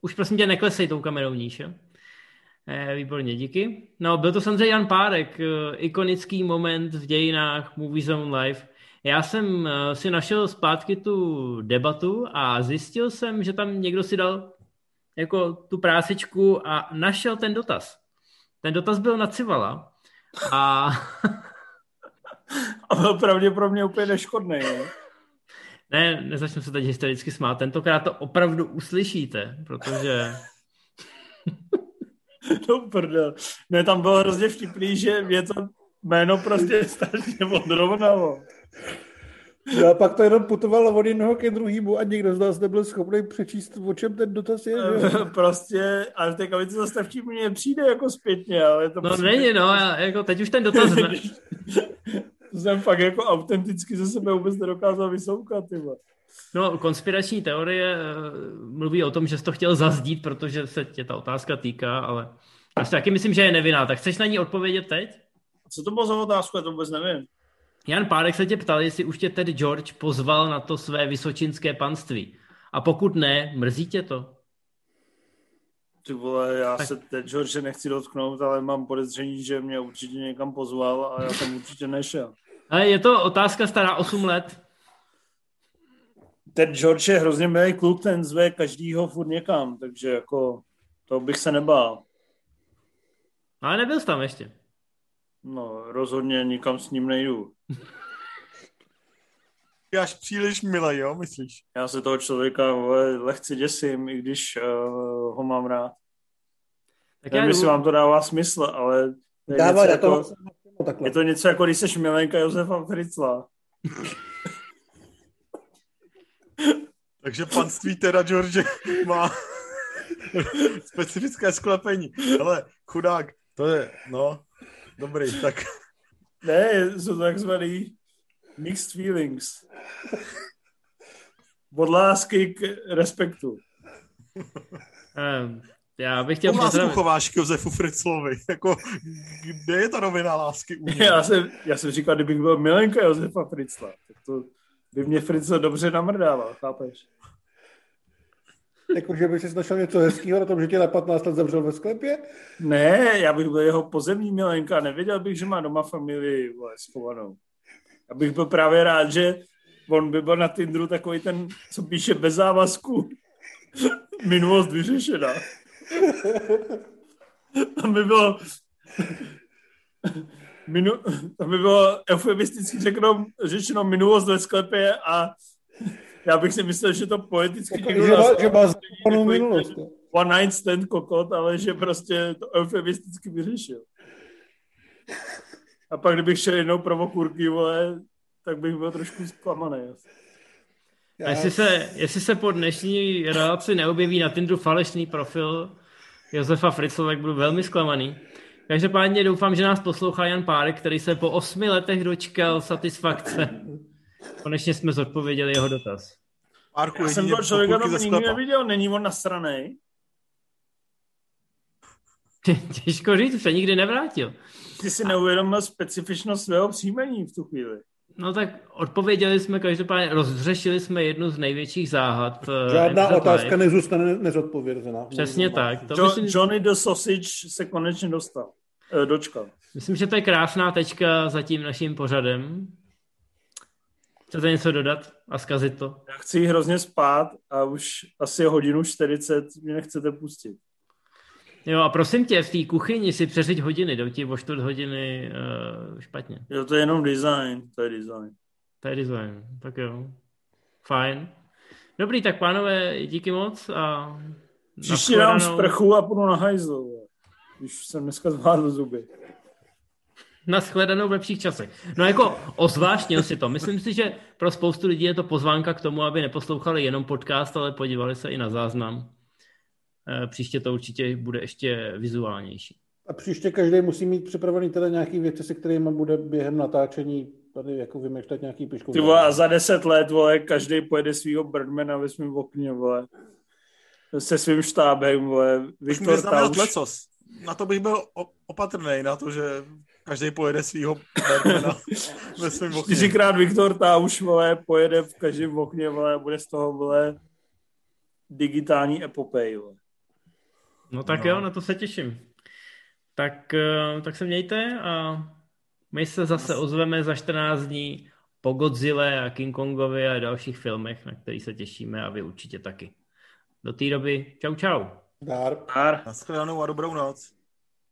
Už prosím tě neklesej tou kamerou níž, jo? Eh, výborně, díky. No, byl to samozřejmě Jan Párek, eh, ikonický moment v dějinách Movie Zone Live. Já jsem eh, si našel zpátky tu debatu a zjistil jsem, že tam někdo si dal jako tu prásičku a našel ten dotaz. Ten dotaz byl na Civala a... a byl pravděpodobně úplně neškodný, ne? Ne, nezačnu se teď hystericky smát. Tentokrát to opravdu uslyšíte, protože... no prdel. Ne, tam bylo hrozně vtipný, že mě to jméno prostě strašně odrovnalo. No a pak to jenom putovalo od jednoho ke druhému a nikdo z nás nebyl schopný přečíst, o čem ten dotaz je. Že? prostě, ale v té kavici zase vtipně přijde jako zpětně, ale to No prostě... není, no, já, jako teď už ten dotaz jsem fakt jako autenticky ze sebe vůbec nedokázal vysoukat, tyba. No, konspirační teorie eh, mluví o tom, že jsi to chtěl zazdít, protože se tě ta otázka týká, ale já si taky myslím, že je nevinná. Tak chceš na ní odpovědět teď? Co to bylo za otázku, já to vůbec nevím. Jan Párek se tě ptal, jestli už tě Ted George pozval na to své vysočinské panství. A pokud ne, mrzí tě to? Ty vole, já tak... se Ted George nechci dotknout, ale mám podezření, že mě určitě někam pozval a já jsem určitě nešel. Ale je to otázka stará 8 let. Ted George je hrozně milý kluk, ten zve každýho furt někam, takže jako to bych se nebál. Ale nebyl jsi tam ještě. No, rozhodně nikam s ním nejdu. Až příliš milý, jo, myslíš? Já se toho člověka vole, lehce děsím, i když uh, ho mám rád. Tak Nevím, jestli vám to dává smysl, ale je, Dává, něco jako, to je to něco jako když jsi milenka Josefa Fritzla. Takže panství teda George má specifické sklepení. Ale chudák, to je, no, dobrý, tak. Ne, jsou takzvaný mixed feelings. Od lásky k respektu. Um, já bych chtěl pozdravit. chováš k Josefu Fritzlovi. Jako, kde je ta rovina lásky u já jsem, já jsem říkal, kdybych byl milenka Josefa Fritzla, tak to by mě Fritzl dobře namrdával, chápeš? Jako, že by si našel něco hezkého na tom, že tě na 15 let zavřel ve sklepě? Ne, já bych byl jeho pozemní milenka, nevěděl bych, že má doma familii vole, schovanou. Já bych byl právě rád, že on by byl na Tinderu takový ten, co píše bez závazku. Minulost vyřešená. Tam by bylo minu, tam by bylo eufemisticky řekno, řečeno minulost ve sklepě a já bych si myslel, že to poeticky někdo že, že má minulost. One night stand kokot, ale že prostě to eufemisticky vyřešil. A pak, kdybych šel jednou provokůrky, vole, tak bych byl trošku zklamaný. Já... Jestli, se, jestli se po dnešní relaci neobjeví na Tinderu falešný profil Josefa Fritzl, tak budu velmi zklamaný. Každopádně doufám, že nás poslouchá Jan Párek, který se po osmi letech dočkal satisfakce. Konečně jsme zodpověděli jeho dotaz. Párku, Já jsem toho člověka tam nikdy neviděl, není on nasranej? Těžko říct, se nikdy nevrátil. Ty si neuvědomil specifičnost svého příjmení v tu chvíli. No tak odpověděli jsme každopádně, rozřešili jsme jednu z největších záhad. Žádná uh, otázka nezůstane nezodpovězená. Přesně tak. To jo, myslím, Johnny the Sausage se konečně dostal. Eh, dočkal. Myslím, že to je krásná tečka za tím naším pořadem. Chcete něco dodat a zkazit to? Já chci hrozně spát a už asi hodinu 40 mě nechcete pustit. Jo a prosím tě, v té kuchyni si přeřiď hodiny, jdou ti o čtvrt hodiny uh, špatně. Jo, to je jenom design, to je design. To je design, tak jo. Fajn. Dobrý, tak pánové, díky moc a... Příště dám sprchu a půjdu na hajzl, když jsem dneska zvládl zuby. Na shledanou v lepších časech. No jako ozvášnil si to. Myslím si, že pro spoustu lidí je to pozvánka k tomu, aby neposlouchali jenom podcast, ale podívali se i na záznam. Eh, příště to určitě bude ještě vizuálnější. A příště každý musí mít připravený teda nějaký věci, se kterými bude během natáčení tady jako vymýšlet nějaký pišku. Ty vole, a za deset let, vole, každý pojede svýho Birdmana ve svém okně, vole. Se svým štábem, vole. Viktor Tauš. lecos. Na to bych byl opatrný, na to, že každý pojede svýho Birdmana ve svém okně. Čtyřikrát Viktor Tauš, vole, pojede v každém okně, vole, a bude z toho, vole, digitální epopej, vole. No tak no. jo, na to se těším. Tak, eh, tak se mějte a my se zase ozveme za 14 dní po Godzilla a King Kongovi a dalších filmech, na který se těšíme a vy určitě taky. Do té doby čau čau. Dar. Dar. Naschledanou a dobrou noc.